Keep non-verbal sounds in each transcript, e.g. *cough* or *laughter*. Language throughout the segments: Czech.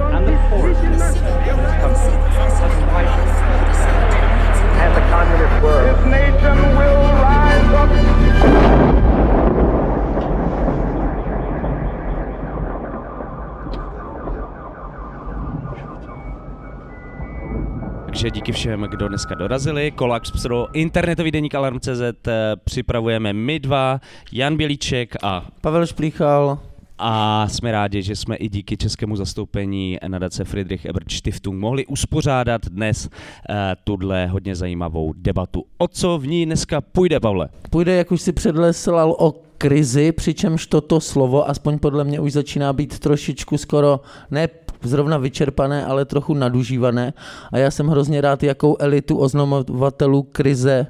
and the poorest 10% of this country has widened. And the communist word. This nation will rise up. Takže díky všem, kdo dneska dorazili. Kolax pro internetový deník Alarm.cz eh, připravujeme my dva, Jan Bělíček a Pavel Šplíchal. A jsme rádi, že jsme i díky českému zastoupení nadace Friedrich Ebert Stiftung mohli uspořádat dnes uh, tuhle hodně zajímavou debatu. O co v ní dneska půjde, Pavle? Půjde, jak už si předleslal, o krizi, přičemž toto slovo, aspoň podle mě, už začíná být trošičku skoro ne zrovna vyčerpané, ale trochu nadužívané. A já jsem hrozně rád, jakou elitu oznamovatelů krize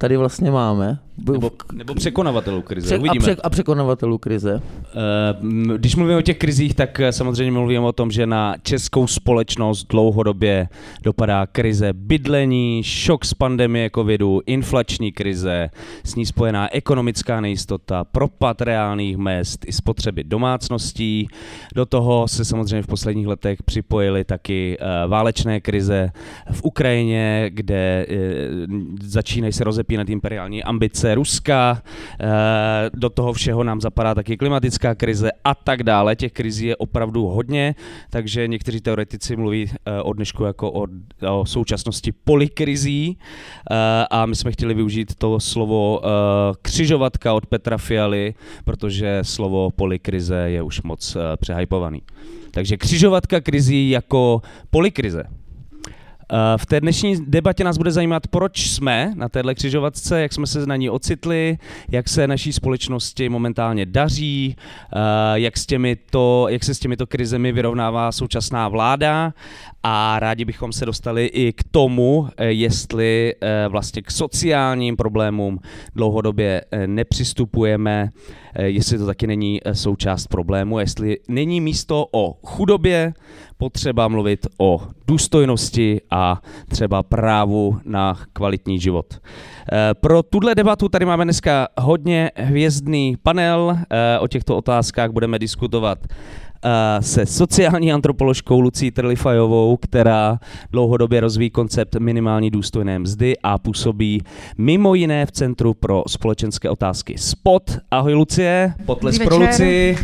tady vlastně máme. Nebo, nebo překonavatelů krize, Pře- a, uvidíme. pře- a překonavatelů krize. Eh, m, Když mluvíme o těch krizích, tak eh, samozřejmě mluvíme o tom, že na českou společnost dlouhodobě dopadá krize bydlení, šok z pandemie covidu, inflační krize, s ní spojená ekonomická nejistota, propad reálných mest i spotřeby domácností. Do toho se samozřejmě v posledních letech připojily taky eh, válečné krize v Ukrajině, kde eh, začínají se rozepínat imperiální ambice Ruska, eh, do toho všeho nám zapadá taky klimatická krize a tak dále. Těch krizí je opravdu hodně, takže někteří teoretici mluví eh, o dnešku jako o, o současnosti polikrizí eh, a my jsme chtěli využít to slovo křižovatka od Petra Fialy, protože slovo polikrize je už moc eh, přehypovaný. Takže křižovatka krizí jako polikrize. Eh, V té dnešní debatě nás bude zajímat, proč jsme na téhle křižovatce, jak jsme se na ní ocitli, jak se naší společnosti momentálně daří, eh, jak, s těmito, jak se s těmito krizemi vyrovnává současná vláda a rádi bychom se dostali i k tomu, eh, jestli eh, vlastně k sociálním problémům dlouhodobě eh, nepřistupujeme, jestli to taky není součást problému, jestli není místo o chudobě, potřeba mluvit o důstojnosti a třeba právu na kvalitní život. Pro tuhle debatu tady máme dneska hodně hvězdný panel. O těchto otázkách budeme diskutovat se sociální antropoložkou Lucí Trlifajovou, která dlouhodobě rozvíjí koncept minimální důstojné mzdy a působí mimo jiné v Centru pro společenské otázky SPOT. Ahoj Lucie, potles pro. Luci.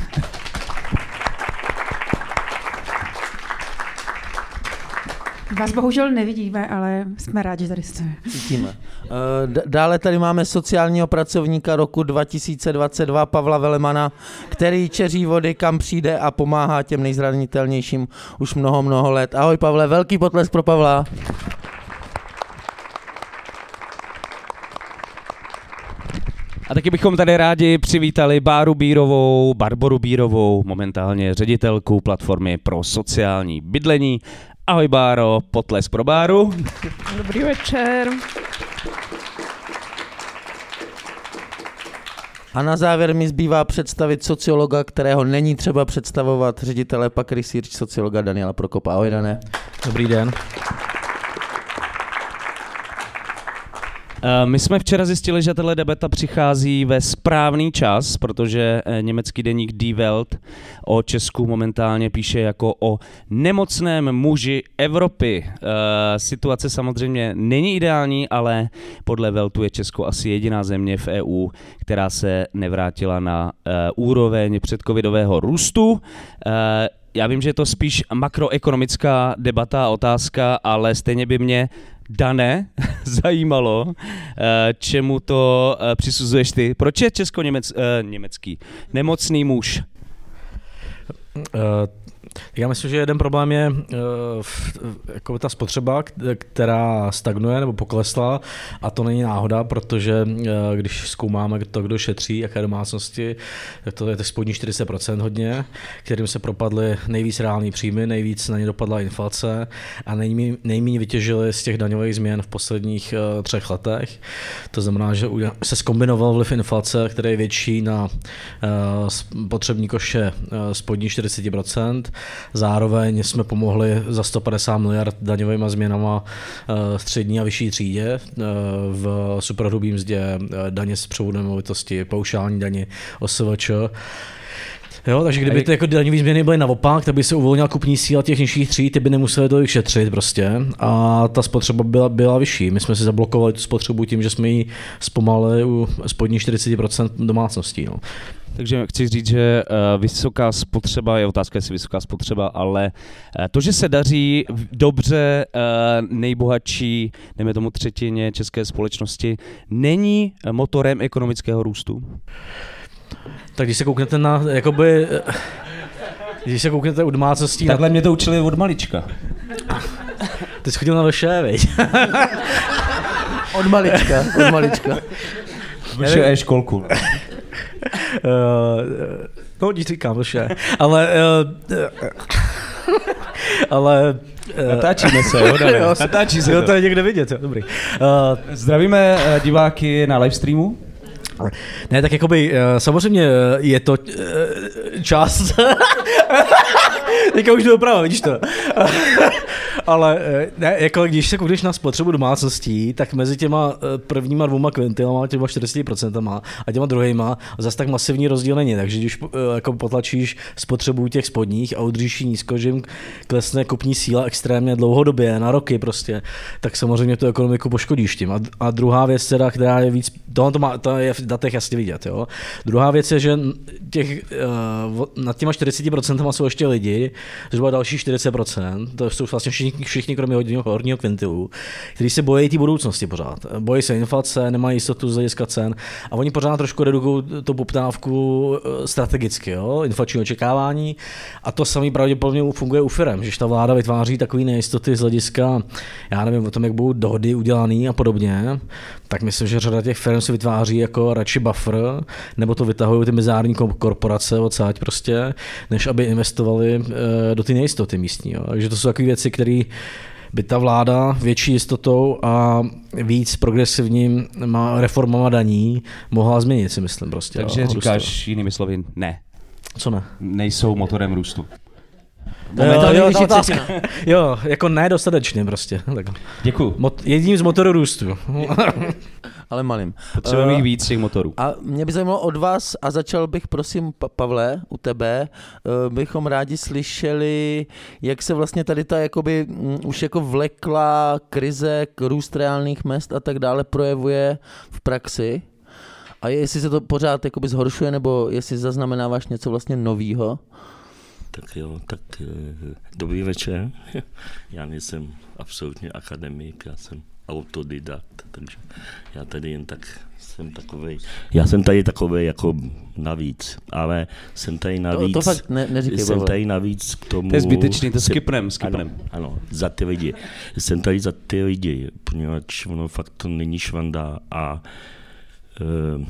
Vás bohužel nevidíme, ale jsme rádi, že tady jste. Cítíme. Eh, Dále tady máme sociálního pracovníka roku 2022 Pavla Velemana, který čeří vody, kam přijde a pomáhá těm nejzranitelnějším už mnoho, mnoho let. Ahoj Pavle, velký potlesk pro Pavla. A taky bychom tady rádi přivítali Báru Bírovou, Barboru Bírovou, momentálně ředitelku platformy pro sociální bydlení. Ahoj Báro, potlesk pro Báru. Dobrý večer. A na závěr mi zbývá představit sociologa, kterého není třeba představovat, ředitele Pak Research sociologa Daniela Prokopa. Ahoj Dané. Dobrý den. My jsme včera zjistili, že tahle debata přichází ve správný čas, protože eh, německý deník Die Welt o Česku momentálně píše jako o nemocném muži Evropy. Eh, Situace samozřejmě není ideální, ale podle Weltu je Česko asi jediná země v EU, která se nevrátila na eh, úroveň předcovidového růstu. Eh, Já vím, že je to spíš makroekonomická debata a otázka, ale stejně by mě Dané, *laughs* zajímalo, eh, čemu to eh, přisuzuješ ty. Proč je česko-německý nemocný muž? Eh, Já myslím, že jeden problém je uh, jako ta spotřeba, která stagnuje nebo poklesla a to není náhoda, protože uh, když zkoumáme to, kdo šetří, jaké domácnosti, tak to je těch spodní 40% hodně, kterým se propadly nejvíc reální příjmy, nejvíc na ně dopadla inflace a nejméně, vytěžili z těch daňových změn v posledních uh, třech letech. To znamená, že se skombinoval vliv inflace, který je větší na uh, potřební koše spodní 40%, Zároveň jsme pomohli za 150 miliard daňovými změnama eh, střední a vyšší třídě eh, v superhrubým mzdě, eh, daně z převodu nemovitosti, paušální daně, OSVČ. Jo, takže kdyby ty jako daňové změny byly naopak, tak by se uvolnila kupní síla těch nižších tříd, ty by nemuseli tolik šetřit prostě a ta spotřeba byla, byla vyšší. My jsme si zablokovali tu spotřebu tím, že jsme ji zpomalili u spodních 40% domácností. No. Takže chci říct, že uh, vysoká spotřeba je otázka, jestli vysoká spotřeba, ale uh, to, že se daří dobře uh, nejbohatší, dejme tomu třetině české společnosti, není motorem ekonomického růstu? Tak když se kouknete na, jakoby, když se kouknete u domácností... Takhle na... mě to učili od malička. Ty jsi chodil na VŠE, veď? od malička, od malička. VŠE školku. Uh, no, nic říkám, vše. Ale... Uh, ale Natáčíme se, jo, Dane? Natáčí se jo, to je někde vidět, jo, dobrý. Uh, Zdravíme diváky na livestreamu. Ne, tak jakoby samozřejmě je to část... *laughs* Teďka už jdu doprava, vidíš to. *laughs* Ale eh, ne, jako když se koukneš na spotřebu domácností, tak mezi těma eh, prvníma dvouma kvintilama, těma 40% a těma druhýma zase tak masivní rozdíl není. Takže když eh, jako potlačíš spotřebu těch spodních a udržíš nízko, že jim klesne kupní síla extrémně dlouhodobě, na roky prostě, tak samozřejmě tu ekonomiku poškodíš tím. A, a druhá věc, teda, která je víc, tohle to, má, to je v datech jasně vidět. Jo? Druhá věc je, že těch, nad těma 40% jsou ještě lidi, zhruba další 40%, to jsou vlastně všichni všichni, kromě horního, horního kvintilu, kteří se bojí té budoucnosti pořád. Bojí se inflace, nemají jistotu z hlediska cen a oni pořád trošku redukují tu poptávku eh, strategicky, jo? inflační očekávání a to samý pravděpodobně funguje u firm, že ta vláda vytváří takové nejistoty z hlediska, já nevím o tom, jak budou dohody udělané a podobně, tak myslím, že řada těch firm si vytváří jako radši buffer, nebo to vytahují ty mezinárodní korporace odsáď prostě, než aby investovali eh, do ty nejistoty místní. Jo. Takže to jsou takové věci, které by ta vláda větší jistotou a víc progresivním reformama daní mohla změnit, si myslím prostě. Takže jo, říkáš jinými slovy ne. Co ne? Nejsou motorem růstu. Momentálně jo, jo, *laughs* jo, jako nedostatečně prostě. Tak. Děkuju. Mot, jedním z motorů růstu. *laughs* Ale malým. Potřebujeme uh, víc těch motorů. A mě by zajímalo od vás, a začal bych prosím, Pavle, u tebe, uh, bychom rádi slyšeli, jak se vlastně tady ta jakoby um, už jako vlekla krize, k růst reálných mest a tak dále projevuje v praxi. A jestli se to pořád jakoby zhoršuje, nebo jestli zaznamenáváš něco vlastně novýho? Tak jo, tak eh, dobrý večer. *laughs* Já nejsem absolutně akademik, já jsem autodidakt, takže já tady jen tak jsem takový. Já jsem tady takový jako navíc, ale jsem tady navíc. To, to fakt ne, neříkej, Jsem tady navíc k tomu. To je zbytečný, to skipnem, skipnem. Ano, ano, za ty lidi. Jsem tady za ty lidi, poněvadž ono fakt to není švanda a uh,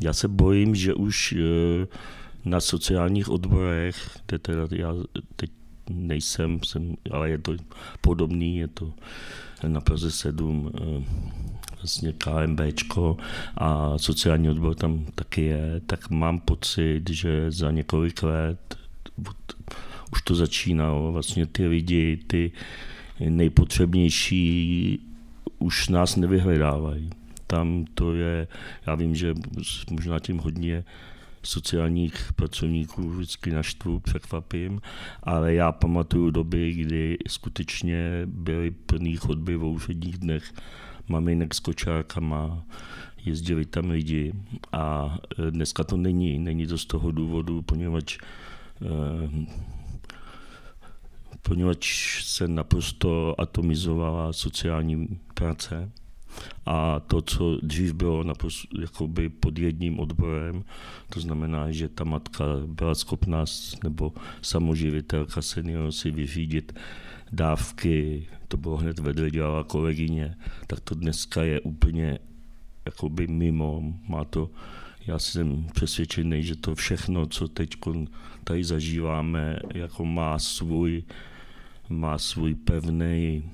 já se bojím, že už uh, na sociálních odborech, kde teda já teď nejsem, jsem, ale je to podobný, je to na Praze 7 eh, vlastně KMBčko a sociální odbor tam taky je, tak mám pocit, že za několik let už to začínalo, vlastně ty lidi, ty nejpotřebnější už nás nevyhledávají. Tam to je, já vím, že možná tím hodně sociálních pracovníků vždycky naštvu, překvapím, ale já pamatuju doby, kdy skutečně byly plný chodby v úředních dnech maminek s kočárkama, jezdili tam lidi a e, dneska to není. Není to z toho důvodu, poněvadž eh, poněvadž se naprosto atomizovala sociální práce A to, co dřív bylo napos, jakoby pod jedním odborem, to znamená, že ta matka byla schopná nebo samoživitelka senior si vyřídit dávky, to bylo hned vedle, dělala kolegyně, tak to dneska je úplně jakoby mimo, má to, já jsem přesvědčený, že to všechno, co teď tady zažíváme, jako má svůj, má svůj pevný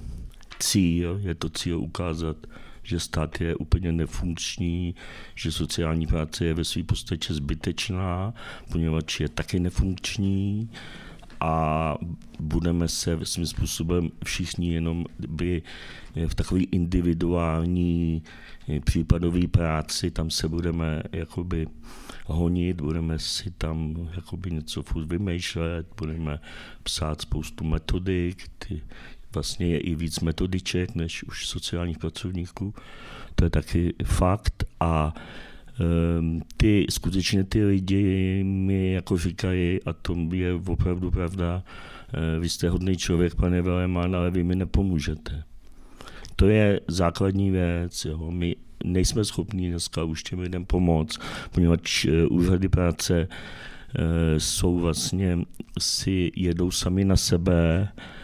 cíl, je to cíl ukázat, že stát je úplně nefunkční, že sociální práce je ve své podstatě zbytečná, poněvadž je taky nefunkční a budeme se svým způsobem všichni jenom by v takové individuální eh, případové práci, tam se budeme jakoby honit, budeme si tam jakoby něco vymýšlet, budeme psát spoustu metodik, ty, vlastně je i víc metodiček než už sociálních pracovníků, to je taky fakt a um, ty skutečně ty lidi mi jako říkají, a to je opravdu pravda, uh, vy jste hodný člověk, pane Velemán, ale vy mi nepomůžete. To je základní věc. Jo. My nejsme schopni dneska už těm lidem pomoct, poněvadž uh, úřady práce uh, jsou vlastně, si jedou sami na sebe, Eh,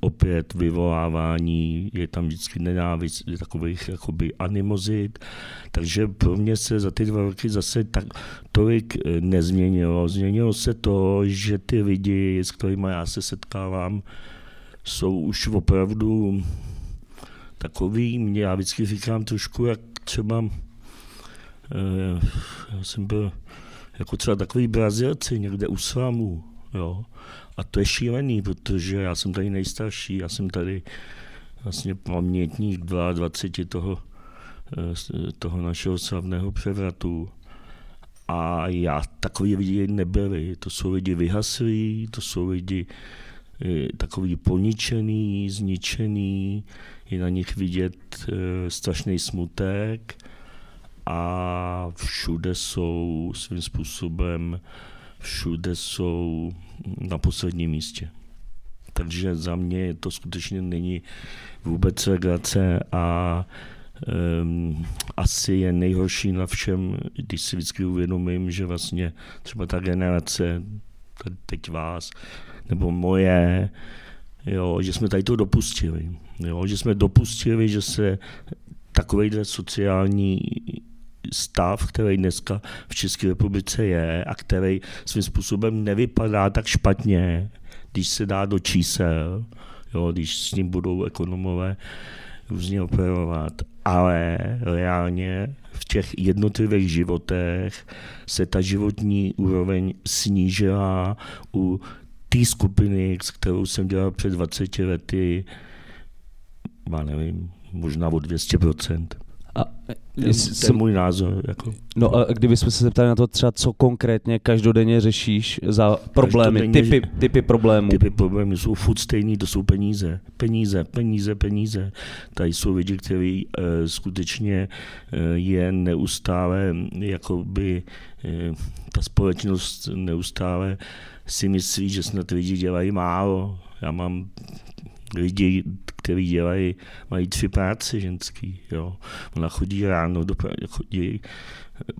opět vyvolávání, je tam vždycky nenávist takových jakoby animozit, takže pro mě se za ty dva roky zase tak tolik eh, nezměnilo. Změnilo se to, že ty lidi, s kterými já se setkávám, jsou už opravdu takový, já vždycky říkám trošku, jak třeba eh, já jsem byl jako třeba takový Brazilci někde u Slamu, jo, a to je šílený, protože já jsem tady nejstarší, já jsem tady vlastně pamětník 22 toho, eh, toho našeho slavného převratu. A já takový lidi nebyli. To jsou lidi vyhaslí, to jsou lidi eh, takový poničený, zničený, je na nich vidět eh, strašný smutek a všude jsou svým způsobem všude jsou na posledním místě. Takže za mě to skutečně není vůbec legrace a um, asi je nejhorší na všem, když si vždycky uvědomím, že vlastně třeba ta generace, teď vás, nebo moje, jo, že jsme tady to dopustili. Jo, že jsme dopustili, že se takovýhle sociální stav, který dneska v České republice je a který svým způsobem nevypadá tak špatně, když se dá do čísel, jo, když s ním budou ekonomové různě operovat, ale reálně v těch jednotlivých životech se ta životní úroveň snížila u té skupiny, s kterou jsem dělal před 20 lety, já nevím, možná o 200%. A to je můj názor. Jako. No a kdybychom se zeptali na to třeba, co konkrétně každodenně řešíš za problémy, typy, typy problémů. Typy problémů jsou furt stejný, to jsou peníze. Peníze, peníze, peníze. Tady jsou lidi, kteří uh, skutečně uh, je neustále, jakoby uh, ta společnost neustále si myslí, že snad lidi dělají málo. Já mám lidi, kteří dělají, mají tři práce ženský. Jo. Ona chodí ráno, dopravě chodí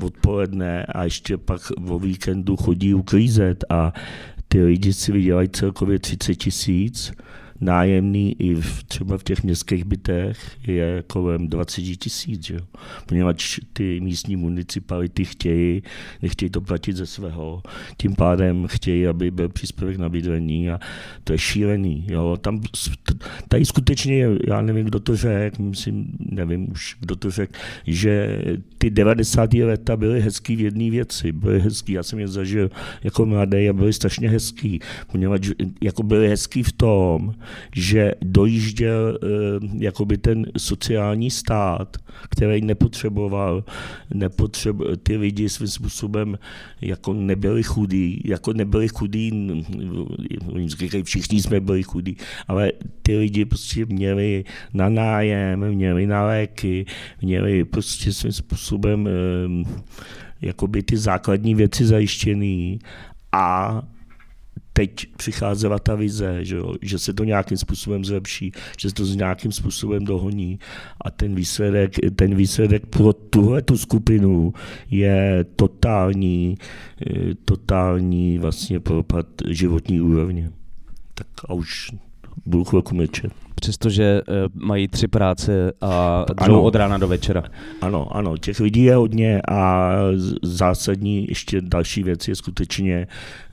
odpoledne a ještě pak o víkendu chodí uklízet a ty lidi si vydělají celkově 30 tisíc nájemný i v, třeba v těch městských bytech je kolem 20 tisíc, poněvadž ty místní municipality chtějí, nechtějí to platit ze svého, tím pádem chtějí, aby byl příspěvek na bydlení a to je šílený. Jo. Tam, tady skutečně, já nevím, kdo to řekl, myslím, nevím už, kdo to řekl, že ty 90. leta byly hezký v jedné věci, byly hezký, já jsem je zažil jako mladý a byly strašně hezký, poněvadž jako byly hezký v tom, že dojížděl eh, jakoby ten sociální stát, který nepotřeboval, nepotřeboval ty lidi svým způsobem jako nebyli chudí, jako nebyli chudí, všichni jsme byli chudí, ale ty lidi prostě měli na nájem, měli na léky, měli prostě svým způsobem eh, jakoby ty základní věci zajištěné a teď přicházela ta vize, že, jo, že se to nějakým způsobem zlepší, že se to nějakým způsobem dohoní a ten výsledek, ten výsledek pro tuhle tu skupinu je totální, eh, totální vlastně propad životní úrovně. Tak a už budu chvilku mlčet. Přestože uh, mají tři práce a ano, od rána do večera. Ano, ano, těch lidí je hodně a zásadní ještě další věc je skutečně,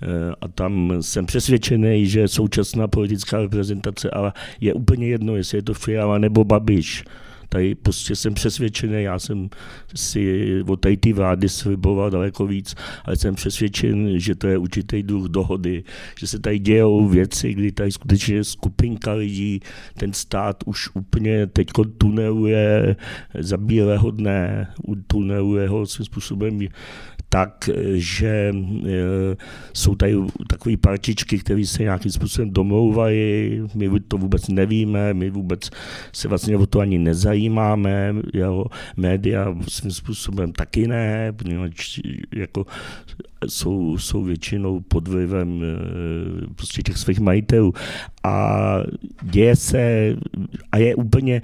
uh, a tam jsem přesvědčený, že současná politická reprezentace, ale je úplně jedno, jestli je to Fiala nebo Babiš, Tady prostě jsem přesvědčený, já jsem si od tady té vlády sliboval daleko víc, ale jsem přesvědčen, že to je určitý druh dohody, že se tady dějou věci, kdy tady skutečně skupinka lidí, ten stát už úplně teď tuneluje za bílého dne, tuneluje ho svým způsobem tak, že e, jsou tady takové partičky, které se nějakým způsobem domlouvají, my to vůbec nevíme, my vůbec se vlastně o to ani nezajímáme, jo, média svým způsobem taky ne, jako jsou, jsou většinou pod vlivem e, prostě těch svých majitelů. A děje se, a je úplně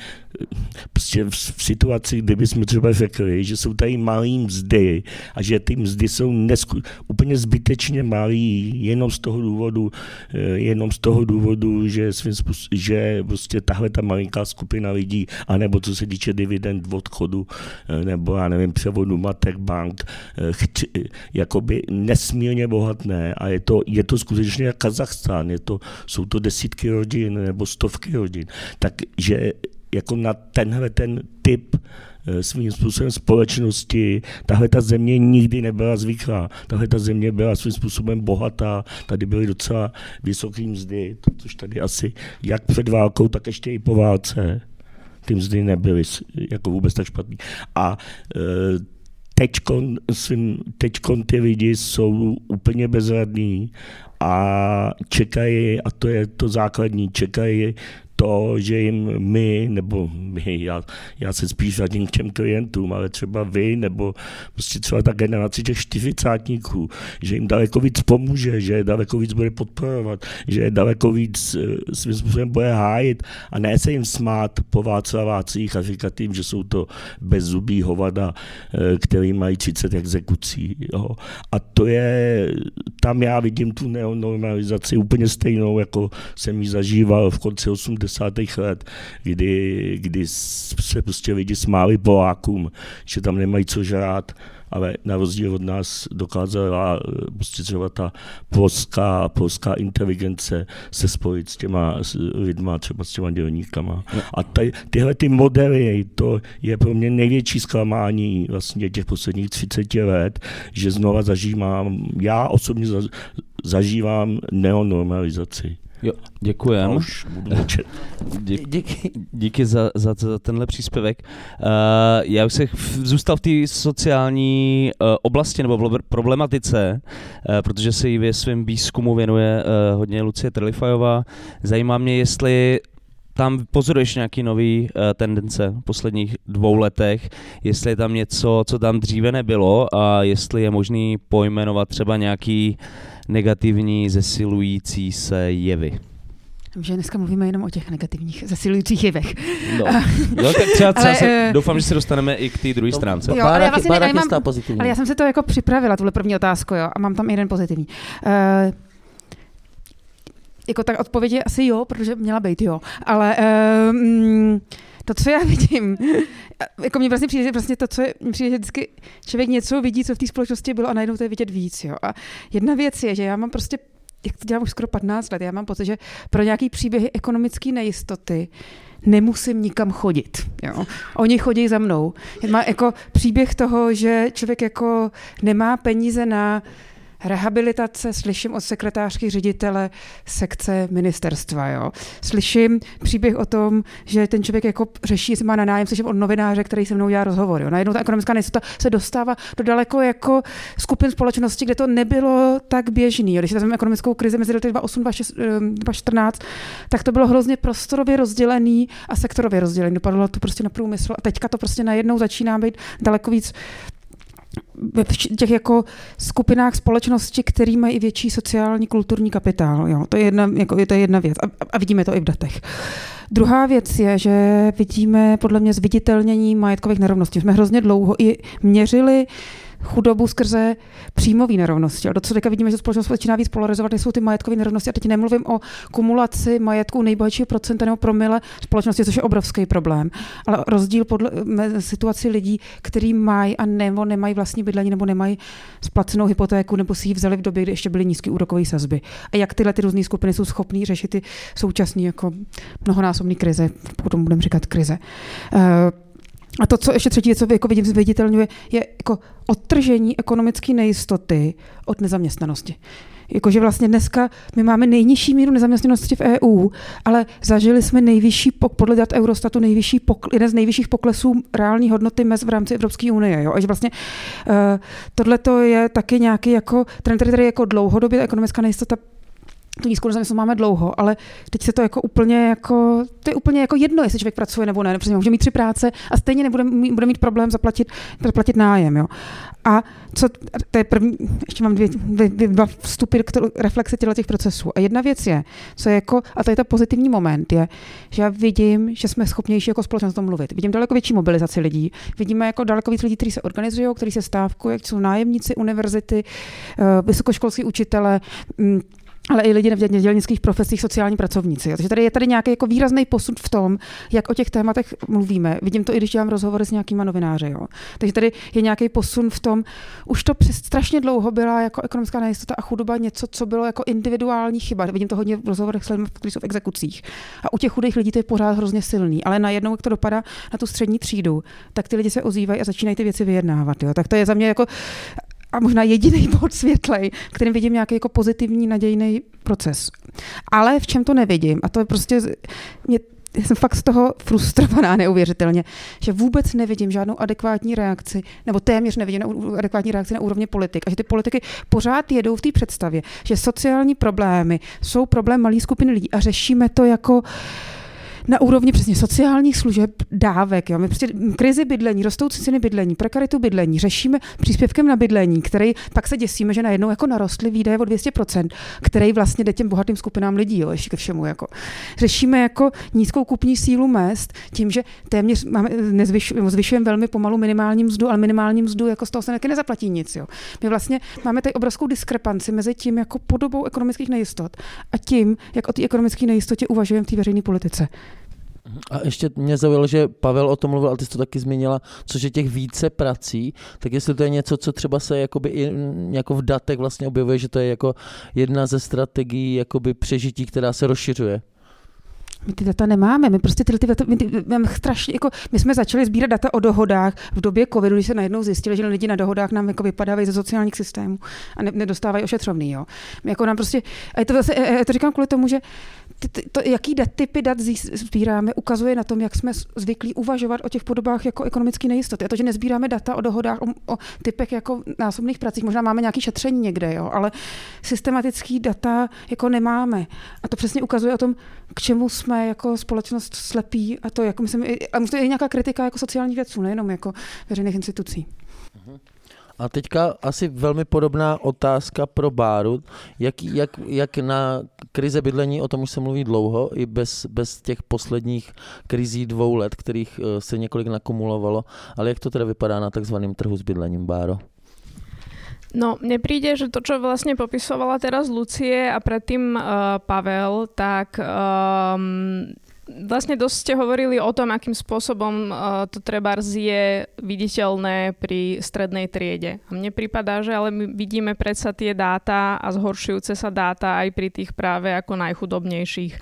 prostě v, v situaci, kdyby jsme třeba řekli, že jsou tady malý mzdy a že ty mzdy jsou nesku, úplně zbytečně malý jenom z toho důvodu, eh, jenom z toho důvodu, že, svým způsob, že prostě tahle ta malinká skupina lidí, anebo co se týče dividend odchodu, eh, nebo já nevím, převodu matek bank, eh, chci, jakoby nesmírně bohatné a je to, je to skutečně jak Kazachstán, je to, jsou to desítky rodin nebo stovky rodin, takže jako na tenhle ten typ eh, svým způsobem společnosti. Tahle ta země nikdy nebyla zvyklá. Tahle ta země byla svým způsobem bohatá. Tady byly docela vysoké mzdy, což tady asi jak před válkou, tak ještě i po válce. Ty mzdy nebyly jako vůbec tak špatný. A teďkon, teďkon ty lidi jsou úplně bezradní a čekají, a to je to základní, čekají to, že jim my, nebo my, já, já se spíš radím k těm klientům, ale třeba vy, nebo prostě třeba ta generace těch čtyřicátníků, že jim daleko víc pomůže, že je daleko víc bude podporovat, že je daleko víc eh, svým způsobem bude hájit a ne se jim smát po Václavácích a říkat jim, že jsou to bezzubí hovada, eh, který mají 30 exekucí. Jo. A to je, tam já vidím tu neonormalizaci úplně stejnou, jako jsem ji zažíval v konci 80 80. let, kdy, kdy se prostě lidi smáli Polákům, že tam nemají co žrát, ale na rozdíl od nás dokázala prostě třeba ta polská, polská inteligence se spojit s těma s lidma, třeba s těma dělníkama. A tady, tyhle ty modely, to je pro mě největší zklamání vlastně těch posledních 30 let, že znova zažívám, já osobně zažívám neonormalizaci. Jo, děkujem. už budu Díky, díky, díky za, za, za tenhle příspěvek. Uh, já už se zůstal v té sociální uh, oblasti nebo problematice, uh, protože se jí ve svém výzkumu věnuje uh, hodně Lucie Trlifajová. Zajímá mě, jestli tam pozoruješ nějaký nový uh, tendence v posledních dvou letech, jestli je tam něco, co tam dříve nebylo a jestli je možný pojmenovat třeba nějaký negativní zesilující se jevy. Že dneska mluvíme jenom o těch negativních zesilujících jevech. No, *laughs* jo, tak třeba, třeba ale, se, uh, doufám, že se dostaneme i k té druhé stránce. Jo, ale já vlastně ne, mám, pozitivní. Ale já jsem se to jako připravila, tuhle první otázku, jo, a mám tam jeden pozitivní. Uh, jako tak odpověď je asi jo, protože měla být jo, ale uh, to, co já *laughs* vidím, jako mě vlastně přijde, vlastně to, co je, přijde, že vždycky člověk něco vidí, co v té společnosti bylo a najednou to je vidět víc. Jo. A jedna věc je, že já mám prostě jak to dělám už skoro 15 let, já mám pocit, že pro nějaký příběhy ekonomické nejistoty nemusím nikam chodit. Jo. Oni chodí za mnou. Má jako příběh toho, že člověk jako nemá peníze na rehabilitace slyším od sekretářky ředitele sekce ministerstva. Jo. Slyším příběh o tom, že ten člověk jako řeší, jestli má na nájem, slyším od novináře, který se mnou dělá rozhovor. Jo. Najednou ta ekonomická nejistota se dostává do daleko jako skupin společnosti, kde to nebylo tak běžný. Jo. Když vezmeme ekonomickou krizi mezi lety 2008 2014, tak to bylo hrozně prostorově rozdělený a sektorově rozdělený. Dopadlo to prostě na průmysl a teďka to prostě najednou začíná být daleko víc ve těch jako skupinách společnosti, který mají větší sociální kulturní kapitál. Jo. To, je jedna, jako, to je jedna věc a, a vidíme to i v datech. Druhá věc je, že vidíme podle mě zviditelnění majetkových nerovností. Jsme hrozně dlouho i měřili chudobu skrze příjmové nerovnosti. A do co teďka vidíme, že společnost začíná víc polarizovat, jsou ty majetkové nerovnosti. A teď nemluvím o kumulaci majetku nejbohatšího procenta nebo promile společnosti, což je obrovský problém. Ale rozdíl podle situaci lidí, kteří mají a nebo nemají vlastní bydlení, nebo nemají splacenou hypotéku, nebo si ji vzali v době, kdy ještě byly nízké úrokové sazby. A jak tyhle ty různé skupiny jsou schopné řešit ty současné jako mnohonásobné krize, potom budeme říkat krize. Uh, a to, co ještě třetí věc, co jako vidím, zviditelňuje, je jako odtržení ekonomické nejistoty od nezaměstnanosti. Jakože vlastně dneska my máme nejnižší míru nezaměstnanosti v EU, ale zažili jsme nejvyšší, podle dat Eurostatu, nejvyšší pokl, jeden z nejvyšších poklesů reální hodnoty mez v rámci Evropské unie. Jo? A že vlastně uh, tohle je taky nějaký jako trend, který jako dlouhodobě ekonomická nejistota tu nízkou nezaměstnanost máme dlouho, ale teď se to jako úplně jako, to je úplně jako jedno, jestli člověk pracuje nebo ne, protože může mít tři práce a stejně nebude mít, bude mít problém zaplatit, zaplatit nájem, jo. A co, to je první, ještě mám dvě, dvě, dva vstupy k reflexe těch procesů. A jedna věc je, co je jako, a to je ta pozitivní moment, je, že já vidím, že jsme schopnější jako společnost o tom mluvit. Vidím daleko větší mobilizaci lidí, vidíme jako daleko víc lidí, kteří se organizují, kteří se stávkují, jak jsou nájemníci, univerzity, eh, vysokoškolský učitele, mm, ale i lidi v dělnických profesích, sociální pracovníci. Takže tady je tady nějaký jako výrazný posud v tom, jak o těch tématech mluvíme. Vidím to i když dělám rozhovory s nějakýma novináři. Jo. Takže tady je nějaký posun v tom, už to přes strašně dlouho byla jako ekonomická nejistota a chudoba něco, co bylo jako individuální chyba. Vidím to hodně v rozhovorech s lidmi, kteří jsou v exekucích. A u těch chudých lidí to je pořád hrozně silný. Ale najednou, jak to dopadá na tu střední třídu, tak ty lidi se ozývají a začínají ty věci vyjednávat. Jo. Tak to je za mě jako a možná jediný *laughs* bod světlej, kterým vidím nějaký jako pozitivní, nadějný proces. Ale v čem to nevidím, a to je prostě, mě, já jsem fakt z toho frustrovaná neuvěřitelně, že vůbec nevidím žádnou adekvátní reakci, nebo téměř nevidím adekvátní reakci na úrovni politik. A že ty politiky pořád jedou v té představě, že sociální problémy jsou problém malé skupiny lidí a řešíme to jako na úrovni přesně sociálních služeb, dávek. Jo. My prostě krizi bydlení, rostoucí ceny bydlení, prekaritu bydlení řešíme příspěvkem na bydlení, který pak se děsíme, že najednou jako narostly výdaje o 200%, který vlastně jde těm bohatým skupinám lidí, jo, ještě ke všemu. Jako. Řešíme jako nízkou kupní sílu mest tím, že téměř máme, zvyšujeme velmi pomalu minimální mzdu, ale minimální mzdu jako z toho se taky nezaplatí nic. Jo. My vlastně máme tady obrovskou diskrepanci mezi tím jako podobou ekonomických nejistot a tím, jak o té ekonomické nejistotě uvažujeme v té veřejné politice. A ještě mě zaujalo, že Pavel o tom mluvil, ale ty jsi to taky zmínila, což je těch více prací, tak jestli to je něco, co třeba se jakoby i jako v datech vlastně objevuje, že to je jako jedna ze strategií jakoby přežití, která se rozšiřuje. My ty data nemáme, my prostě tyhle ty data, my, ty, my, strašně, jako, my jsme začali sbírat data o dohodách v době covidu, když se najednou zjistili, že lidi na dohodách nám jako vypadávají ze sociálních systémů a ne, nedostávají ošetřovný. Jo. My jako nám prostě, a je to, zase, já to říkám kvůli tomu, že ty, ty, to, jaký dat, typy dat sbíráme, ukazuje na tom, jak jsme zvyklí uvažovat o těch podobách jako ekonomické nejistoty. A to, že nezbíráme data o dohodách, o, o typech jako násobných pracích, možná máme nějaké šetření někde, jo, ale systematický data jako nemáme. A to přesně ukazuje o tom, k čemu jsme jako společnost slepí a to jako myslím, a to je nějaká kritika jako sociálních věců, nejenom jako veřejných institucí. A teďka asi velmi podobná otázka pro Báru. Jak, jak, jak na krize bydlení, o tom už se mluví dlouho, i bez, bez těch posledních krizí dvou let, kterých eh, se několik nakumulovalo, ale jak to teda vypadá na takzvaném trhu s bydlením, Báro? No, mne príde, že to, čo vlastne popisovala teraz Lucie a predtým uh, Pavel, tak um, vlastne dosť ste hovorili o tom, akým spôsobom uh, to treba je viditeľné pri strednej triede. A mne prípada, že ale my vidíme predsa tie dáta a zhoršujúce sa dáta aj pri tých práve ako najchudobnejších.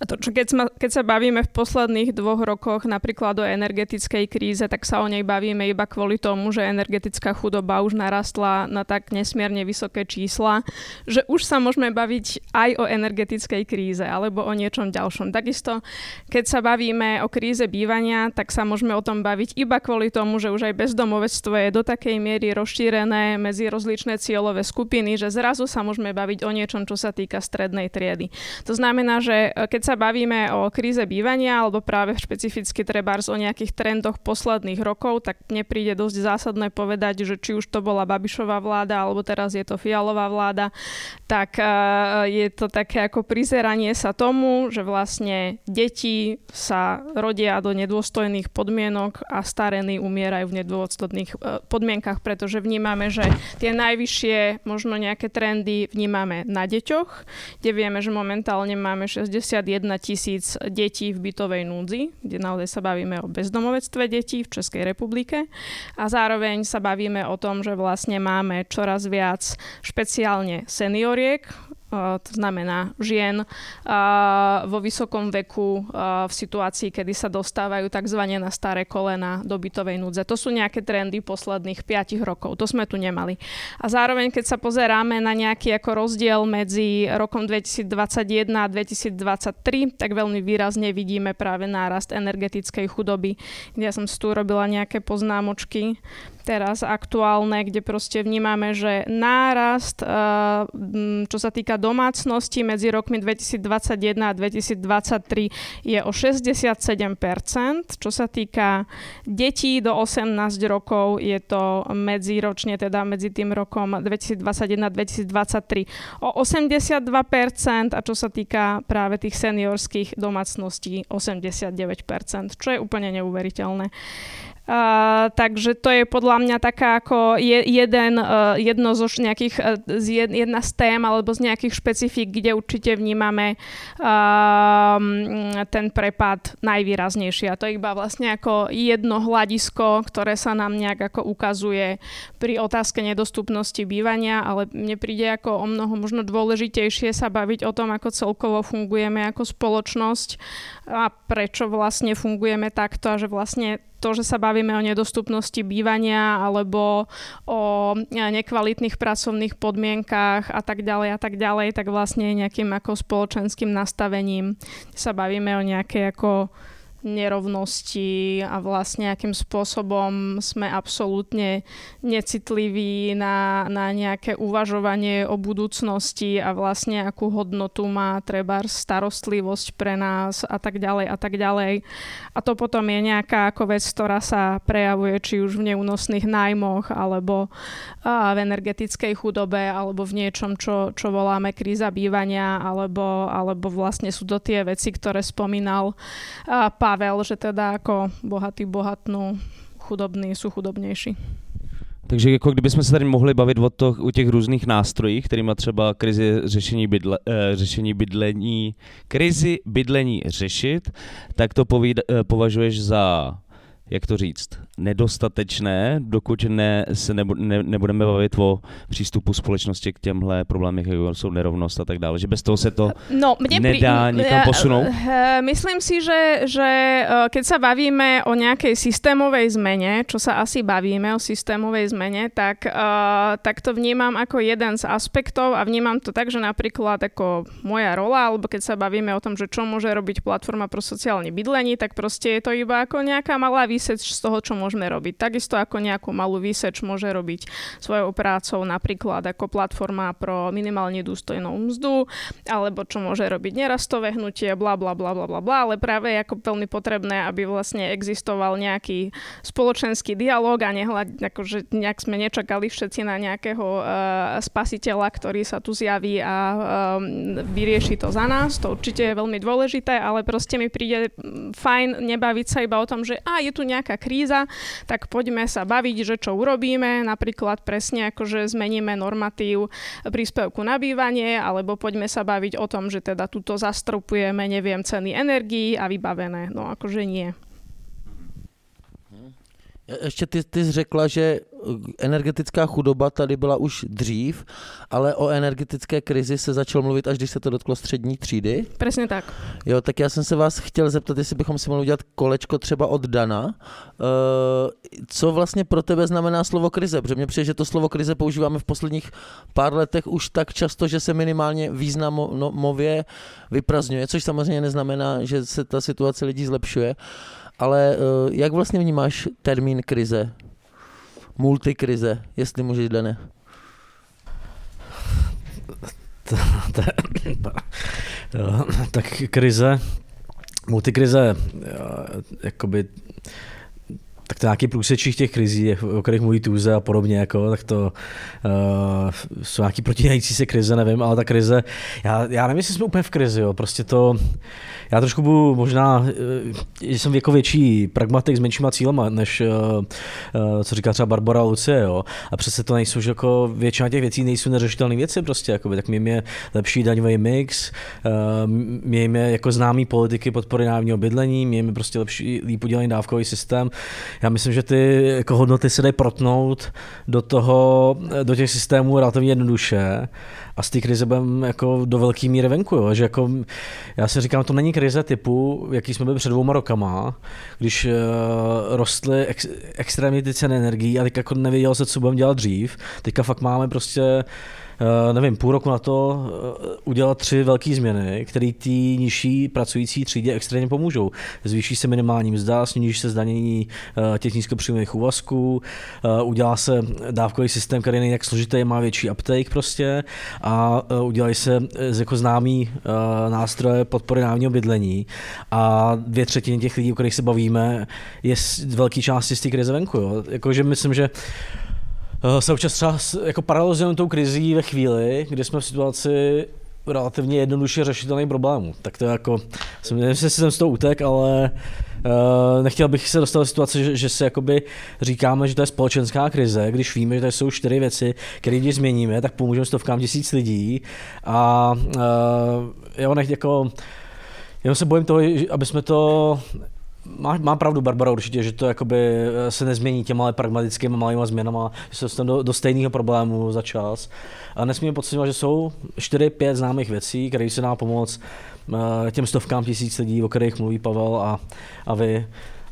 A to, čo keď, sme, keď sa bavíme v posledných dvoch rokoch napríklad o energetickej kríze, tak sa o nej bavíme iba kvôli tomu, že energetická chudoba už narastla na tak nesmierne vysoké čísla, že už sa môžeme baviť aj o energetickej kríze alebo o niečom ďalšom. Takisto keď sa bavíme o kríze bývania, tak sa môžeme o tom baviť iba kvôli tomu, že už aj bezdomovectvo je do takej miery rozšírené medzi rozličné cieľové skupiny, že zrazu sa môžeme baviť o niečom, čo sa týka strednej triedy. To znamená, že e, keď sa bavíme o kríze bývania alebo práve špecificky trebárs o nejakých trendoch posledných rokov, tak mne príde dosť zásadné povedať, že či už to bola Babišová vláda alebo teraz je to Fialová vláda, tak e, je to také ako prizeranie sa tomu, že vlastne deti sa rodia do nedôstojných podmienok a starení umierajú v nedôstojných e, podmienkach, pretože vnímame, že tie najvyššie možno nejaké trendy vnímame na deťoch, kde vieme, že momentálne máme 61 tisíc detí v bytovej núdzi, kde naozaj sa bavíme o bezdomovectve detí v Českej republike. A zároveň sa bavíme o tom, že vlastne máme čoraz viac špeciálne senioriek, to znamená žien vo vysokom veku v situácii, kedy sa dostávajú tzv. na staré kolena do bytovej núdze. To sú nejaké trendy posledných 5 rokov. To sme tu nemali. A zároveň, keď sa pozeráme na nejaký ako rozdiel medzi rokom 2021 a 2023, tak veľmi výrazne vidíme práve nárast energetickej chudoby, ja som tu robila nejaké poznámočky teraz aktuálne, kde proste vnímame, že nárast, eh, čo sa týka domácnosti medzi rokmi 2021 a 2023 je o 67%. Čo sa týka detí do 18 rokov, je to medziročne, teda medzi tým rokom 2021 a 2023 o 82% a čo sa týka práve tých seniorských domácností 89%, čo je úplne neuveriteľné. Uh, takže to je podľa mňa taká ako je, jeden, uh, jedno zo nejakých, uh, z jedna z tém alebo z nejakých špecifík, kde určite vnímame uh, ten prepad najvýraznejší. A to je iba vlastne ako jedno hľadisko, ktoré sa nám nejak ako ukazuje pri otázke nedostupnosti bývania, ale mne príde ako o mnoho možno dôležitejšie sa baviť o tom, ako celkovo fungujeme ako spoločnosť a prečo vlastne fungujeme takto a že vlastne to, že sa bavíme o nedostupnosti bývania alebo o nekvalitných pracovných podmienkách a tak ďalej a tak ďalej, tak vlastne nejakým ako spoločenským nastavením sa bavíme o nejakej ako nerovnosti a vlastne akým spôsobom sme absolútne necitliví na, na nejaké uvažovanie o budúcnosti a vlastne akú hodnotu má treba starostlivosť pre nás a tak ďalej a tak ďalej. A to potom je nejaká ako vec, ktorá sa prejavuje či už v neúnosných nájmoch alebo a, v energetickej chudobe alebo v niečom, čo, čo voláme kríza bývania alebo, alebo vlastne sú to tie veci, ktoré spomínal a, Pavel, že teda ako bohatí bohatnú, chudobní sú chudobnější. Takže jako kdybychom se tady mohli bavit o, to, o těch různých nástrojích, kterými třeba krizi řešení, bydle, eh, řešení bydlení, krizi bydlení řešit, tak to povíd, eh, považuješ za jak to říct, nedostatečné, dokud ne, se nebu, ne, nebudeme bavit o přístupu společnosti k těmhle problémům, jako jsou nerovnost a tak dále. Že bez toho se to no, mne nedá pri, nikam posunout? Uh, myslím si, že, že uh, keď sa bavíme o nejakej systémovej zmene, čo sa asi bavíme o systémovej zmene, tak, tak to vnímam ako jeden z aspektov a vnímam to tak, že napríklad ako moja rola, alebo keď sa bavíme o tom, že čo môže robiť platforma pro sociálne bydlení, tak proste je to iba ako nejaká malá výseč z toho, čo môžeme robiť. Takisto ako nejakú malú výseč môže robiť svojou prácou napríklad ako platforma pro minimálne dôstojnú mzdu, alebo čo môže robiť nerastové hnutie, bla bla bla bla bla bla, ale práve je ako veľmi potrebné, aby vlastne existoval nejaký spoločenský dialog a nehľad, akože nejak sme nečakali všetci na nejakého uh, spasiteľa, ktorý sa tu zjaví a uh, vyrieši to za nás. To určite je veľmi dôležité, ale proste mi príde fajn nebaviť sa iba o tom, že a je tu nejaká kríza, tak poďme sa baviť, že čo urobíme, napríklad presne ako, že zmeníme normatív príspevku na bývanie, alebo poďme sa baviť o tom, že teda tuto zastropujeme, neviem, ceny energií a vybavené. No akože nie. Ještě ty, ty jsi řekla, že uh, energetická chudoba tady byla už dřív, ale o energetické krizi se začal mluvit, až když se to dotklo střední třídy. Presne tak. Jo, tak já jsem se vás chtěl zeptat, jestli bychom si mohli udělat kolečko třeba od Dana. Uh, co vlastně pro tebe znamená slovo krize? Protože mně přijde, že to slovo krize používáme v posledních pár letech už tak často, že se minimálně významově vyprazňuje, což samozřejmě neznamená, že se ta situace lidí zlepšuje. Ale uh, jak vlastně vnímáš termín krize? Multikrize, jestli můžeš, Dane. tak krize, multikrize, jakoby tak to nějaký průsečích těch krizí, o kterých mluví Tůze a podobně, jako, tak to uh, jsou nějaký protínající se krize, nevím, ale ta krize, já, já nevím, jestli jsme úplně v krizi, jo, prostě to, já trošku budu možná, že jsem jako větší pragmatik s menšíma cílema, než uh, uh, co říká třeba Barbara Lucie, jo, a přece to nejsou, že jako většina těch věcí nejsou neřešitelné věci prostě, jakoby, tak mějme lepší daňový mix, uh, mějme jako známý politiky podpory národního bydlení, mějme prostě lepší, líp udělaný dávkový systém, já myslím, že ty jako hodnoty se dají protnout do toho, do těch systémů relativně jednoduše a z té krize budeme jako do velké míry venku, jo? že jako, já si říkám, to není krize typu, jaký jsme byli před dvouma rokama, když uh, rostly ex, extrémně ty ceny energií a teď jako nevěděl se, co budeme dělat dřív. Teďka fakt máme prostě nevím, půl roku na to eh, udělat tři velké změny, které té nižší pracující třídě extrémně pomůžou. Zvýší se minimální mzda, sníží se zdanění eh, těch nízkopříjmových úvazků, udělá se dávkový systém, který není tak složitý, má větší uptake prostě a udělají se jako známý nástroje podpory národního bydlení a dvě třetiny těch lidí, o kterých se bavíme, je z velké části z té krize venku. Jakože myslím, že Eh, se občas třeba jako paralelizujeme tou krizí ve chvíli, kdy jsme v situaci relativně jednoduše řešitelných problémů. Tak to je jako, jsem, nevím, jestli jsem z toho utek, ale uh, nechtěl bych se dostat do situace, že, že si jakoby říkáme, že to je společenská krize, když víme, že to jsou čtyři věci, které když změníme, tak pomůžeme stovkám tisíc lidí a uh, jo, nech jako Jenom se bojím toho, aby jsme to má, má pravdu Barbara určitě, že to jakoby eh, se nezmění těma ale pragmatickými malými změnama, že se dostaneme do, do stejného problému za čas. A nesmíme podceňovat, že jsou 4-5 známých věcí, které se dá pomoct eh, těm stovkám tisíc lidí, o kterých mluví Pavel a, a vy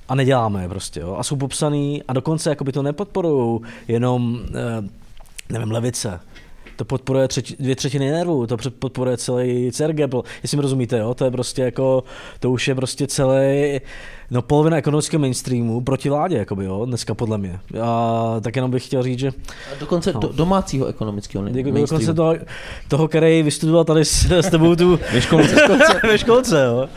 a neděláme je prostě. Jo? A jsou popsaný a dokonce jakoby to nepodporují jenom, eh, nevím, levice, to podporuje třetí, dvě třetiny nervů, to podporuje celý CRG, jestli mi rozumíte, jo? to je prostě jako, to už je prostě celý, no polovina ekonomického mainstreamu proti vládě, jakoby, jo, dneska podle mě. A tak jenom bych chtěl říct, že... A dokonce no. do, domácího ekonomického mainstreamu. Dokonce toho, toho, který vystudoval tady s, s tebou tu... *laughs* Ve školce. *laughs* ve školce, jo.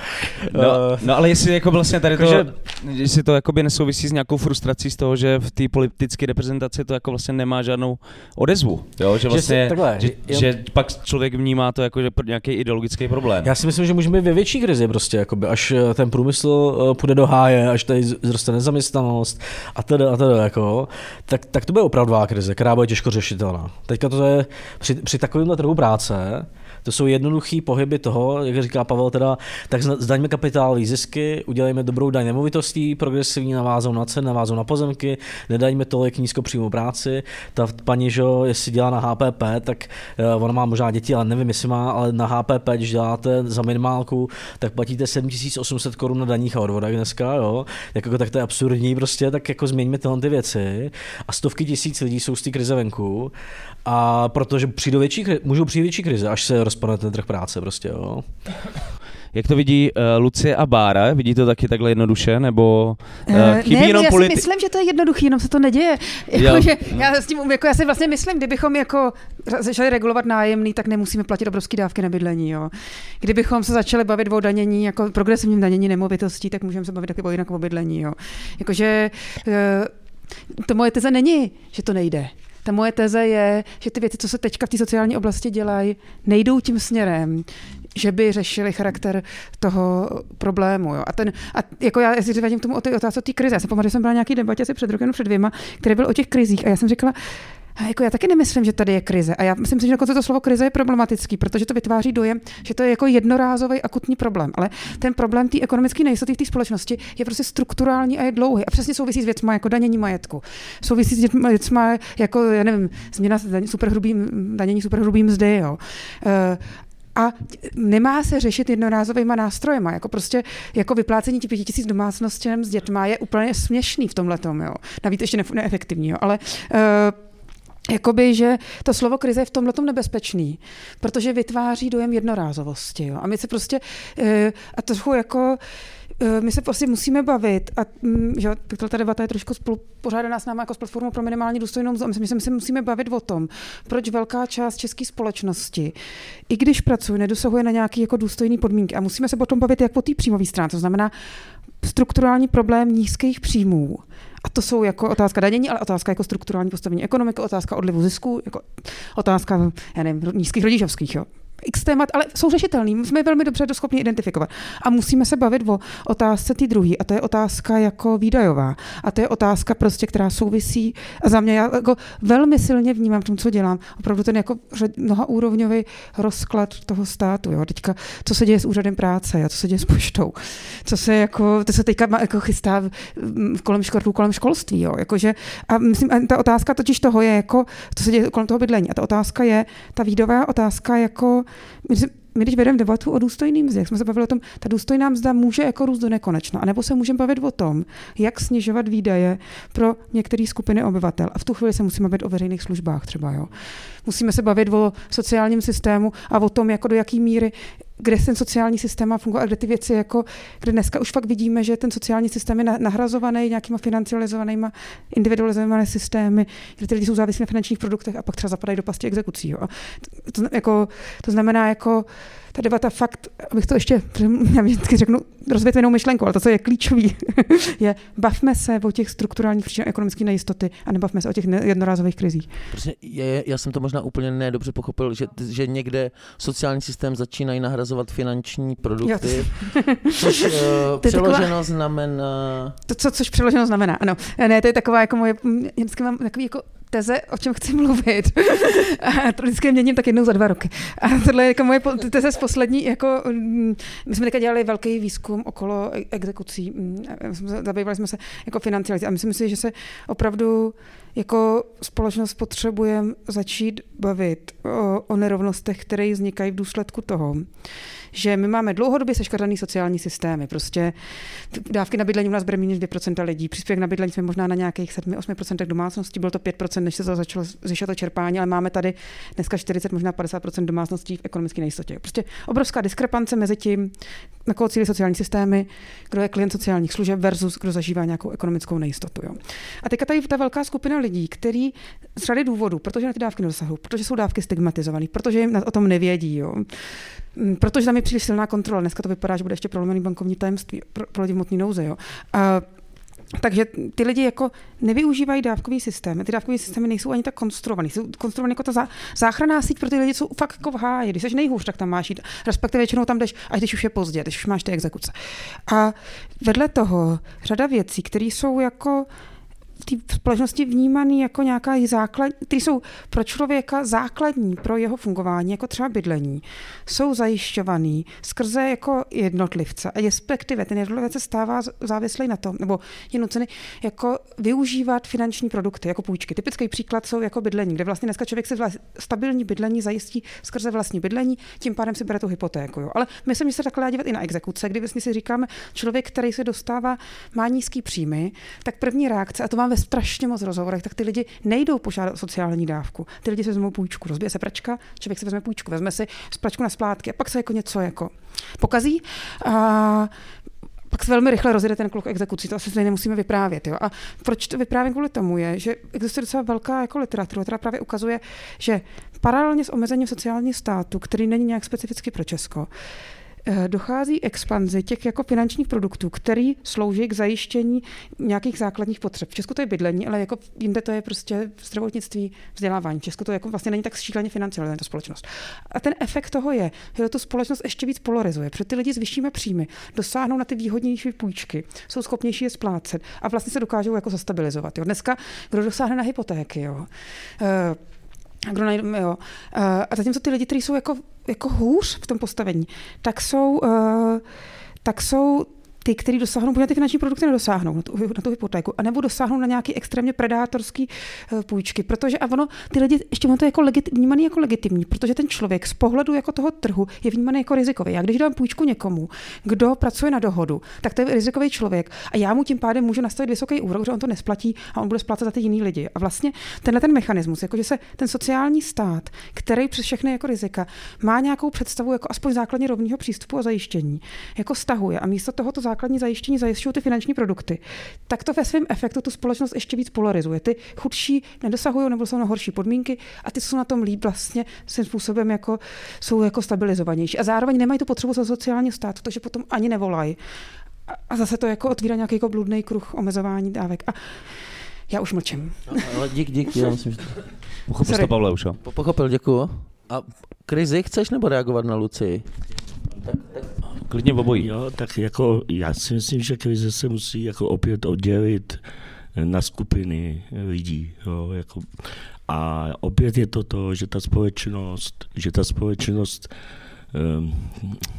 No, no, ale jestli jako vlastně tady to, že... jestli to jakoby nesouvisí s nějakou frustrací z toho, že v té politické reprezentaci to jako vlastně nemá žádnou odezvu, jo, že vlastně, že, si, takhle, že, jen... že pak člověk vnímá to jako, že nějaký ideologický problém. Já si myslím, že můžeme být ve větší krizi prostě, jakoby, až ten průmysl eh, půjde do háje, až tady zroste nezaměstnanost a tedy a tedy, jako, tak, tak to bude opravdová krize, která bude těžko řešitelná. Teďka to je při, při takovémhle trhu práce, to jsou jednoduché pohyby toho, jak říká Pavel, teda, tak zdaňme kapitálové zisky, udělejme dobrou daň nemovitostí, progresivní navázou na cen, navázou na pozemky, nedaňme tolik nízkopříjmou práci. Ta paní, že jestli dělá na HPP, tak uh, ona má možná děti, ale nevím, jestli má, ale na HPP, když děláte za minimálku, tak platíte 7800 korun na daních a odvodech dneska, jo. Jako, tak to je absurdní prostě, tak jako změňme tyhle ty věci. A stovky tisíc lidí jsou z té krize venku a protože přijdou větší, můžou přijít větší krize, až se rozpadne ten trh práce prostě, jo. Jak to vidí uh, Lucie a Bára? Vidí to taky takhle jednoduše? Nebo uh, chybí ne, jenom já politi- si myslím, že to je jednoduchý, jenom se to neděje. Jako, že já, s tím, jako, já si vlastně myslím, kdybychom jako začali regulovat nájemný, tak nemusíme platit obrovské dávky na bydlení. Jo. Kdybychom se začali bavit o danění, jako progresivním danění nemovitostí, tak můžeme se bavit taky o jinak o bydlení. Jo. Jakože uh, to moje teze není, že to nejde. Ta moje teze je, že ty věci, co se teďka v té sociální oblasti dělají, nejdou tím směrem, že by řešili charakter toho problému. Jo. A, ten, a jako já, si vrátím k tomu o té otázce té krize. Já jsem pamatuju, že jsem byla nějaký debatě asi před rokem, před dvěma, který byl o těch krizích a já jsem řekla, A jako já taky nemyslím, že tady je krize. A já myslím si, že dokonce to slovo krize je problematický, protože to vytváří dojem, že to je jako jednorázový akutní problém. Ale ten problém té ekonomické nejistoty v té společnosti je prostě strukturální a je dlouhý. A přesně souvisí s věcmi jako danění majetku. Souvisí s věcmi jako, já nevím, změna superhrubým, danění superhrubým mzdy. Jo. Uh, a nemá se řešit jednorázovými nástrojema. Jako prostě jako vyplácení těch pěti tisíc domácnostem s dětma je úplně směšný v tomhle tom. Navíc ještě neefektivní. Jo. Ale uh, Jakoby, že to slovo krize je v tomhle nebezpečný, protože vytváří dojem jednorázovosti. Jo. A my se prostě, uh, a trochu jako, Eh, my se prostě musíme bavit a mm, že ta debata je trošku spolu, pořádaná s námi jako s platformou pro minimální důstojnou mzdu. Myslím, že my se musíme bavit o tom, proč velká část české společnosti, i když pracuje, nedosahuje na nějaké jako důstojné podmínky. A musíme se potom bavit jak po té příjmové stránce, to znamená strukturální problém nízkých příjmů. A to jsou jako otázka danění, ale otázka jako strukturální postavení ekonomiky, otázka odlivu zisku, jako otázka, já nevím, nízkých rodičovských, jo x témat, ale jsou řešitelný. Jsme velmi dobře to schopni identifikovat. A musíme se bavit o otázce ty druhý. A to je otázka jako výdajová. A to je otázka prostě, která souvisí. A za mě já jako velmi silně vnímám v tom, co dělám. Opravdu ten jako mnoha úrovňový rozklad toho státu. Jo. Teďka, co se děje s úřadem práce a co se děje s poštou. Co se jako, to se teďka jako chystá kolem školů, kolem školství. Jo. Jakože, a myslím, a ta otázka totiž toho je jako, co se děje kolem toho bydlení. A ta otázka je, ta výdová otázka jako my, my když vedeme debatu o důstojným mzdě, jak jsme se bavili o tom, ta důstojná mzda může jako růst do nekonečna, anebo se můžeme bavit o tom, jak snižovat výdaje pro některé skupiny obyvatel. A v tu chvíli se musíme bavit o veřejných službách třeba. Jo. Musíme se bavit o sociálním systému a o tom, jako do jaké míry kde ten sociální systém má fungovat a kde ty věci, jako, kde dneska už fakt vidíme, že ten sociální systém je nahrazovaný nějakýma financializovanými, individualizovanými systémy, kde ty lidi jsou závislí na finančních produktech a pak třeba zapadají do pasti exekucí. Jo. A to, jako, to znamená, jako, ta debata fakt, abych to ještě, *laughs* já vždycky řeknu rozvětvenou myšlenku, ale to, co je klíčový, *laughs* je bavme se o těch strukturálních příčinách ekonomické nejistoty a nebavme se o těch jednorázových krizích. Prostě je, já jsem to možná úplně nedobře pochopil, že, že někde sociální systém začínají nahrazovat finanční produkty, *laughs* což uh, přeloženo taková, znamená... To, co, což přeloženo znamená, ano. Ne, to je taková jako moje, vždycky mám takový jako teze, o čem chci mluvit. a to vždycky měním tak jednou za dva roky. A tohle je jako moje teze z poslední, jako, mm, my jsme teďka dělali velký výzkum okolo e- exekucí, mm, zabývali jsme se jako financializací a myslím si, že se opravdu jako společnost potřebujeme začít bavit o, o nerovnostech, které vznikají v důsledku toho, že my máme dlouhodobě seškrtaný sociální systémy. Prostě dávky na bydlení u nás bere méně 2% lidí, příspěvek na bydlení jsme možná na nějakých 7-8% domácností, bylo to 5%, než se to začalo zvyšovat to čerpání, ale máme tady dneska 40, možná 50% domácností v ekonomické nejistotě. Prostě obrovská diskrepance mezi tím, na koho cílí sociální systémy, kdo je klient sociálních služeb versus kdo zažívá nějakou ekonomickou nejistotu. Jo. A teďka tady ta velká skupina lidí, který z řady důvodů, protože na ty dávky nedosahují, protože jsou dávky stigmatizované, protože jim o tom nevědí, jo. Mm, protože tam je příliš silná kontrola. Dneska to vypadá, že bude ještě prolomený bankovní tajemství pro, pro lidi v motní nouze. Jo. A, takže ty lidi jako nevyužívají dávkový systém. Ty dávkové systémy nejsou ani tak konstruované. Jsou konstruované jako ta zá, záchranná síť pro ty lidi, jsou fakt jako v háji. Když jsi nejhůř, tak tam máš jít. Respektive většinou tam jdeš, až když už je pozdě, když už máš ty exekuce. A vedle toho řada věcí, které jsou jako v té společnosti vnímaný jako nějaká základ, které jsou pro člověka základní pro jeho fungování, jako třeba bydlení, jsou zajišťovaný skrze jako jednotlivce. A respektive ten jednotlivec se stává závislý na tom, nebo je nucený jako využívat finanční produkty, jako půjčky. Typický příklad jsou jako bydlení, kde vlastně dneska člověk si stabilní bydlení zajistí skrze vlastní bydlení, tím pádem si bere tu hypotéku. Jo. Ale myslím, že se takhle dívat i na exekuce, kdy vlastně si říkáme, člověk, který se dostává, má nízký příjmy, tak první reakce, a to mám ve strašně moc rozhovorech, tak ty lidi nejdou požádat sociální dávku. Ty lidi se vezmou půjčku, rozbije se pračka, člověk si vezme půjčku, vezme si pračku na splátky a pak se jako něco jako pokazí. A pak se velmi rychle rozjede ten kluk exekucí, to asi nemusíme vyprávět. Jo? A proč to vyprávím kvůli tomu je, že existuje docela velká jako literatura, která právě ukazuje, že paralelně s omezením sociálního státu, který není nějak specificky pro Česko, dochází expanzi těch jako finančních produktů, který slouží k zajištění nějakých základních potřeb. V Česku to je bydlení, ale jako jinde to je prostě zdravotnictví, vzdělávání. V Česku to jako vlastně není tak šíleně financované, ta společnost. A ten efekt toho je, že to společnost ještě víc polarizuje, protože ty lidi s vyššími příjmy dosáhnou na ty výhodnější půjčky, jsou schopnější je splácet a vlastně se dokážou jako zastabilizovat. Jo. Dneska, kdo dosáhne na hypotéky, jo, eh, kdo najde, jo. Uh, a zatímco ty lidi, kteří jsou jako, jako hůř v tom postavení, tak jsou, uh, tak jsou ty, kteří dosáhnou, protože ty finanční produkty nedosáhnou na tu, na tu hypotéku, anebo dosáhnou na nějaký extrémně predátorský uh, půjčky, protože a ono, ty lidi, ještě ono to je jako legit, vnímaný jako legitimní, protože ten člověk z pohledu jako toho trhu je vnímaný jako rizikový. Já když dám půjčku někomu, kdo pracuje na dohodu, tak to je rizikový člověk a já mu tím pádem můžu nastavit vysoký úrok, že on to nesplatí a on bude splácet za ty jiný lidi. A vlastně tenhle ten mechanismus, jako že se ten sociální stát, který přes všechny jako rizika má nějakou představu jako aspoň základně rovného přístupu a zajištění, jako stahuje a místo tohoto základní zajištění zajišťují ty finanční produkty, tak to ve svém efektu tu společnost ještě víc polarizuje. Ty chudší nedosahují nebo jsou na horší podmínky a ty jsou na tom líp vlastně svým způsobem jako, jsou jako stabilizovanější. A zároveň nemají tu potřebu za sociální stát, protože potom ani nevolají. A zase to jako otvírá nějaký jako bludný kruh omezování dávek. A já už mlčím. No, ale dík, dík, *laughs* já myslím, že... Pochopil jsi to, Pavle, už jo? Pochopil, děkuju. A krizi chceš nebo reagovat na Lucii? Klidně obojí. Jo, tak jako já si myslím, že krize se musí jako opět oddělit na skupiny lidí. Jo, jako, a opět je to to, že ta společnost, že ta společnost um,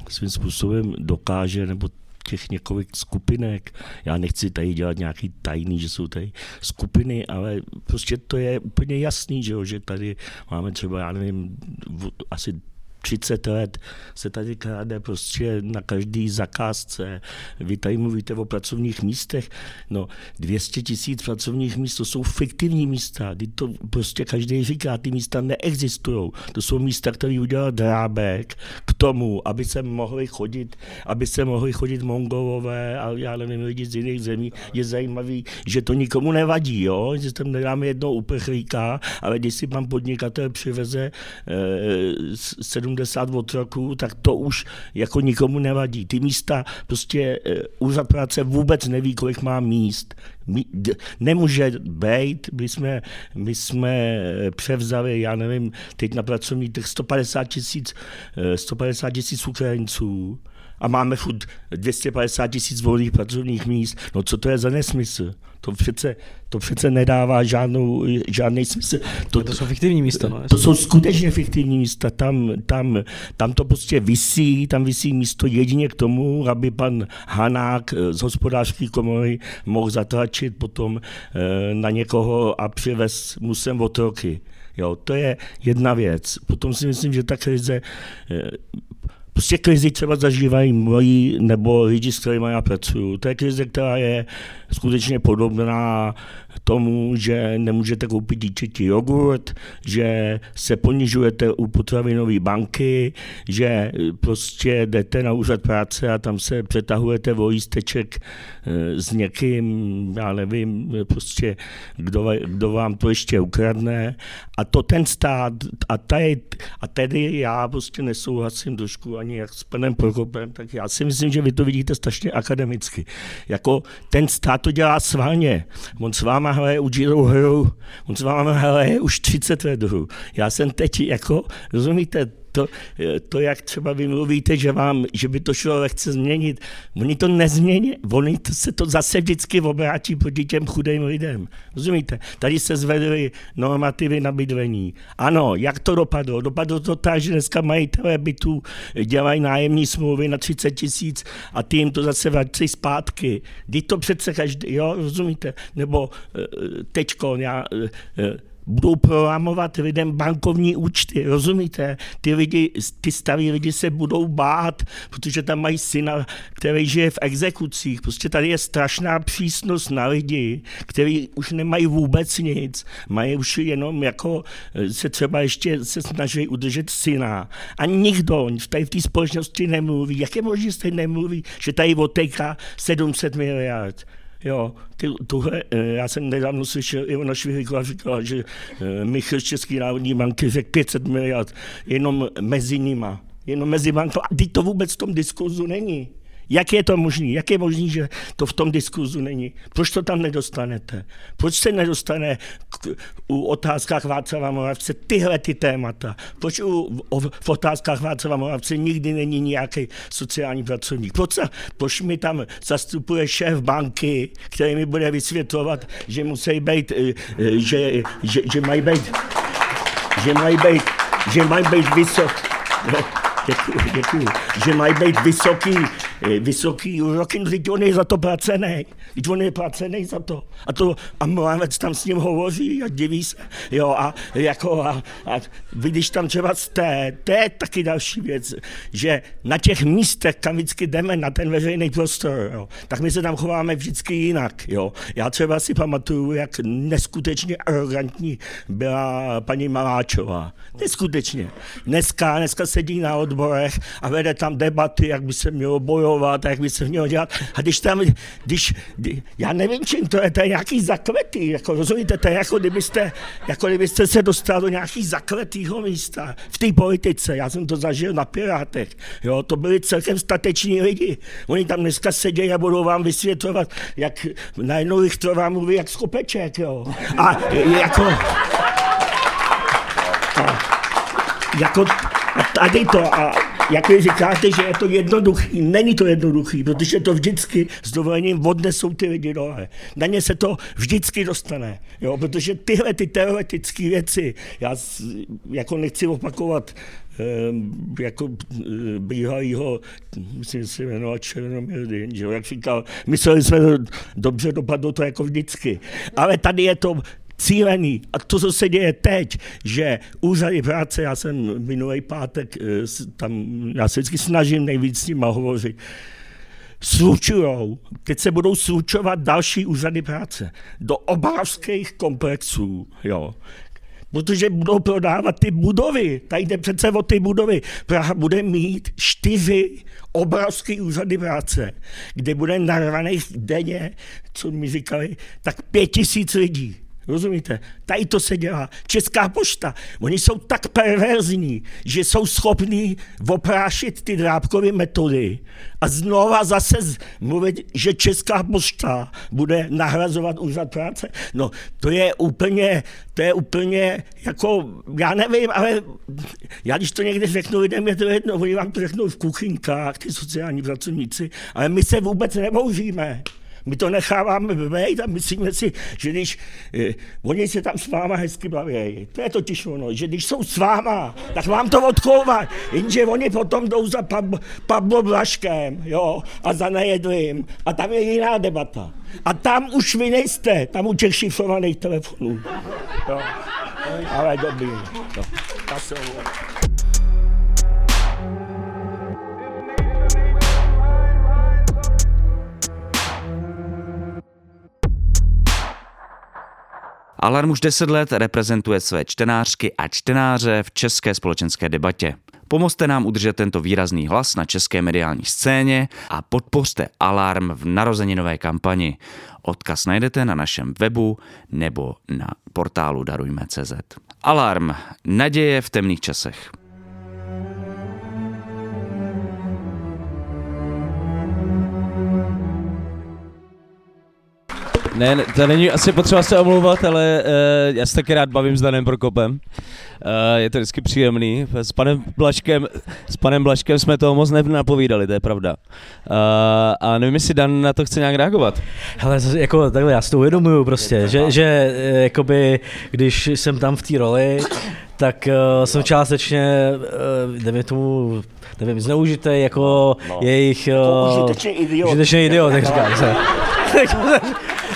svým způsobem dokáže, nebo těch několik skupinek. Já nechci tady dělat nějaký tajný, že jsou tady skupiny, ale prostě to je úplně jasný, že, jo, že tady máme třeba, já nevím, asi 30 let se tady kráde prostě na každý zakázce. Vy tady mluvíte o pracovních místech. No, 200 tisíc pracovních míst, to jsou fiktivní místa. Kdy to prostě každý říká, ty místa neexistují. To jsou místa, které udělal Drábek k tomu, aby se mohli chodit, aby se mohli chodit mongolové a já nevím, lidi z jiných zemí. Je zajímavý, že to nikomu nevadí, jo? že tam nedáme jednou uprchlíka, ale když si pan podnikatel přiveze eh, 70 otroků, tak to už jako nikomu nevadí. Ty místa, prostě uh, úřad práce vůbec neví, kolik má míst. Nemůže být, my jsme, my jsme převzali, já nevím, teď na pracovní trh 150 tisíc, 150 tisíc Ukrajinců a máme furt 250 tisíc volných pracovních míst. No co to je za nesmysl? To přece, to přece nedává žádnou, žádný smysl. To, to jsou fiktivní místa. No, to jsou skutečně fiktivní místa. Tam, tam, tam to prostě visí, tam visí místo jedině k tomu, aby pan Hanák z hospodářské komory mohl zatlačit potom na někoho a přivez mu sem otroky. Jo, to je jedna věc. Potom si myslím, že ta krize Prostě krizi třeba zažívají moji nebo lidi, s kterými já pracuju. To je krize, která je skutečně podobná tomu, že nemůžete koupit dítěti jogurt, že se ponižujete u potravinové banky, že prostě jdete na úřad práce a tam se přetahujete o lísteček eh, s někým, já nevím, prostě kdo, kdo vám to ještě ukradne. A to ten stát, a, tady, a tedy já prostě nesouhlasím trošku ani jak s panem Prokopem, tak já si myslím, že vy to vidíte strašně akademicky. Jako ten stát to dělá sválně. On s váma hraje u Giro hru, on s váma hraje už 30 let hru. Já jsem teď jako, rozumíte, to, to, jak třeba vy mluvíte, že, vám, že by to šlo lehce změnit, oni to nezmění, oni to, se to zase vždycky obrátí proti těm chudým lidem. Rozumíte? Tady se zvedly normativy na bydlení. Ano, jak to dopadlo? Dopadlo to tak, že dneska majitelé bytů dělají nájemní smlouvy na 30 tisíc a ty jim to zase vrací zpátky. Kdy to přece každý, jo, rozumíte? Nebo eh, teďko, já, eh, budou programovat lidem bankovní účty, rozumíte? Ty lidi, ty staví lidi se budou bát, protože tam mají syna, který žije v exekucích. Prostě tady je strašná přísnost na lidi, kteří už nemají vůbec nic, mají už jenom jako se třeba ještě se snaží udržet syna. A nikdo tady v té společnosti nemluví. Jak je možné, že nemluví, že tady oteká 700 miliard? Jo, ty, tuhle, eh, já jsem nedávno slyšel, i ona Švihlíková říkala, že eh, Michal z České národní banky řekl 500 miliard jenom mezi nima jenom mezi bankou. A teď to vůbec v tom diskurzu není. Jak je to možné? Jak je možné, že to v tom diskurzu není? Proč to tam nedostanete? Proč se nedostane k, u otázkách Václava Moravce tyhle ty témata? Proč u, o, v otázkách Václava Moravce nikdy není nějaký sociální pracovník? Proč, proč mi tam zastupuje šéf banky, který mi bude vysvětlovat, že musí být, eh, eh, že, že, že mají být, že mají být, že mají být vysok, děkuji, děkuji, že mají být vysoký, eh, vysoký úroky, teď on je za to placený, teď on je placený za to. A to a Mlávec tam s ním hovoří a diví se, jo, a jako, a, a když tam třeba jste, to je taky další věc, že na těch místech, kam vždycky jdeme, na ten veřejný prostor, jo, tak my se tam chováme vždycky jinak, jo. Já třeba si pamatuju, jak neskutečně arrogantní byla paní Maláčová. Neskutečně. Dneska, dneska sedí na odborech a vede tam debaty, jak by se mělo bojovat, jak by se mělo dělat. A když tam, když, já nevím, čím to je, to je nějaký zakletý, jako rozumíte, to je jako kdybyste, jako kdybyste se dostal do nějaký zakletýho místa v té politice. Já jsem to zažil na Pirátech, jo, to byli celkem stateční lidi. Oni tam dneska sedějí a budou vám vysvětlovat, jak najednou Richtrová mluví jak skopeček, jo. A jako, a, jako tady to a jak vy říkáte, že je to jednoduchý, není to jednoduchý, protože to vždycky s dovolením odnesou ty lidi dole. Na ně se to vždycky dostane, jo, protože tyhle ty teoretické věci, já jako nechci opakovat jako bývalýho, myslím si jmenovat Černomír že jak říkal, mysleli jsme, dobře dopadlo to jako vždycky. Ale tady je to cílený. A to, co se děje teď, že úřady práce, já jsem minulý pátek tam, já se vždycky snažím nejvíc s nimi hovořit, slučujou, teď se budou slučovat další úřady práce do obrovských komplexů, jo, protože budou prodávat ty budovy. Tady jde přece o ty budovy. Praha bude mít čtyři obrovské úřady práce, kde bude narvaných denně, co mi říkali, tak pět tisíc lidí. Rozumíte? Tady to se dělá. Česká pošta. Oni jsou tak perverzní, že jsou schopní oprášit ty drábkové metody a znova zase mluvit, že Česká pošta bude nahrazovat úřad práce. No, to je úplně, to je úplně jako, já nevím, ale já když to někde řeknu lidem, je to jedno, oni vám to řeknou v kuchynkách, ty sociální pracovníci, ale my se vůbec nebouříme. My to necháváme vejít a myslíme si, že když eh, oni se tam s váma hezky baví, to je totiž ono, že když jsou s váma, tak vám to odkouvají, jenže oni potom jdou za Pab, Pablo Blaškem, jo, a za nejedlým a tam je jiná debata. A tam už vy nejste, tam u těch šifrovaných telefonů. Jo. Ale dobrý. No. Alarm už 10 let reprezentuje své čtenářky a čtenáře v české společenské debatě. Pomozte nám udržet tento výrazný hlas na české mediální scéně a podpořte Alarm v narozeninové kampani. Odkaz najdete na našem webu nebo na portálu darujme.cz. Alarm. Naděje v temných časech. Ne, to není asi potřeba se omlouvat, ale uh, já se taky rád bavím s Danem Prokopem. Uh, je to vždycky příjemný. S panem Blaškem, s panem Blaškem jsme toho moc nenapovídali, to je pravda. Uh, a nevím, jestli Dan na to chce nějak reagovat. Hele, jako takhle, já si to uvědomuju prostě, že, že jakoby, když jsem tam v té roli, tak uh, jsem částečně, uh, nevím tomu, nevím, zneužitý jako no, no. jejich... Uh, užitečný idiot. Užitečný idiot, *laughs* tak říkám.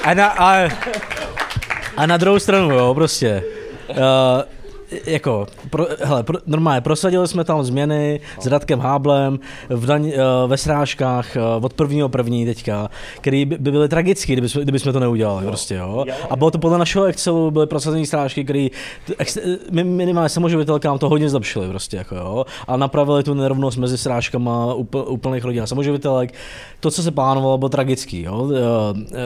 A na, a, a na druhou stranu, jo, prostě. Uh, jako, pro, hele, pro, normálně, prosadili jsme tam změny s Radkem Háblem v daň, uh, ve srážkách uh, od prvního první teďka, který by, by byly tragický, kdyby, jsme, kdyby jsme to neudělali, no. prostě, jo. A bylo to podle našeho Excelu, byly prosazené srážky, které minimálně samoživitelkám to hodně zlepšili, prostě, jako, jo. A napravili tu nerovnost mezi srážkama úpl, úplných rodin a samoživitelek. To, co se plánovalo, bylo tragický, jo.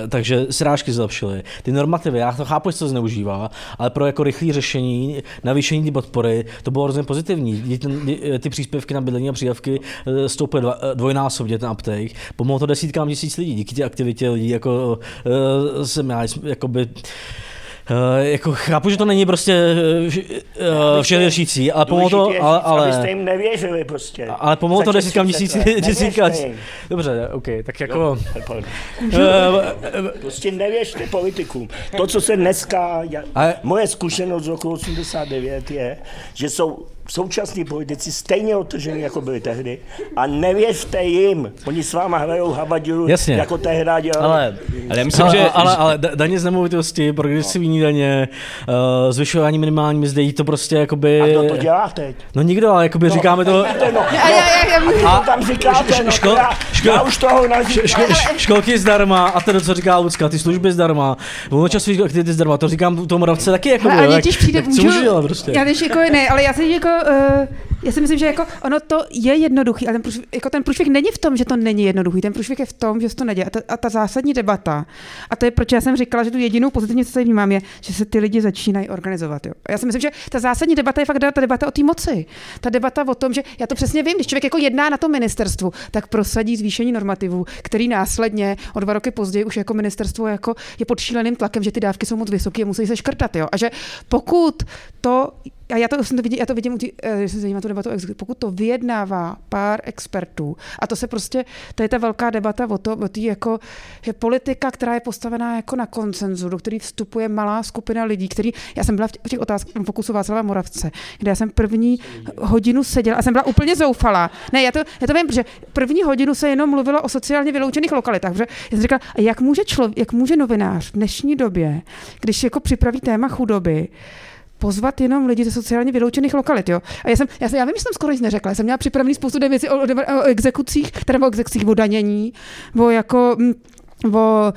Takže srážky zlepšily. Ty normativy, já to chápu, že se to zneužívá, ale pro jako rychlé řešení, navíc navýšení ty podpory, to bylo hrozně pozitivní. Ty, ty, příspěvky na bydlení a přídavky eh, stouply eh, dvojnásobně ten uptake. Pomohlo to desítkám tisíc lidí díky té aktivitě lidí, jako jsem já, jakoby, jako chápu, že to není prostě uh, vševěřící, ale pomohlo to, ale, ale... Abyste jim nevěřili prostě. Ale pomohlo to desítkám tisíc, desítkám Dobře, OK, tak jako... Prostě nevěřte politikům. To, co se dneska... Ale... Moje zkušenost z roku 89 je, že jsou současní politici stejně otržení, jako byli tehdy a nevěřte jim. Oni s váma hrajou habadžuru, Jasně. jako tehdy dělali. Ale, ale, myslím, ale, že, ale, ale daně z nemovitosti, progresivní no. daně, uh, zvyšování minimální mzdy, to prostě jakoby... A kdo to dělá teď? No nikdo, ale jakoby no, říkáme to... No, no, já, já, já, já, to tam říkáte, no, ško, já, ško, já už toho ško, Školky zdarma a to, co říká Lucka, ty služby zdarma, volnočasové aktivity zdarma, to říkám tomu Moravce taky jako. Ale ani přijde, můžu, dělat prostě. Já než jako ne, ale já si jako uh, já si myslím, že jako ono to je jednoduchý, ale ten průšvih, jako ten průšvih není v tom, že to není jednoduchý, ten průšvih je v tom, že se to neděje. A ta, a ta zásadní debata, a to je proč já jsem říkala, že tu jedinou pozitivní, co tady vnímám, je, že se ty lidi začínají organizovat. Jo. A já si myslím, že ta zásadní debata je fakt ta debata o té moci. Ta debata o tom, že já to přesně vím, když člověk jako jedná na tom ministerstvu, tak prosadí zvýšení normativů, který následně o dva roky později už jako ministerstvo jako je pod šíleným tlakem, že ty dávky jsou moc vysoké a musí se škrtat. Jo. A že pokud to a já to, to vidím, já to vidím, eh, že se zajímá tu debatu, pokud to vyjednává pár expertů, a to se prostě, to je ta velká debata o to, o tý jako, že politika, která je postavená jako na koncenzu, do který vstupuje malá skupina lidí, který, já jsem byla v těch otázkách pokusu Václava Moravce, kde já jsem první hodinu seděla a jsem byla úplně zoufalá. Ne, já to, já to vím, protože první hodinu se jenom mluvilo o sociálně vyloučených lokalitách, protože já jsem říkala, jak může, člověk, jak může novinář v dnešní době, když jako připraví téma chudoby, pozvat jenom lidi ze sociálně vyloučených lokalit. Jo? A já, jsem, já, jsem, já vím, že jsem skoro nic neřekla. Já jsem měla připravený spoustu věcí o, o, o exekucích, teda o exekucích, o danění, o jako mm, o,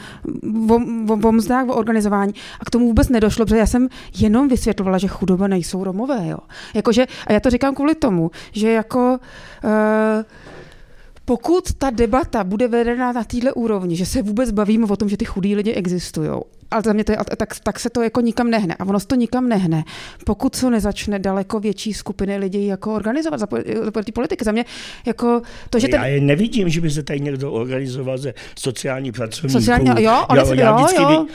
o, o, o mzdách, o organizování. A k tomu vůbec nedošlo, protože já jsem jenom vysvětlovala, že chudoba nejsou Romové. Jo. Jakože, a já to říkám kvůli tomu, že jako uh, pokud ta debata bude vedena na této úrovni, že se vůbec bavíme o tom, že ty chudí lidi existují, ale za mě to je, tak, tak se to jako nikam nehne. A ono se to nikam nehne, pokud se nezačne daleko větší skupiny lidí jako organizovat za, za ty politiky. Za mě jako to, že ten... Já je nevidím, že by se tady někdo organizoval ze sociální pracovníků. Sociální, jo, já, já jo, jo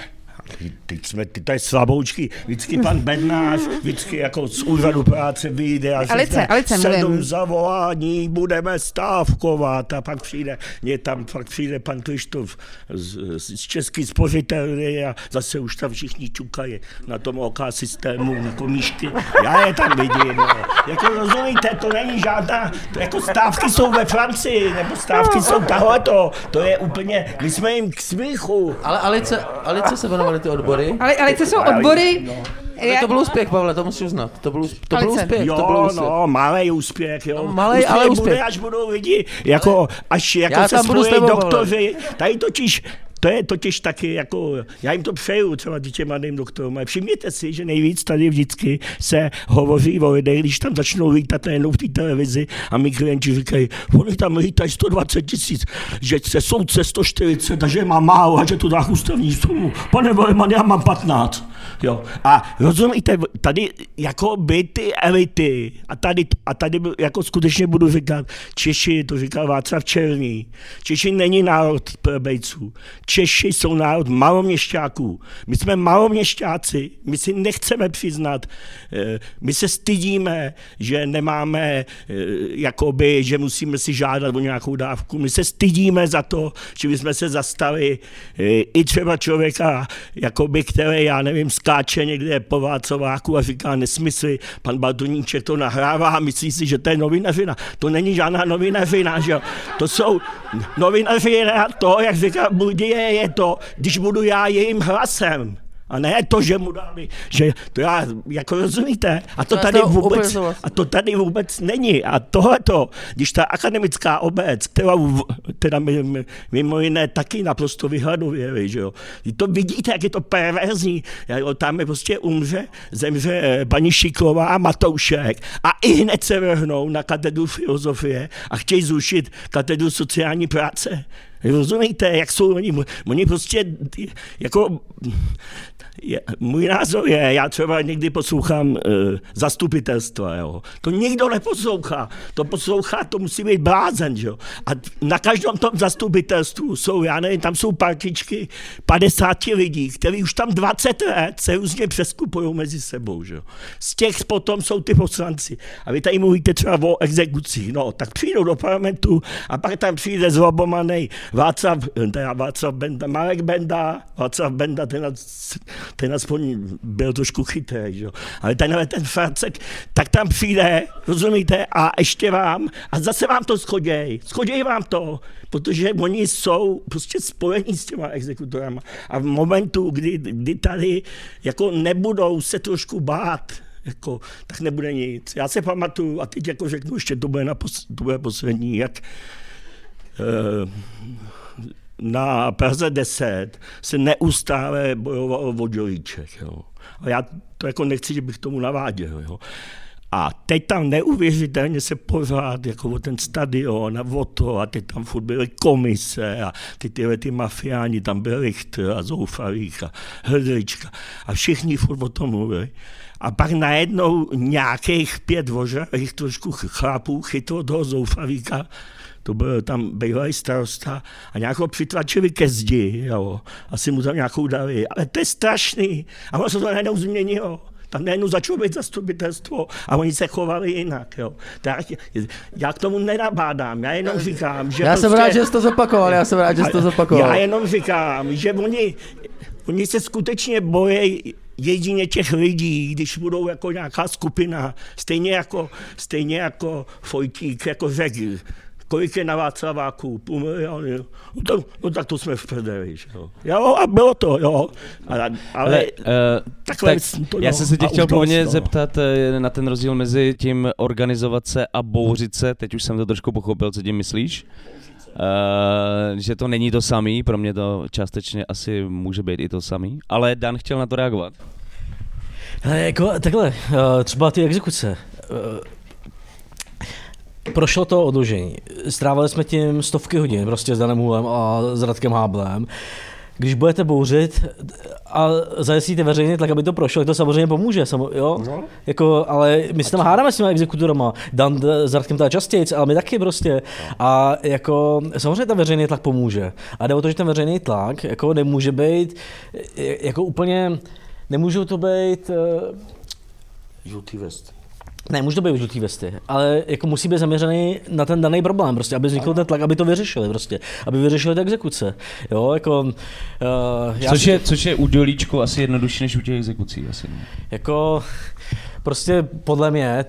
teď jsme, ty tady slaboučky, vždycky pan Bednář, vždycky jako z úřadu práce vyjde a Alice, Alice, sedm mluvím. zavolání, budeme stávkovat a pak přijde, mě tam pak přijde pan Krištof z, z Český spořitelny a zase už tam všichni čukají na tom OK systému, jako míšky. Já je tam vidím. No. Jako rozumíte, to není žádná, to jako stávky jsou ve Francii, nebo stávky jsou tohleto, to je úplně, my jsme jim k smíchu. Ale Alice, Alice se jmenovaly ty odbory? Ale, ale co jsou odbory? No. Ale to byl úspěch, Pavle, to musíš uznat. To byl, to byl úspěch. Jo, to byl úspěch. no, malý úspěch, jo. No, malej, úspěch ale úspěch. Bude, až budou lidi, jako, až jako Já se spojí doktoři. Tady totiž to je totiž taky jako, já jim to přeju třeba těm mladým doktorům, ale všimněte si, že nejvíc tady vždycky se hovoří o lidech, když tam začnou lítat najednou v té televizi a my klienti říkají, oni tam lítají 120 tisíc, že se soudce 140, takže má málo a že to dá ústavní soudu. Pane Vojman, já mám 15. Jo. A rozumíte, tady jako by ty elity, a tady, a tady jako skutečně budu říkat, Češi, to říkal Václav Černý, Češi není národ plebejců. Češi jsou národ maloměšťáků. My jsme maloměšťáci, my si nechceme přiznat, eh, my se stydíme, že nemáme, eh, jakoby, že musíme si žádat o nějakou dávku. My se stydíme za to, že bychom se zastali eh, i třeba člověka, jakoby, který, já nevím, skáče někde po Václaváku a říká nesmysly. Pan Baltoníček to nahrává a myslí si, že to je novinařina. To není žádná novinařina, že jo. To jsou novinařina to, jak říká Budie, je to, když budu já jejím hlasem. A ne to, že mu dali, že to já, jako rozumíte, a to tady vůbec, a to tady vůbec není. A tohleto, když ta akademická obec, která teda mimo jiné taky naprosto vyhladově, že jo, to vidíte, jak je to perverzní, jo, tam je prostě umře, zemře eh, paní Šiklová a Matoušek a i hned se vrhnou na katedru filozofie a chtějí zrušit katedru sociální práce. Rozumíte, jak jsou oni, oni prostě jako je, můj názor je, já třeba někdy poslouchám uh, zastupitelstva, jo. To nikdo neposlouchá. To poslouchá, to musí být blázen, jo. A na každém tom zastupitelstvu jsou, já nevím, tam jsou partičky 50 lidí, kteří už tam 20 let se různě přeskupují mezi sebou, jo. Z těch potom jsou ty poslanci. A vy tady mluvíte třeba o exekucích, no, tak přijdou do parlamentu a pak tam přijde zlobomanej Václav, teda Václav Benda, Marek Benda, Václav Benda, ten ten aspoň byl trošku chytrý, že? ale tenhle ten Francek, tak tam přijde, rozumíte, a ještě vám, a zase vám to schoděj, schoděj vám to, protože oni jsou prostě spojení s těma exekutorama a v momentu, kdy, kdy tady jako nebudou se trošku bát, jako, tak nebude nic. Já se pamatuju, a teď jako řeknu, ještě to bude, na pos, to bude poslední, jak uh, na Praze 10 se neustále bojovalo o Jolíček. Jo. A já to jako nechci, že bych tomu naváděl. Jo. A teď tam neuvěřitelně se pořád, jako o ten stadion a o to, a teď tam furt byly komise a ty tyhle ty mafiáni, tam byl Richter a Zoufalík a Hrdlička a všichni furt o tom mluvili. A pak najednou nějakých pět vožavých trošku chlapů chytlo toho Zoufalíka to byl tam bývalý starosta a nějak ho přitlačili ke zdi, jo. asi mu tam nějakou dali, ale to je strašný. A ono se to najednou změnilo. Tam najednou začalo být zastupitelstvo a oni se chovali jinak. Jo. Tak já k tomu nenabádám, já jenom říkám, že... Já prostě, jsem rád, že jsi to zopakoval, já jsem rád, že jsi to zopakoval. Já jenom říkám, že oni, oni se skutečně bojí jedině těch lidí, když budou jako nějaká skupina, stejně jako, stejně jako Fojtík, jako řekl, kolik je na Václaváku, půl milionu, no, to, no tak to jsme v prdeli, jo. jo. a bylo to, jo, ale, ale, ale uh, takhle tak to, Já jsem se tě chtěl původně no. zeptat eh, na ten rozdíl mezi tím organizovat se a bouřit se, teď už jsem to trošku pochopil, co tím myslíš. Uh, že to není to samý, pro mě to částečně asi může být i to samý, ale Dan chtěl na to reagovat. Hele, jako, takhle, třeba ty exekuce prošlo to odložení. Strávili jsme tím stovky hodin prostě s Danem Hulem a s Radkem Háblem. Když budete bouřit a zajistíte veřejně tak, aby to prošlo, to samozřejmě pomůže. Samo, jo? No. Jako, ale my se tam hádáme s těmi exekutorama. Dan s Radkem teda častěji, ale my taky prostě. A jako, samozřejmě ten veřejný tlak pomůže. A jde o to, že ten veřejný tlak jako nemůže být jako úplně, nemůžou to být... Uh, Žlutý vest. Ne, může to být žlutý vesty, ale jako musí být zaměřený na ten daný problém, prostě, aby vznikl ten tlak, aby to vyřešili, prostě, aby vyřešili ty exekuce. Jo, jako, uh, což, si... je, což je u dělíčku asi jednodušší než u těch exekucí. Asi. Jako, prostě podle mě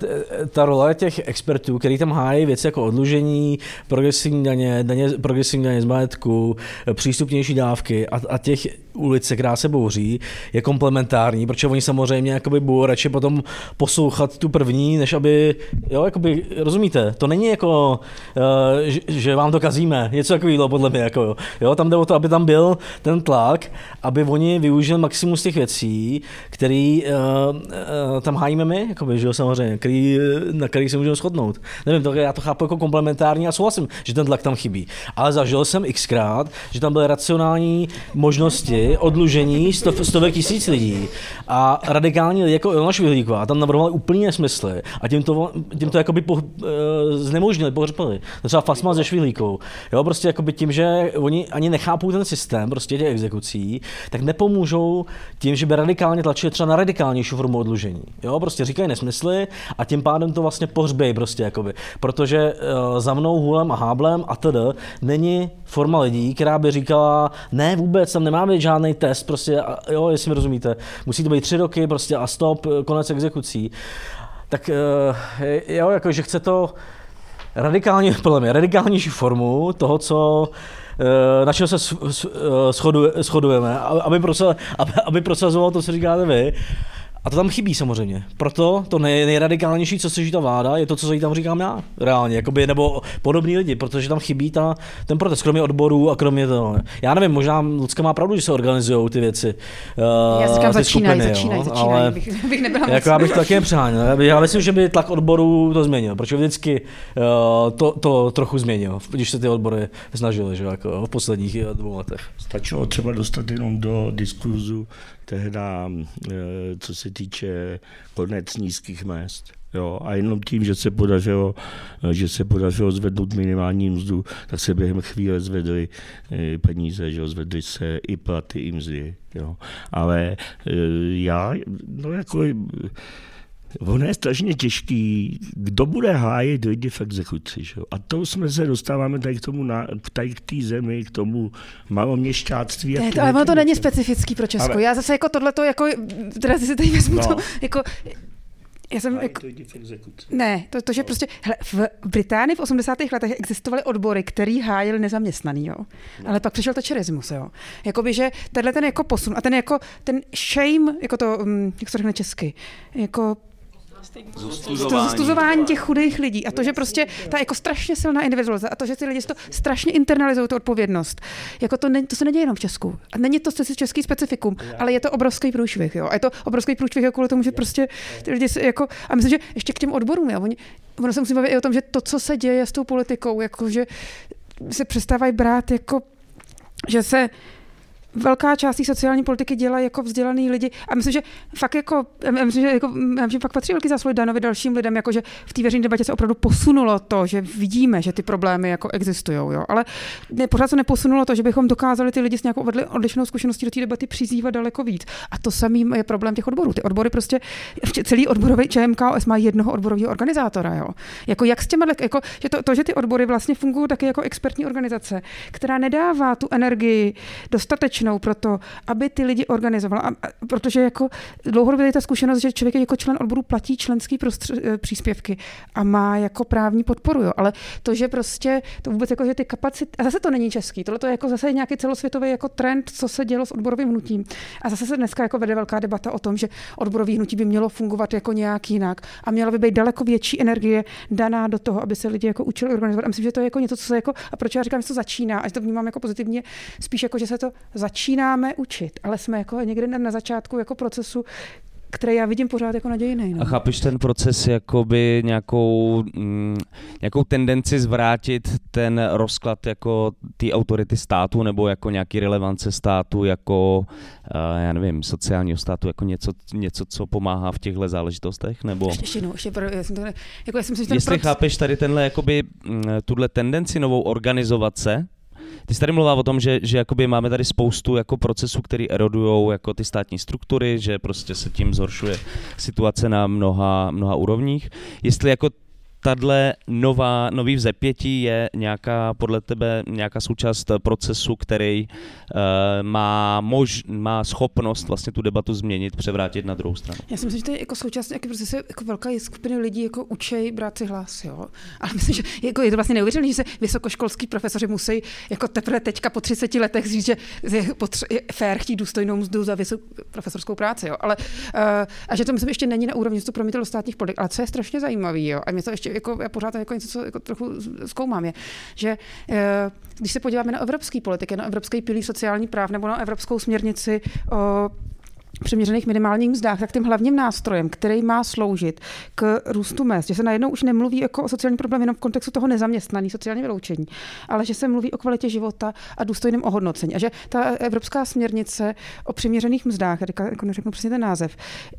ta role těch expertů, který tam hájí věci jako odlužení, progresivní daně, daně progresivní daně z majetku, přístupnější dávky a, a těch ulice, která se bouří, je komplementární, protože oni samozřejmě jakoby budou radši potom poslouchat tu první, než aby, jo, jakoby, rozumíte, to není jako, uh, že, vám to kazíme, něco takového podle mě, jako, jo, tam jde o to, aby tam byl ten tlak, aby oni využili maximum z těch věcí, který uh, uh, tam hájíme my, jakoby, že jo, samozřejmě, který, na který se můžeme shodnout. Nevím, to, já to chápu jako komplementární a souhlasím, že ten tlak tam chybí. Ale zažil jsem xkrát, že tam byly racionální možnosti odlužení stov, stovek tisíc lidí a radikální lidi jako Ilona Švihlíková tam navrhovali úplně nesmysly a tím to, tím to jakoby po, e, znemožnili, pohřpali. Třeba Fasma ze Švihlíkou. Jo, prostě jakoby tím, že oni ani nechápou ten systém prostě těch exekucí, tak nepomůžou tím, že by radikálně tlačili třeba na radikálnější formu odlužení. Jo, prostě říkají nesmysly a tím pádem to vlastně pohřbějí prostě jakoby. Protože uh, za mnou, Hůlem a Háblem a td. není forma lidí, která by říkala, ne vůbec, tam nemá být žádný test, prostě, a, jo, jestli mi rozumíte, musí to být tři roky prostě a stop, konec exekucí. Tak uh, jo, jako, že chce to radikálně, *laughs* podle mě, radikálnější formu toho, co na čem se shodujeme, aby, *laughs* aby, aby prosazoval to, co říkáte vy, A to tam chybí samozřejmě. Proto to nej, nejradikálnější, co se ta vláda, je to, co tam říkám já, reálně, jakoby, nebo podobní lidi, protože tam chybí ta, ten protest, kromě odborů a kromě toho. Já nevím, možná Lucka má pravdu, že se organizují ty věci. Uh, já říkám, začínají, začínají, začínají, ale bych, bych nebyla jako já bych to taky nepřáněl. Já myslím, že by tlak odborů to změnil, protože vždycky uh, to, to, trochu změnil, když se ty odbory snažili, že jako v posledních dvou letech. Stačilo třeba dostat jenom do diskurzu tehda, eh, co se týče konec nízkých mest. Jo, a jenom tím, že se podařilo, eh, že se podařilo zvednout minimální mzdu, tak se během chvíle zvedly eh, peníze, že jo, zvedly se i platy, i mzdy. Jo. Ale já, no jako, Ono je strašně těžký, kdo bude hájit lidi v exekuci. Že? A to jsme se dostáváme tady k tomu, na, tady k té zemi, k tomu maloměšťáctví. Ne, to, ale ono to není specifický pro Česko. Ale... Já zase jako tohleto, jako, teda si tady vezmu no. to, jako, já jsem jako, ne, to, to, že prostě, hele, v Británii v 80. letech existovaly odbory, který hájil nezaměstnaný, jo. No. Ale pak přišel tačerismus, jo. Jakoby, že tenhle ten jako posun a ten jako, ten shame, jako to, mm, jak se řekne česky, jako Zostuzování těch chudých lidí a to, že prostě ta jako strašně silná individualizace a to, že ty lidi to strašně internalizují tu odpovědnost. Jako to, ne, to se neděje jenom v Česku. A není to český specifikum, ale je to obrovský průšvih. Jo? A je to obrovský průšvih jako kvůli tomu, že prostě ty lidi se jako, a myslím, že ještě k těm odborům, jo? Oni, ono se musí bavit i o tom, že to, co se děje s tou politikou, jako že se přestávají brát jako že se velká část sociální politiky dělají jako vzdělaný lidi. A myslím, že fakt jako, myslím, že, jako, myslím, že fakt patří velký zásluhy Danovi dalším lidem, jako že v té veřejné debatě se opravdu posunulo to, že vidíme, že ty problémy jako existují. Jo. Ale ne, pořád se neposunulo to, že bychom dokázali ty lidi s nějakou odlišnou zkušeností do té debaty přizývat daleko víc. A to samý je problém těch odborů. Ty odbory prostě, celý odborový ČMKOS má jednoho odborového organizátora. Jo. Jako jak s těma, jako, že to, to, že ty odbory vlastně fungují taky jako expertní organizace, která nedává tu energii dostatečnou většinou proto, aby ty lidi organizovala. A, a, protože jako dlouhodobě je ta zkušenost, že člověk jako člen odboru platí členský prostř- eh, příspěvky a má jako právní podporu. Jo. Ale to, že prostě to vůbec jako, že ty kapacity, a zase to není český, tohle to je jako zase nějaký celosvětový jako trend, co se dělo s odborovým hnutím. A zase se dneska jako vede velká debata o tom, že odborový hnutí by mělo fungovat jako nějak jinak a měla by být daleko větší energie daná do toho, aby se lidi jako učili organizovat. A myslím, že to je jako něco, co se jako, a proč já říkám, že to začíná, a to vnímám jako pozitivně, spíš jako, že se to začíná začínáme učit, ale jsme jako někde na začátku jako procesu, který já vidím pořád jako nadějný. No. A chápeš ten proces jakoby nějakou, mm, nějakou tendenci zvrátit ten rozklad jako ty autority státu nebo jako nějaký relevance státu jako, uh, já nevím, sociálního státu jako něco, něco, co pomáhá v těchto záležitostech? Nebo... Ještě, ještě, no, ještě, já jsem to, jako já jsem si, Jestli proces... chápeš tady tenhle, jakoby, mm, tuhle tendenci novou organizovat se, ty jsi tady mluvila o tom, že, že jakoby máme tady spoustu jako procesů, které erodují jako ty státní struktury, že prostě se tím zhoršuje situace na mnoha, mnoha úrovních. Jestli jako tahle nová, nový vzepětí je nějaká, podle tebe, nějaká součást procesu, který uh, má, mož, má schopnost vlastně tu debatu změnit, převrátit na druhou stranu? Já si myslím, že to je jako součást nějaký procesu, jako velká skupiny lidí jako učej brát si hlas, jo. Ale myslím, že jako je to vlastně neuvěřitelné, že se vysokoškolský profesoři musí jako teprve teďka po 30 letech říct, že je, potře- je fér chtít důstojnou mzdu za vysok- profesorskou práci, jo. Ale, uh, a že to myslím ještě není na úrovni, že to promítlo do státních politik. Ale co je strašně zajímavé, jo. A mě to ještě jako, já pořád jako něco, co jako trochu zkoumám, je, že eh, když se podíváme na evropský politiky, na evropský pilíř sociální práv nebo na evropskou směrnici o přiměřených minimálních mzdách, tak tím hlavním nástrojem, který má sloužit k růstu mest, že se najednou už nemluví jako o sociální problém jenom v kontextu toho nezaměstnaný, sociální vyloučení, ale že se mluví o kvalitě života a důstojném ohodnocení. A že ta evropská směrnice o přiměřených mzdách, jako neřeknu přesně ten název,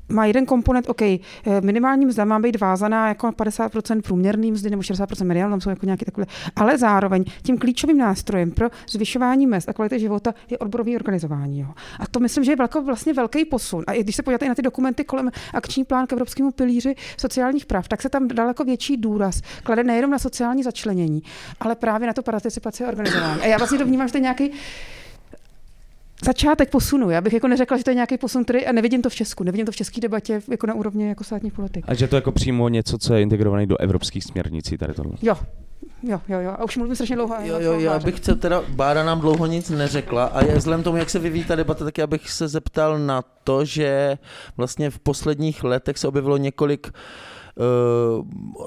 má jeden komponent, OK, eh, minimální mzda má být vázaná jako 50% průměrný mzdy nebo 60% medián, tam jsou jako nějaké takové, ale zároveň tím klíčovým nástrojem pro zvyšování mest a kvality života je odborové organizování. Jo. A to myslím, že je vlastně velký posun. A když se podíváte i na ty dokumenty kolem akční plán k Evropskému pilíři sociálních práv, tak se tam daleko větší důraz klade nejenom na sociální začlenění, ale právě na to participaci organizování. A já vlastně to vnímám, že to je nějaký začátek posunu. Já bych jako neřekla, že to je nějaký posun, který, a nevidím to v Česku, nevidím to v české debatě jako na úrovni jako státních politik. A že to jako přímo něco, co je integrované do evropských směrnicí, tady tohle. Jo, Jo, jo, jo. A už mluvím strašně dlouho. Jo, jo, já bych se teda, Bára nám dlouho nic neřekla a je vzhledem tomu, jak se vyvíjí ta debata, tak já bych se zeptal na to, že vlastně v posledních letech se objevilo několik uh,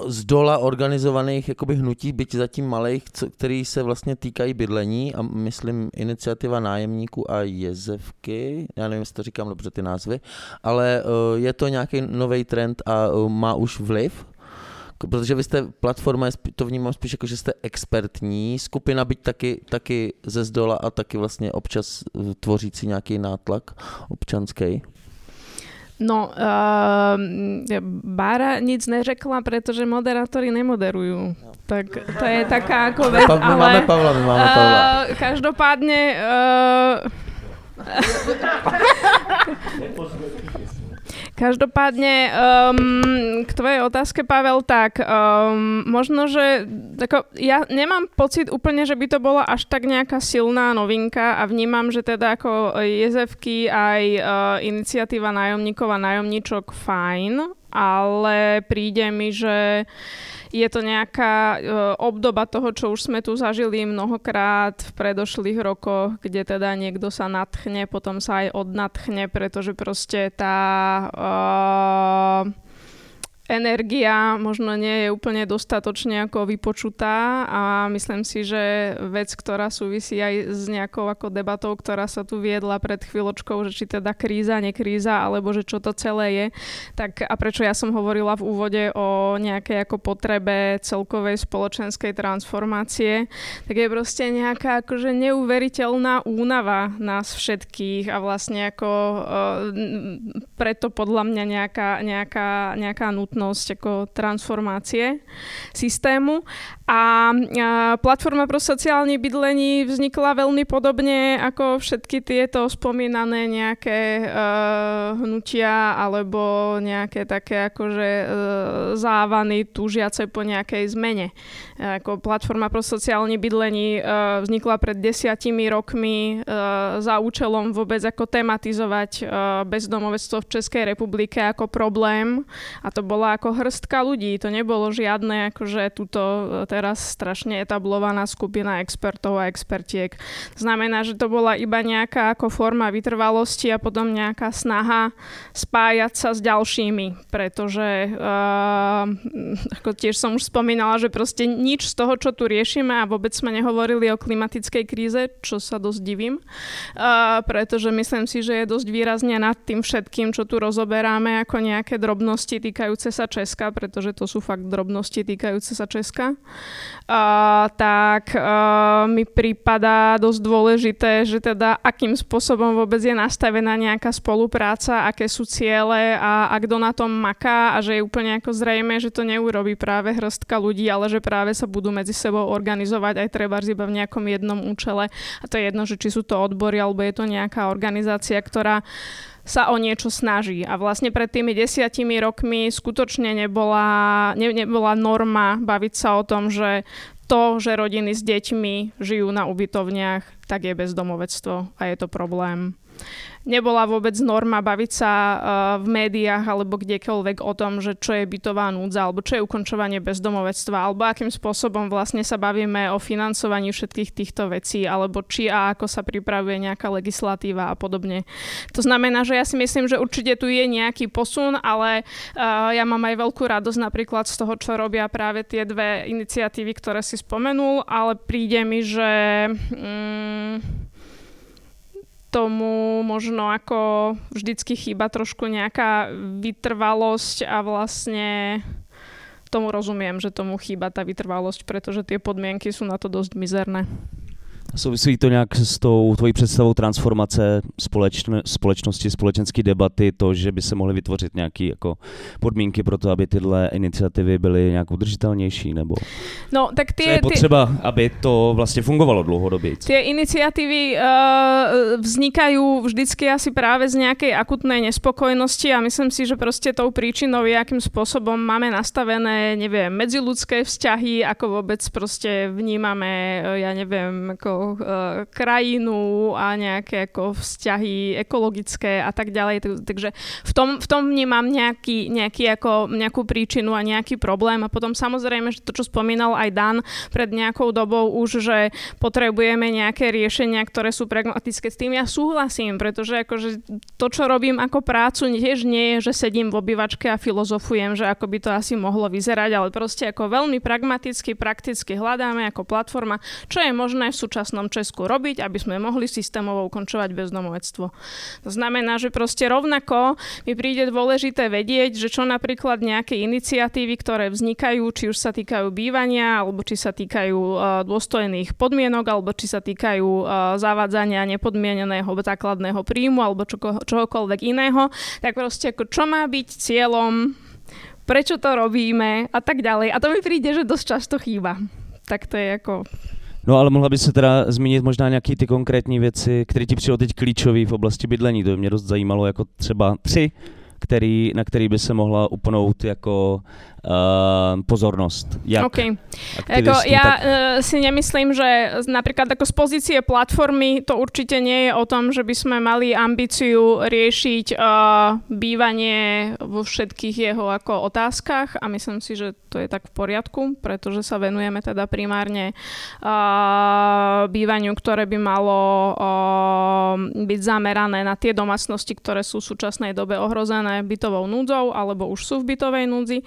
z dola organizovaných jakoby hnutí, byť zatím malých, co, který se vlastně týkají bydlení a myslím iniciativa nájemníků a jezevky, já nevím, jestli to říkám dobře ty názvy, ale uh, je to nějaký nový trend a uh, má už vliv protože vy jste platforma, to vnímám spíš jako, že jste expertní skupina, byť taky, taky ze zdola a taky vlastně občas tvořící nějaký nátlak občanský. No, uh, Bára nic neřekla, protože moderátory nemoderujú. No. Tak to je taká ako vec, ale... My máme Pavla, my máme Pavla. Uh, každopádne... Uh, *laughs* *laughs* Každopádne um, k tvojej otázke, Pavel, tak um, možno, že tako, ja nemám pocit úplne, že by to bola až tak nejaká silná novinka a vnímam, že teda ako jezevky aj uh, iniciatíva nájomníkov a nájomníčok fajn, ale príde mi, že je to nejaká uh, obdoba toho, čo už sme tu zažili mnohokrát v predošlých rokoch, kde teda niekto sa natchne, potom sa aj odnatchne, pretože proste tá uh, energia možno nie je úplne dostatočne ako vypočutá a myslím si, že vec, ktorá súvisí aj s nejakou ako debatou, ktorá sa tu viedla pred chvíľočkou, že či teda kríza, nekríza, alebo že čo to celé je, tak a prečo ja som hovorila v úvode o nejakej ako potrebe celkovej spoločenskej transformácie, tak je proste nejaká akože neuveriteľná únava nás všetkých a vlastne ako uh, preto podľa mňa nejaká, nejaká, nejaká nutnosť možnosť ako transformácie systému. A platforma pro sociálne bydlení vznikla veľmi podobne ako všetky tieto spomínané nejaké uh, hnutia alebo nejaké také akože uh, závany túžiace po nejakej zmene. Ako platforma pro sociálne bydlení uh, vznikla pred desiatimi rokmi uh, za účelom vôbec ako tematizovať uh, bezdomovectvo v Českej republike ako problém a to bola ako hrstka ľudí, to nebolo žiadne akože túto teraz strašne etablovaná skupina expertov a expertiek. Znamená, že to bola iba nejaká ako forma vytrvalosti a potom nejaká snaha spájať sa s ďalšími, pretože uh, ako tiež som už spomínala, že proste nič z toho, čo tu riešime a vôbec sme nehovorili o klimatickej kríze, čo sa dosť divím, uh, pretože myslím si, že je dosť výrazne nad tým všetkým, čo tu rozoberáme ako nejaké drobnosti týkajúce sa Česka, pretože to sú fakt drobnosti týkajúce sa Česka uh, tak uh, mi prípada dosť dôležité, že teda akým spôsobom vôbec je nastavená nejaká spolupráca, aké sú ciele a, a kto na tom maká a že je úplne ako zrejme, že to neurobí práve hrstka ľudí, ale že práve sa budú medzi sebou organizovať aj treba iba v nejakom jednom účele. A to je jedno, že či sú to odbory alebo je to nejaká organizácia, ktorá sa o niečo snaží. A vlastne pred tými desiatimi rokmi skutočne nebola, ne, nebola norma baviť sa o tom, že to, že rodiny s deťmi žijú na ubytovniach, tak je bezdomovectvo a je to problém nebola vôbec norma baviť sa uh, v médiách alebo kdekoľvek o tom, že čo je bytová núdza, alebo čo je ukončovanie bezdomovectva, alebo akým spôsobom vlastne sa bavíme o financovaní všetkých týchto vecí, alebo či a ako sa pripravuje nejaká legislatíva a podobne. To znamená, že ja si myslím, že určite tu je nejaký posun, ale uh, ja mám aj veľkú radosť napríklad z toho, čo robia práve tie dve iniciatívy, ktoré si spomenul, ale príde mi, že... Um, tomu možno ako vždycky chýba trošku nejaká vytrvalosť a vlastne tomu rozumiem, že tomu chýba tá vytrvalosť, pretože tie podmienky sú na to dosť mizerné. Souvisí to nějak s tou tvojí představou transformace společn- společnosti, společenské debaty, to, že by se mohly vytvořit nějaké jako podmínky pro to, aby tyhle iniciativy byly nějak udržitelnější, nebo no, tak ty, je potřeba, ty, aby to vlastně fungovalo dlouhodobě? Ty iniciatívy uh, vznikají vždycky asi právě z nějaké akutné nespokojnosti a myslím si, že prostě tou příčinou je, jakým způsobem máme nastavené, nevím, medziludské vzťahy, ako vůbec prostě vnímáme, ja nevím, jako uh, krajinu a nejaké ako vzťahy ekologické a tak ďalej. Takže v tom, v tom vnímam nejaký, nejaký ako, nejakú príčinu a nejaký problém. A potom samozrejme, že to, čo spomínal aj Dan pred nejakou dobou už, že potrebujeme nejaké riešenia, ktoré sú pragmatické. S tým ja súhlasím, pretože akože to, čo robím ako prácu, tiež nie je, že sedím v obývačke a filozofujem, že ako by to asi mohlo vyzerať, ale proste ako veľmi pragmaticky, prakticky hľadáme ako platforma, čo je možné v súčasnom Česku robiť, aby sme mohli systémovo ukončovať bezdomovectvo. To znamená, že proste rovnako mi príde dôležité vedieť, že čo napríklad nejaké iniciatívy, ktoré vznikajú, či už sa týkajú bývania, alebo či sa týkajú uh, dôstojných podmienok, alebo či sa týkajú uh, zavádzania nepodmieneného základného príjmu, alebo čo, čohokoľvek iného, tak proste ako čo má byť cieľom prečo to robíme a tak ďalej. A to mi príde, že dosť často chýba. Tak to je jako... No ale mohla by se teda zmínit možná nějaké ty konkrétní věci, které ti přijdou teď klíčové v oblasti bydlení. To by mě dost zajímalo, jako třeba tři, který, na který by se mohla upnout jako uh, pozornost. Jak okay. Jako ja tak... uh, si nemyslím, že napríklad ako z pozície platformy to určite nie je o tom, že by sme mali ambíciu riešiť uh, bývanie vo všetkých jeho ako otázkach a myslím si, že to je tak v poriadku, pretože sa venujeme teda primárne uh, bývaniu, ktoré by malo uh, byť zamerané na tie domácnosti, ktoré sú v súčasnej dobe ohrozené bytovou núdzou alebo už sú v bytovej núdzi.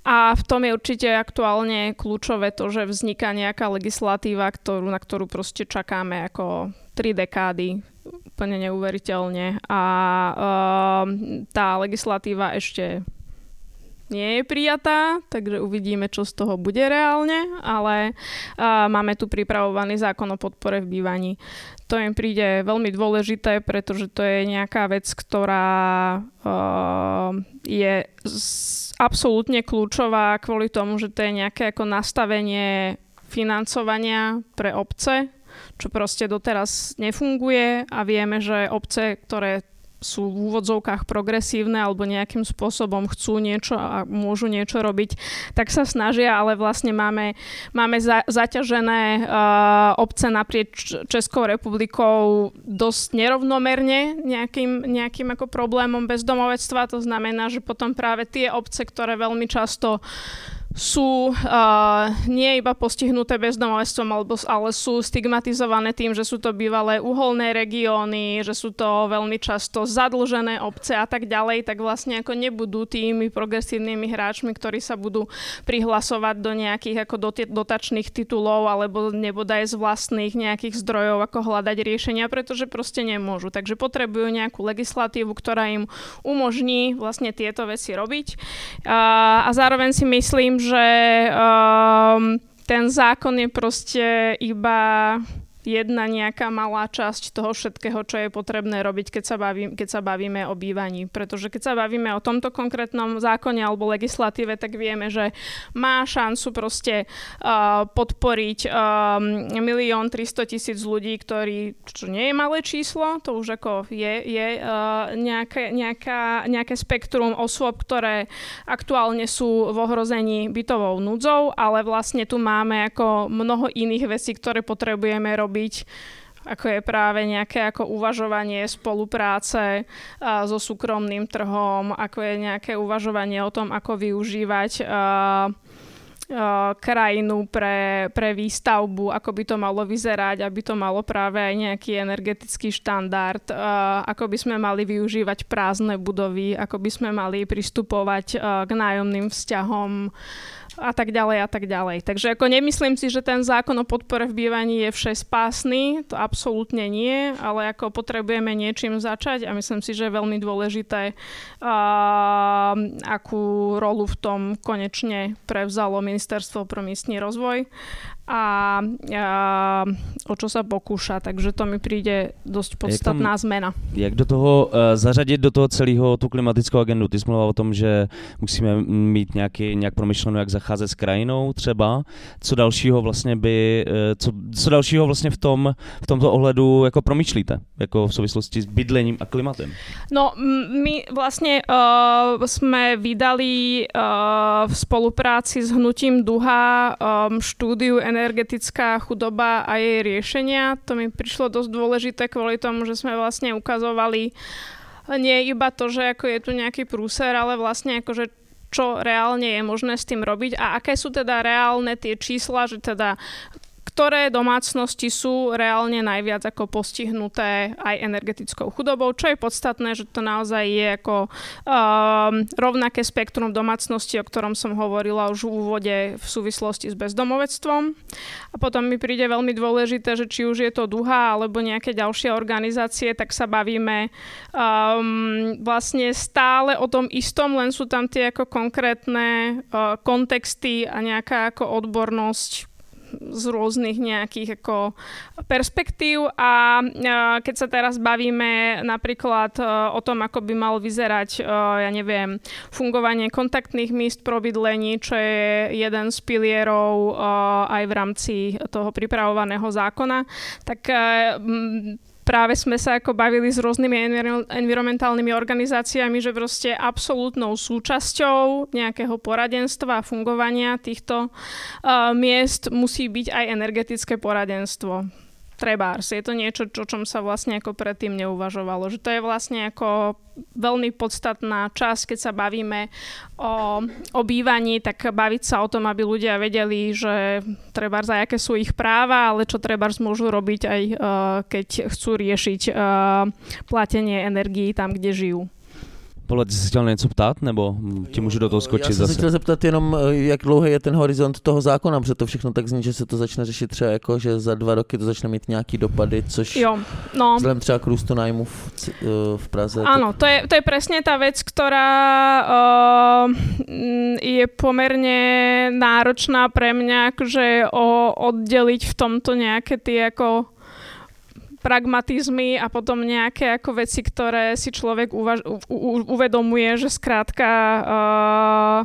A v tom je určite aktuálne kľúčové to, že vzniká nejaká legislatíva, ktorú, na ktorú proste čakáme ako tri dekády úplne neuveriteľne. A uh, tá legislatíva ešte nie je prijatá, takže uvidíme, čo z toho bude reálne, ale uh, máme tu pripravovaný zákon o podpore v bývaní. To im príde veľmi dôležité, pretože to je nejaká vec, ktorá uh, je absolútne kľúčová kvôli tomu, že to je nejaké ako nastavenie financovania pre obce, čo proste doteraz nefunguje a vieme, že obce, ktoré sú v úvodzovkách progresívne alebo nejakým spôsobom chcú niečo a môžu niečo robiť, tak sa snažia, ale vlastne máme, máme za, zaťažené uh, obce naprieč Českou republikou dosť nerovnomerne nejakým, nejakým ako problémom bezdomovectva. To znamená, že potom práve tie obce, ktoré veľmi často sú uh, nie iba postihnuté bezdomovstvom, alebo, ale sú stigmatizované tým, že sú to bývalé uholné regióny, že sú to veľmi často zadlžené obce a tak ďalej, tak vlastne ako nebudú tými progresívnymi hráčmi, ktorí sa budú prihlasovať do nejakých ako dotačných titulov alebo nebodaj z vlastných nejakých zdrojov, ako hľadať riešenia, pretože proste nemôžu. Takže potrebujú nejakú legislatívu, ktorá im umožní vlastne tieto veci robiť. Uh, a zároveň si myslím, že um, ten zákon je proste iba jedna nejaká malá časť toho všetkého, čo je potrebné robiť, keď sa, baví, keď sa bavíme o bývaní. Pretože keď sa bavíme o tomto konkrétnom zákone alebo legislatíve, tak vieme, že má šancu proste uh, podporiť um, milión 300 tisíc ľudí, ktorí, čo nie je malé číslo, to už ako je, je uh, nejaké, nejaká, nejaké spektrum osôb, ktoré aktuálne sú v ohrození bytovou núdzou, ale vlastne tu máme ako mnoho iných vecí, ktoré potrebujeme robiť robiť ako je práve nejaké ako uvažovanie spolupráce uh, so súkromným trhom, ako je nejaké uvažovanie o tom, ako využívať uh, krajinu pre, pre výstavbu, ako by to malo vyzerať, aby to malo práve aj nejaký energetický štandard, ako by sme mali využívať prázdne budovy, ako by sme mali pristupovať k nájomným vzťahom a tak ďalej a tak ďalej. Takže ako nemyslím si, že ten zákon o podpore v bývaní je všespásny, to absolútne nie, ale ako potrebujeme niečím začať a myslím si, že je veľmi dôležité, uh, akú rolu v tom konečne prevzalo Ministerstvo pro místní rozvoj a, a o čo sa pokúša, takže to mi príde dosť podstatná jak tam, zmena. Jak do toho uh, zařadit do toho celého tu klimatickou agendu? Ty jsi mluvil o tom, že musíme mít nějaký, nějak promyšleno, jak zacházet s krajinou třeba. Co dalšího vlastně by, uh, co, co dalšího vlastně v, tom, v tomto ohledu jako promýšlíte, jako v souvislosti s bydlením a klimatem? No, my vlastně uh, jsme vydali uh, v spolupráci s Hnutím Duha um, štúdiu energie energetická chudoba a jej riešenia. To mi prišlo dosť dôležité kvôli tomu, že sme vlastne ukazovali nie iba to, že ako je tu nejaký prúser, ale vlastne ako, že čo reálne je možné s tým robiť a aké sú teda reálne tie čísla, že teda ktoré domácnosti sú reálne najviac ako postihnuté aj energetickou chudobou, čo je podstatné, že to naozaj je ako um, rovnaké spektrum domácnosti, o ktorom som hovorila už v úvode v súvislosti s bezdomovectvom. A potom mi príde veľmi dôležité, že či už je to duha alebo nejaké ďalšie organizácie, tak sa bavíme um, vlastne stále o tom istom, len sú tam tie ako konkrétne uh, kontexty a nejaká ako odbornosť z rôznych nejakých ako perspektív a keď sa teraz bavíme napríklad e, o tom, ako by mal vyzerať, e, ja neviem, fungovanie kontaktných míst pro bydlení, čo je jeden z pilierov e, aj v rámci toho pripravovaného zákona, tak práve sme sa ako bavili s rôznymi environmentálnymi organizáciami, že proste absolútnou súčasťou nejakého poradenstva a fungovania týchto uh, miest musí byť aj energetické poradenstvo trebárs. Je to niečo, o čom sa vlastne ako predtým neuvažovalo. Že to je vlastne ako veľmi podstatná časť, keď sa bavíme o, o bývaní, tak baviť sa o tom, aby ľudia vedeli, že treba za aké sú ich práva, ale čo treba môžu robiť aj uh, keď chcú riešiť uh, platenie energií tam, kde žijú. Pole, ty jsi chtěl něco ptát, nebo ti můžu do toho skočit Já jsem zase? se chtěl zeptat jenom, eh, jak dlouhý je ten horizont toho zákona, protože to všechno tak zní, že se to začne řešit třeba jako, že za dva roky to začne mít nějaký dopady, což jo, no. vzhledem třeba k růstu nájmu v, eh, v Praze. Áno, to je, to je presne tá vec, ktorá uh, je pomerne náročná pre mňa, akože o, oddeliť v tomto nejaké tie ako pragmatizmy a potom nejaké ako veci, ktoré si človek uvaž- u- u- uvedomuje, že skrátka uh,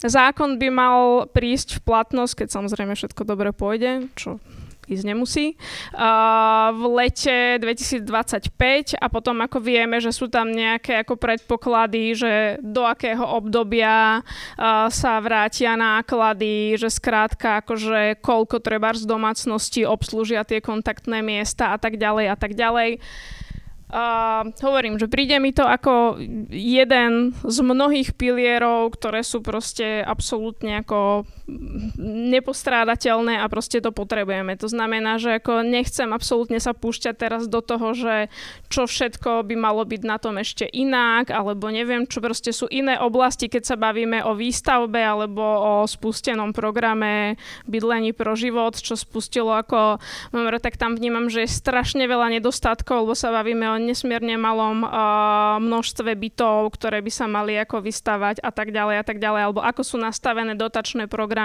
zákon by mal prísť v platnosť, keď samozrejme všetko dobre pôjde, čo ísť nemusí, uh, v lete 2025 a potom ako vieme, že sú tam nejaké ako predpoklady, že do akého obdobia uh, sa vrátia náklady, že skrátka akože koľko treba z domácnosti obslúžia tie kontaktné miesta a tak ďalej a tak ďalej. Uh, hovorím, že príde mi to ako jeden z mnohých pilierov, ktoré sú proste absolútne ako nepostrádateľné a proste to potrebujeme. To znamená, že ako nechcem absolútne sa púšťať teraz do toho, že čo všetko by malo byť na tom ešte inak, alebo neviem, čo proste sú iné oblasti, keď sa bavíme o výstavbe alebo o spustenom programe Bydlení pro život, čo spustilo ako, tak tam vnímam, že je strašne veľa nedostatkov, lebo sa bavíme o nesmierne malom uh, množstve bytov, ktoré by sa mali ako vystavať a tak ďalej a tak ďalej, alebo ako sú nastavené dotačné programy,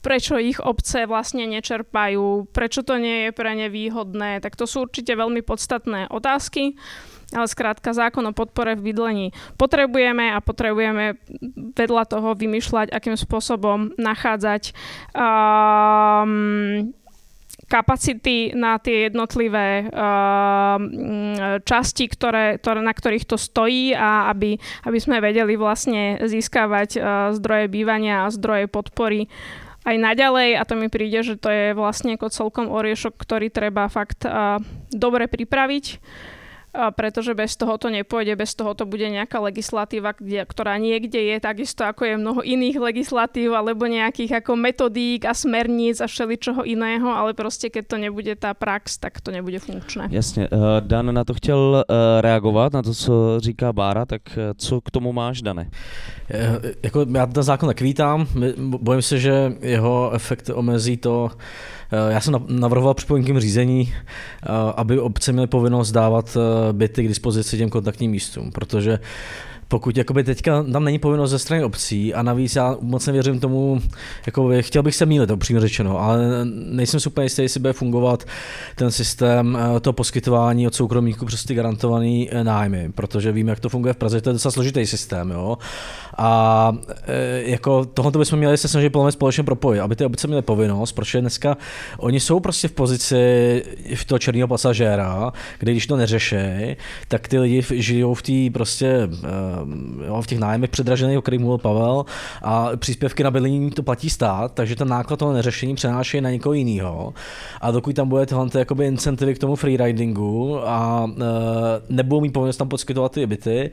prečo ich obce vlastne nečerpajú, prečo to nie je pre ne výhodné, tak to sú určite veľmi podstatné otázky ale skrátka zákon o podpore v bydlení potrebujeme a potrebujeme vedľa toho vymýšľať, akým spôsobom nachádzať um, kapacity na tie jednotlivé uh, časti, ktoré, ktoré, na ktorých to stojí a aby, aby sme vedeli vlastne získavať uh, zdroje bývania a zdroje podpory aj naďalej. A to mi príde, že to je vlastne ako celkom oriešok, ktorý treba fakt uh, dobre pripraviť pretože bez toho to nepôjde, bez toho to bude nejaká legislatíva, kde, ktorá niekde je, takisto ako je mnoho iných legislatív alebo nejakých ako metodík a smerníc a všeličoho iného, ale proste keď to nebude tá prax, tak to nebude funkčné. Jasně. Uh, Dan na to chtěl uh, reagovat, na to, co říká Bára, tak uh, co k tomu máš, Dane? Jako já ten zákon tak vítám, bojím se, že jeho efekt omezí to, Eh, já jsem navrhoval připomínkovým řízení, eh, aby obce měly povinnost dávat eh, byty k dispozici těm kontaktním místům, protože pokud jakoby teďka tam není povinnost ze strany obcí a navíc já moc nevěřím tomu, jako chtěl bych se mílit, upřímně řečeno, ale nejsem úplně jistý, jestli bude fungovat ten systém to poskytování od soukromníků přes ty garantované nájmy, protože vím, jak to funguje v Praze, to je docela složitý systém, jo. A e, jako tohoto bychom měli se snažit plně společně propojit, aby ty obce měly povinnost, protože dneska oni jsou prostě v pozici v toho černého pasažéra, kde když to neřeší, tak ty lidi žijou v té prostě jo, v těch nájemech předražených, o kterých mluvil Pavel, a příspěvky na bydlení to platí stát, takže ten náklad toho neřešení přenáší na někoho jiného. A dokud tam bude tyhle jakoby incentivy k tomu freeridingu a e, nebudou mít povinnost tam poskytovat ty byty,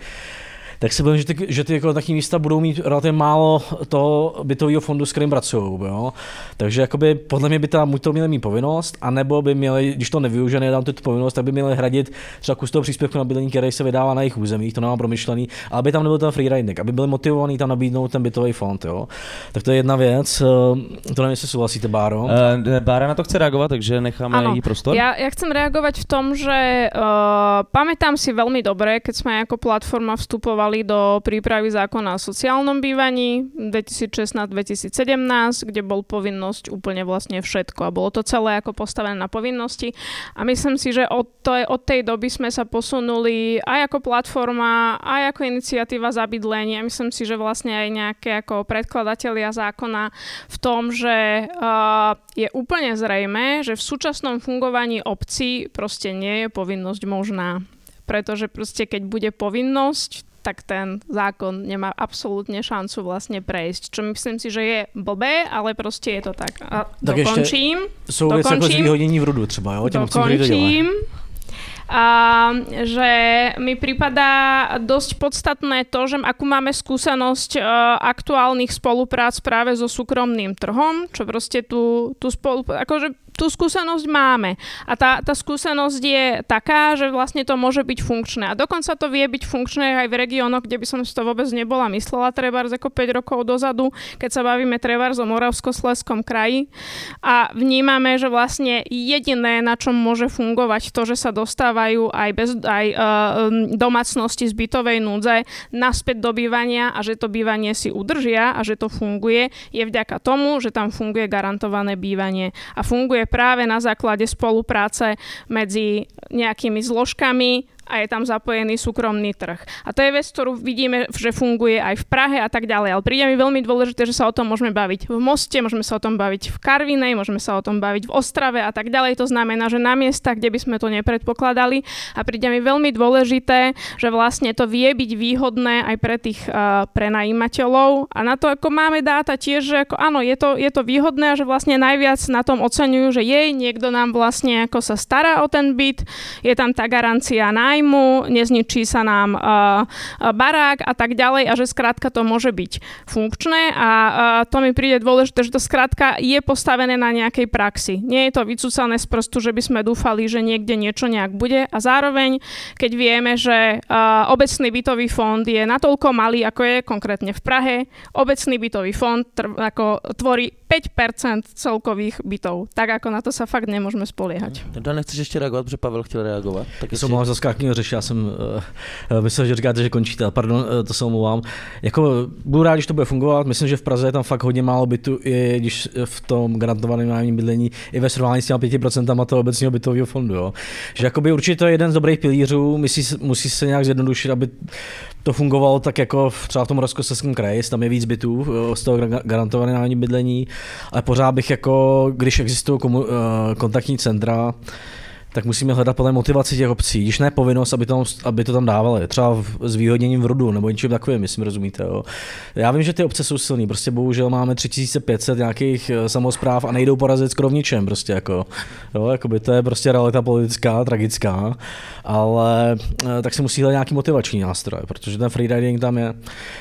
tak se bojím, že ty, že ty jako taky místa budou mít relativně málo toho bytového fondu, s kterým pracují. Jo? Takže jakoby, podle mě by tam buď to měli mít povinnost, anebo by měli, když to nevyužije, nedám tu povinnost, tak by měli hradit třeba kus toho příspěvku na bydlení, který se vydává na jejich územích, to nemám promyšlený, ale aby tam nebyl ten freeriding, aby byli motivovaní tam nabídnout ten bytový fond. Jo? Tak to je jedna věc, eh, to nevím, jestli souhlasíte, Báro. Uh, Bára na to chce reagovat, takže necháme ano, jí prostor. Já, já chcem reagovat v tom, že uh, pamätám si velmi dobře, keď jsme jako platforma vstupovali vstupovali do prípravy zákona o sociálnom bývaní 2016-2017, kde bol povinnosť úplne vlastne všetko a bolo to celé ako postavené na povinnosti. A myslím si, že od, to, od tej doby sme sa posunuli aj ako platforma, aj ako iniciatíva za bydlenie. Myslím si, že vlastne aj nejaké ako predkladatelia zákona v tom, že uh, je úplne zrejme, že v súčasnom fungovaní obcí proste nie je povinnosť možná pretože proste keď bude povinnosť, tak ten zákon nemá absolútne šancu vlastne prejsť. Čo myslím si, že je blbé, ale prostě je to tak. A tak dokončím. jsou věci jako zvýhodnění v rudu třeba, jo? Těm dokončím. A, že mi pripadá dosť podstatné to, že akú máme skúsenosť uh, aktuálnych spoluprác práve so súkromným trhom, čo proste tu, tu spolu, akože tú skúsenosť máme. A tá, tá skúsenosť je taká, že vlastne to môže byť funkčné. A dokonca to vie byť funkčné aj v regiónoch, kde by som si to vôbec nebola myslela, trebárs ako 5 rokov dozadu, keď sa bavíme trebárs o Moravskosleskom kraji. A vnímame, že vlastne jediné, na čom môže fungovať to, že sa dostávajú aj, bez, aj uh, domácnosti z bytovej núdze naspäť do bývania a že to bývanie si udržia a že to funguje, je vďaka tomu, že tam funguje garantované bývanie. A funguje funguje práve na základe spolupráce medzi nejakými zložkami a je tam zapojený súkromný trh. A to je vec, ktorú vidíme, že funguje aj v Prahe a tak ďalej. Ale príde mi veľmi dôležité, že sa o tom môžeme baviť v Moste, môžeme sa o tom baviť v Karvinej, môžeme sa o tom baviť v Ostrave a tak ďalej. To znamená, že na miestach, kde by sme to nepredpokladali a príde mi veľmi dôležité, že vlastne to vie byť výhodné aj pre tých uh, prenajímateľov a na to ako máme dáta tiež, že ako áno, je to, je to výhodné a že vlastne najviac na tom oceňujú, že jej, niekto nám vlastne ako sa stará o ten byt, je tam tá garancia nájmu, nezničí sa nám uh, barák a tak ďalej a že skrátka to môže byť funkčné a uh, to mi príde dôležité, že to skrátka je postavené na nejakej praxi. Nie je to vycúcané z prstu, že by sme dúfali, že niekde niečo nejak bude a zároveň, keď vieme, že obecný bytový fond je natoľko malý, ako je konkrétne v Prahe, obecný bytový fond tr- ako tvorí 5% celkových bytov. Tak ako na to sa fakt nemôžeme spoliehať. Dan, nechceš ještě reagovat, protože Pavel chtěl reagovat. Tak ještě... Jsem zaskakního řešit, já jsem uh, myslel, že říkáte, že končíte, pardon, uh, to se omlouvám. Jako, budu rád, když to bude fungovat, myslím, že v Praze je tam fakt hodně málo bytu, i když v tom garantovaném nájemním bydlení, i ve srovnání s těmi 5% toho obecního bytového fondu. Jo. Že jakoby určitě to je jeden z dobrých pilířů, musí, musí se nějak zjednodušit, aby to fungovalo tak jako v, třeba v tom Moravskoslezském kraji, tam je víc bytů eh, z toho garantované nájemní bydlení, ale pořád bych jako, když existují komu, eh, kontaktní centra, tak musíme hledat podle motivaci těch obcí, když ne povinnost, aby to, aby to tam dávali, třeba s výhodněním v rodu nebo něčím takovým, myslím, rozumíte. Jo. Já vím, že ty obce jsou silné, prostě bohužel máme 3500 nějakých eh, samozpráv a nejdou porazit skoro v ničem, prostě jako, jo, jakoby to je prostě realita politická, tragická, ale eh, tak se musí hledat nějaký motivační nástroj, protože ten freeriding tam je,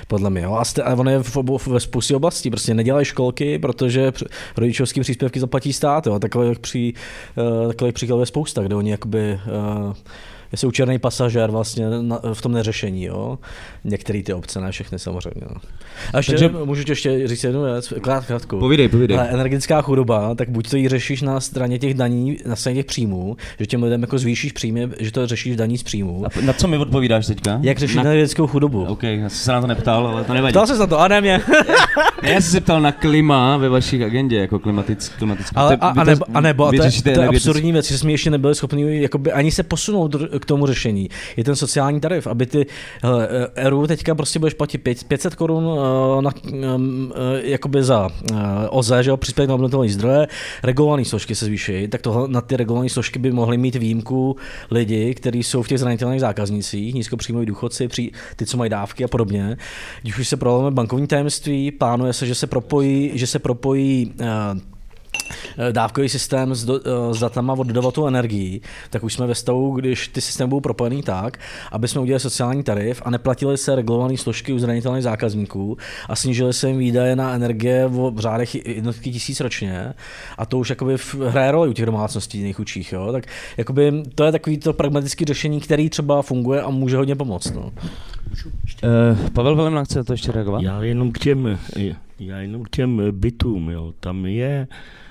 podle mě, jo. a, jste, a on je v, ve spoustě oblastí, prostě nedělají školky, protože rodičovský příspěvky zaplatí stát, jo. takových, při, uh, takových příkladů je spousta kde oni jakoby uh, jsou černý pasažér vlastně na, v tom neřešení, jo. Některé ty obce, ne všechny samozřejmě. No. A ještě, Takže, můžu ti ještě říct jednu věc, krát, krátku. Povídej, povídej. Ale energetická chudoba, tak buď to ji řešíš na straně těch daní, na straně těch příjmů, že těm lidem jako zvýšíš příjmy, že to řešíš v daní z příjmů. A na co mi odpovídáš teďka? Jak řešit na... energetickou chudobu? OK, já jsem se na to neptal, ale to nevadí. Ptal se na to, a ne mě. já jsem se ptal na klima ve vašich agendě, jako klimatický, klimatický. Ale, a, a, nebo, a nebo, a to, je, to je absurdní věc, že jsme ještě nebyli schopni jakoby ani se posunout k tomu řešení je ten sociální tarif, aby ty hele, ERU teďka prostě budeš platit 500 korun na, jakoby za OZE, že jo, přispět na obnovitelné zdroje, regulované složky se zvýší, tak to, na ty regulované složky by mohly mít výjimku lidi, kteří jsou v těch zranitelných zákaznicích, nízkopříjmoví důchodci, ty, co mají dávky a podobně. Když už se prolomíme bankovní tajemství, plánuje se, že se propojí, že se propojí uh, dávkový systém s, do, s datama od dodavatelů energií, tak už jsme ve stavu, když ty systémy budou propojený tak, aby jsme udělali sociální tarif a neplatili se regulované složky u zranitelných zákazníků a snížili se jim výdaje na energie v řádech jednotky tisíc ročně a to už jakoby hraje roli u těch domácností nejchudších. Jo? Tak jakoby to je takový to pragmatické řešení, který třeba funguje a může hodně pomoct. No. Uh, Pavel Velemna chce to ještě reagovat? Já jenom k těm, já jenom k těm bytům, jo. tam je Eh,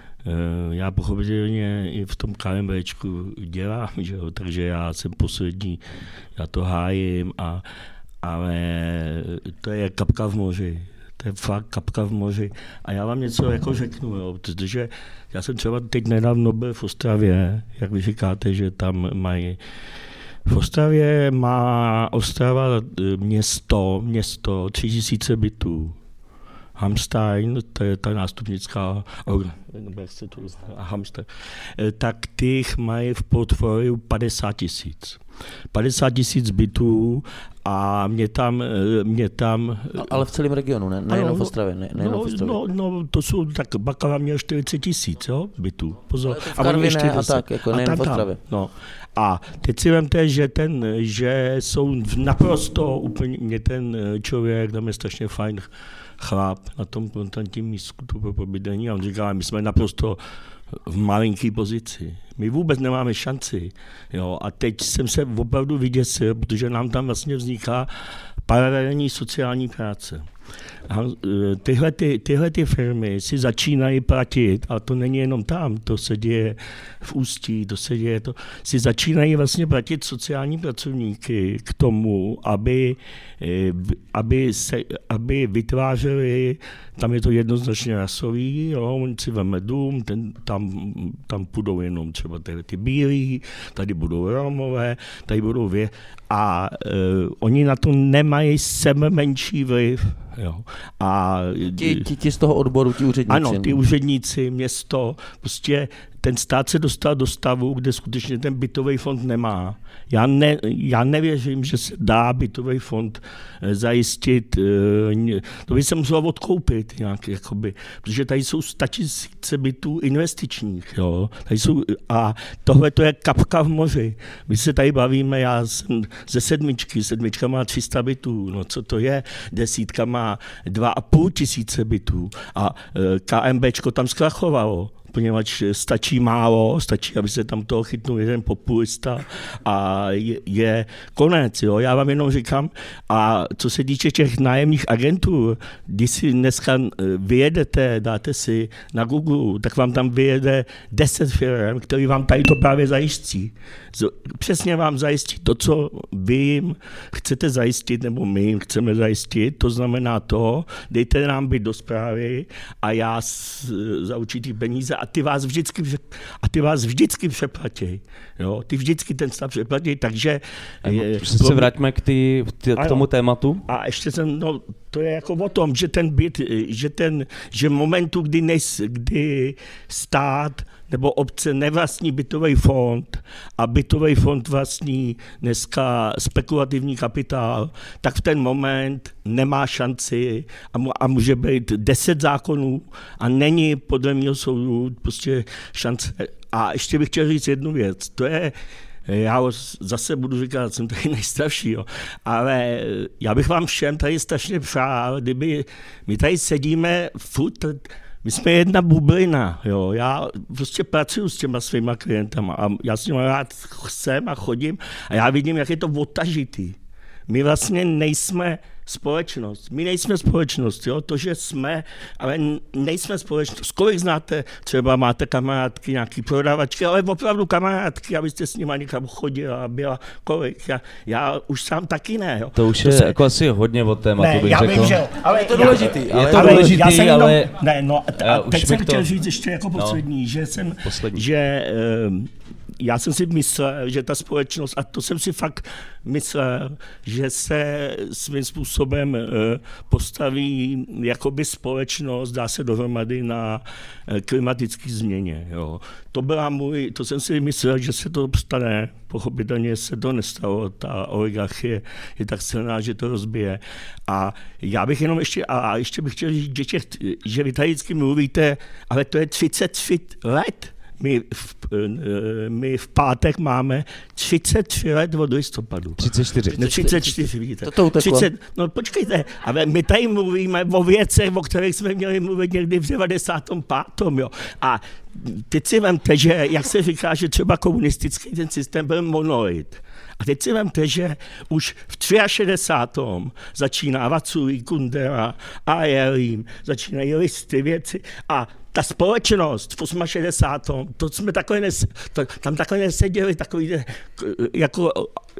já pochopitelně i v tom KMBčku dělám, že jo, takže já jsem poslední, já to hájím, a, ale to je kapka v moři. To je fakt kapka v moři. A já vám něco jako řeknu, jo, protože já jsem třeba teď nedávno byl v Ostravě, jak vy říkáte, že tam mají v Ostravě má Ostrava eh, město, město, tři tisíce bytů. Hamstein, to je ta nástupnická Hamstein, eh, tak těch mají v portfoliu 50 tisíc. 50 tisíc bytů a mě tam... Eh, mě tam ale v celém regionu, ne, nejenom v Ostravě. Ne, no, v Ostravě. No, no, to jsou, tak Bakala měl 40 tisíc jo, bytů. Pozor. v Karviné a, a tak, jako nejen v Ostravě. No. A teď si vemte, že, ten, že jsou naprosto úplně, ten člověk, tam je strašně fajn chlap na tom kontantním místku pro bydlení a on říká, my jsme naprosto v malinké pozici. My vůbec nemáme šanci. Jo? A teď jsem se opravdu vyděsil, protože nám tam vlastně vzniká paralelní sociální práce. A e, tyhle, ty, tyhle ty firmy si začínají platit, a to není jenom tam, to se děje v Ústí, to se děje, to si začínají vlastně platit sociální pracovníky k tomu, aby, e, aby, se, aby vytvářeli, tam je to jednoznačně rasový, jo, oni si veme dům, ten, tam, tam půjdou jenom třeba ty, ty bílí, tady budou Romové, tady budou vě, a uh, oni na to nemají sebe menší vliv. Jo. A, ti, ti, ti z toho odboru, ti úředníci. Ano, ty úředníci, město, prostě ten stát se dostal do stavu, kde skutečně ten bytový fond nemá. Já, ne, já nevěřím, že se dá bytový fond eh, zajistit, eh, to by se muselo odkoupit nějak, jakoby, protože tady jsou statisíce bytů investičních. Jo? Tady jsou, a tohle to je kapka v moři. My se tady bavíme, já jsem ze sedmičky, sedmička má 300 bytů, no co to je? Desítka má 2,5 tisíce bytů a eh, KMBčko tam zkrachovalo poněvadž stačí málo, stačí, aby se tam toho chytnul jeden populista a je, je konec. Jo? Já vám jenom říkám, a co se týče těch nájemních agentů, když si dneska eh, vyjedete, dáte si na Google, tak vám tam vyjede 10 firm, který vám tady to právě zajistí. Přesně vám zajistí to, co vy jim chcete zajistit, nebo my jim chceme zajistit, to znamená to, dejte nám být do zprávy a já za určitý peníze a ty vás vždycky, a ty vás vždycky přeplatí. Jo? Ty vždycky ten stav přeplatí, takže... Je, se vrátíme k, tý, tý, k tomu tématu. A ještě jsem, no, to je jako o tom, že ten byt, že ten, že momentu, kdy, nejs, kdy stát nebo obce nevlastní bytový fond a bytový fond vlastní dneska spekulativní kapitál, tak v ten moment nemá šanci a, může být deset zákonů a není podle mého soudu prostě šance. A ještě bych chtěl říct jednu věc. To je, já zase budu říkat, jsem tady *laughs* nejstarší, jo. ale já bych vám všem tady strašně přál, kdyby my tady sedíme furt my jsme jedna bublina, jo. Já prostě pracuji s těma svýma klientama a já s nimi rád jsem a chodím a já vidím, jak je to otažitý. My vlastně nejsme společnost. My nejsme společnost, jo? to, že jsme, ale nejsme společnost. Kolik znáte, třeba máte kamarádky, nějaký prodavačky, ale opravdu kamarádky, abyste s nimi někam chodila a byla kolik. Já, já už sám taky ne. Jo? To už to je se... jako asi hodně od tématu, ne, bych já řekl. Vím, že, ale je to důležitý. Ale, je to ale, důležitý, já jsem jenom, ale... Ne, no, a, a teď jsem chtěl to... říct ještě jako no, poslední, no, že jsem, poslední. že uh, já jsem si myslel, že ta společnost, a to jsem si fakt myslel, že se svým způsobem eh, postaví jakoby společnost, dá se dohromady na eh, klimatické změně. Jo. To byla můj, to jsem si myslel, že se to stane, pochopitelně se to nestalo, ta oligarchie je tak silná, že to rozbije. A já bych jenom ještě, a ještě bych chtěl říct, že, že vy tady vždycky mluvíte, ale to je 33 let my v, eh, my v pátek máme 33 let od listopadu. 34. No 34, vidíte. To to uteklo. 30, no počkejte, ale my tady mluvíme o věcech, o kterých jsme měli mluvit někdy v 95. Jo. A teď si vemte, že jak se říká, že třeba komunistický ten systém byl monoid. A teď si vemte, že už v 63. začíná Vaculí, Kundera, Ajelím, začínají listy, věci a ta společnost v 68. To jsme takhle nes, to, tam takhle neseděli takový jako,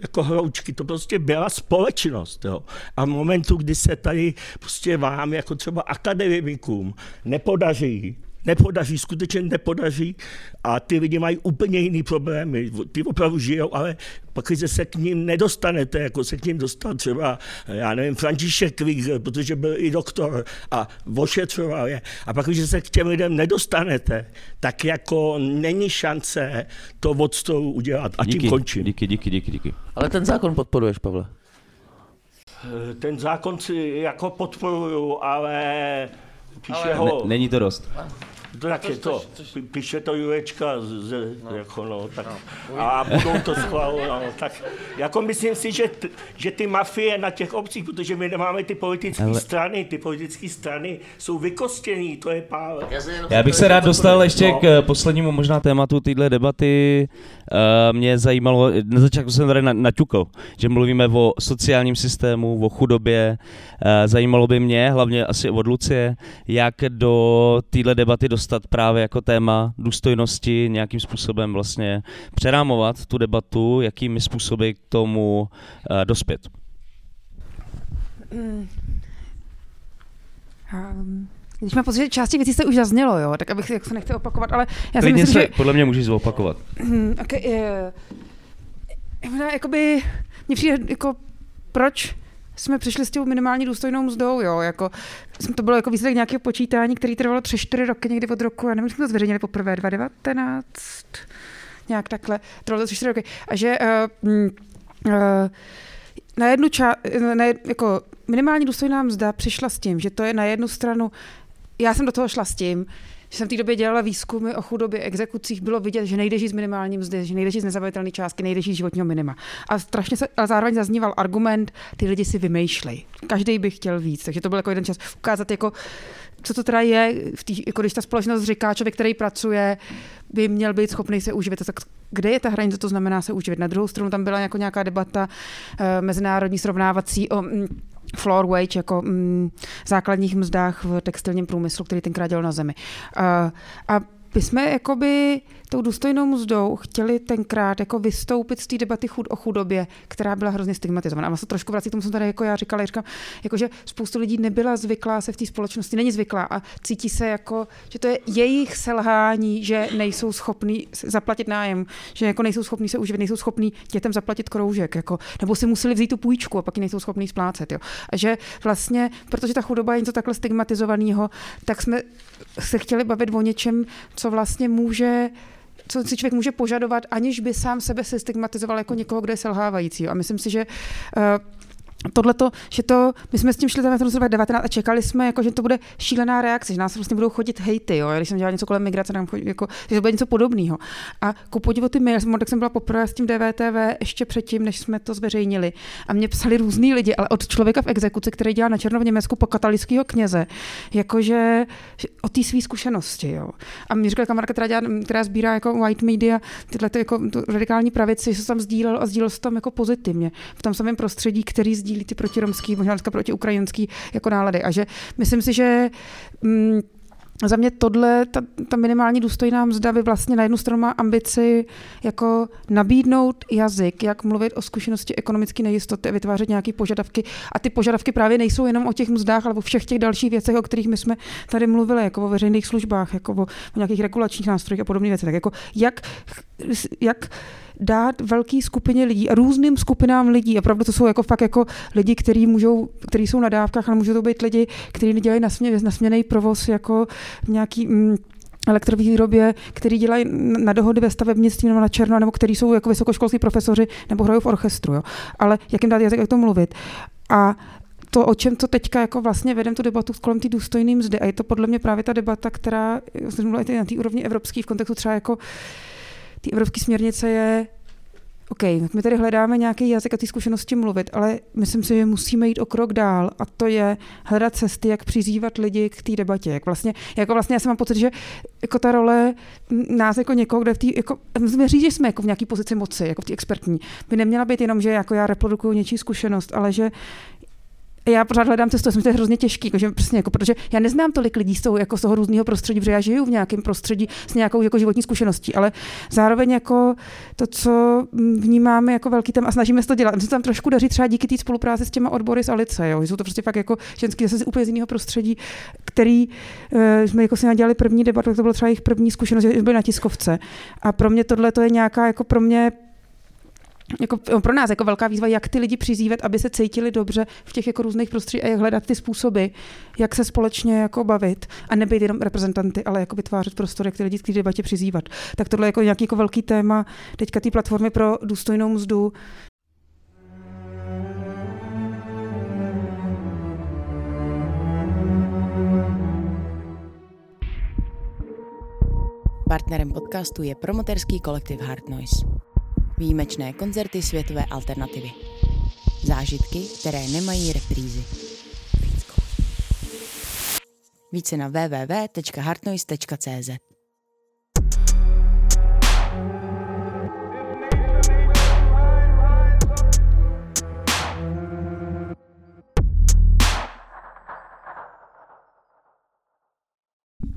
jako hroučky, to prostě byla společnost. Jo. A v momentu, kdy se tady prostě vám, jako třeba akademikům, nepodaří nepodaří, skutečně nepodaří a ty lidi mají úplně jiný problémy. Ty opravdu žijou, ale pak, když se k ním nedostanete, jako se k ním dostal třeba, já nevím, František Krieger, protože byl i doktor a ošetřoval je. A pak, když se k těm lidem nedostanete, tak jako není šance to od stolu udělat. A díky, tím končím. Díky, díky, díky, díky. Ale ten zákon podporuješ, Pavle? Ten zákon si jako podporuju, ale píše ale ho... Ne, není to dost. To tak je to, píše to Jurečka, z, no. jako no, tak, no. a budou to schvalovat, no, tak jako myslím si, že, t, že ty mafie na těch obcích, protože my nemáme ty politické Ale... strany, ty politické strany jsou vykostěný, to je pár. Já bych se rád dostal ještě no. k poslednímu možná tématu téhle debaty. Uh, mě zajímalo, na začátku jsem tady naťukl, že mluvíme o sociálním systému, o chudobě. Uh, zajímalo by mě, hlavně asi od Lucie, jak do téhle debaty dostat dostat právě jako téma důstojnosti, nějakým způsobem vlastně přerámovat tu debatu, jakými způsoby k tomu uh, dospět. Mm. Um. Když mám pocit, že části věcí se už zaznělo, jo, tak abych jak se nechci opakovat, ale já si myslím, se, že... podle mě můžeš zopakovat. Hmm, okay, uh, jakoby, mně přijde, jako, proč jsme přišli s tou minimální důstojnou mzdou, jo, jako to bylo jako výsledek nějakého počítání, který trvalo 3-4 roky, někdy od roku, já nevím, jsme to zveřejnili poprvé, 2019, nějak takhle, trvalo to 3-4 roky. A že uh, uh, na jednu jed, jako minimální důstojná mzda přišla s tím, že to je na jednu stranu, já jsem do toho šla s tím, že jsem v té době dělala výzkumy o chudobě, exekucích, bylo vidět, že nejde žít z minimální mzdy, že nejde žít z nezabavitelné částky, nejde žít životního minima. A strašně se, a zároveň zazníval argument, ty lidi si vymýšlej. Každý by chtěl víc, takže to byl jako jeden čas ukázat jako co to teda je, v tý, jako když ta společnost říká, člověk, který pracuje, by měl být schopný se uživit. Tak kde je ta hranice, to znamená se uživit? Na druhou stranu tam byla jako nějaká debata uh, mezinárodní srovnávací o mm, floor wage jako mm, základních mzdách v textilním průmyslu, který tenkrát dělal na zemi. Uh, a my jsme jakoby tou důstojnou mzdou chtěli tenkrát jako vystoupit z té debaty chud o chudobě, která byla hrozně stigmatizovaná. A vlastně trošku vrací k tomu, co tady jako já říkala, říkám, jako že spoustu lidí nebyla zvyklá se v té společnosti, není zvyklá a cítí se jako, že to je jejich selhání, že nejsou schopní zaplatit nájem, že jako nejsou schopní se uživit, nejsou schopní dětem zaplatit kroužek, jako, nebo si museli vzít tu půjčku a pak ji nejsou schopní splácet. Jo. A že vlastně, protože ta chudoba je něco takhle stigmatizovaného, tak jsme se chtěli bavit o něčem, co vlastně může co si člověk může požadovat, aniž by sám sebe se stigmatizoval jako někoho, kdo je selhávající. A myslím si, že uh, tohle že to, my jsme s tím šli tam v roce 2019 a čekali jsme, jako, že to bude šílená reakce, že nás vlastně budou chodit hejty, jo. Když jsem dělala něco kolem migrace, nám chodí, jako, že to bude něco podobného. A ku podivu ty maily, tak jsem byla poprvé s tím DVTV ještě předtím, než jsme to zveřejnili. A mě psali různý lidi, ale od člověka v exekuci, který dělá na Černo v Německu po katalického kněze, jakože o té své zkušenosti. Jo. A mě říkala kamarka, která, která sbírá jako white media, tyhle to, jako, to radikální pravici, že se tam sdílel a sdílel se tam jako pozitivně v tom samém prostředí, který sdílí sdílí ty protiromský, možná dneska protiukrajinský jako nálady. A že myslím si, že mm, za mě tohle, ta, ta minimální důstojná mzda by vlastně na jednu stranu má ambici jako nabídnout jazyk, jak mluvit o zkušenosti ekonomické nejistoty a vytvářet nějaké požadavky. A ty požadavky právě nejsou jenom o těch mzdách, ale o všech těch dalších věcech, o kterých my jsme tady mluvili, jako o veřejných službách, jako o, o nějakých regulačních nástrojích a podobné věci. Tak jako jak, jak dát velké skupině lidí a různým skupinám lidí. A pravda to jsou jako fakt jako lidi, kteří můžou, kteří jsou na dávkách, ale můžou to být lidi, kteří nedělají nasmě, nasměný provoz jako nějaký mm, elektrovýrobě, který dělají na dohody ve stavebnictví nebo na černo, nebo kteří jsou jako vysokoškolský profesoři nebo hrajou v orchestru. Jo. Ale jak jim dát jazyk, jak to mluvit. A to, o čem to teďka jako vlastně vedem tu debatu kolem té důstojné mzdy. A je to podle mě právě ta debata, která i na té úrovni evropské v kontextu třeba jako ty evropské směrnice je OK, my tady hledáme nějaký jazyk a ty zkušenosti mluvit, ale myslím si, že musíme jít o krok dál a to je hledat cesty, jak přizývat lidi k té debatě. Jak vlastně, jako vlastně já jsem mám pocit, že jako ta role nás jako někoho, kde v té, jako, musíme říct, že jsme jako v nějaké pozici moci, jako v té expertní, by neměla být jenom, že jako já reprodukuju něčí zkušenost, ale že já pořád hledám cestu, jsem to je hrozně těžký, jako, že přesně, jako, protože já neznám tolik lidí z toho, jako z toho různého prostředí, protože já žiju v nějakém prostředí s nějakou jako životní zkušeností, ale zároveň jako to, co vnímáme jako velký téma a snažíme se to dělat. Se tam trošku daří třeba díky té spolupráci s těma odbory z Alice, jo. Jsou to prostě fakt jako ženský zase z úplně z jiného prostředí, který uh, jsme jako si nadělali první debatu, to bylo třeba jejich první zkušenost, že byli na tiskovce. A pro mě tohle to je nějaká jako pro mě jako pro nás jako velká výzva, jak ty lidi přizývat, aby se cítili dobře v těch jako různých prostředích a jak hledat ty způsoby, jak se společně jako bavit a nebyt jenom reprezentanty, ale jako vytvářet prostor, jak ty lidi k té debatě přizývat. Tak tohle je jako nějaký jako velký téma teďka té platformy pro důstojnou mzdu, Partnerem podcastu je promoterský kolektiv Hard Noise výjimečné koncerty světové alternativy. Zážitky, které nemají reprízy. Více na www.hartnoise.cz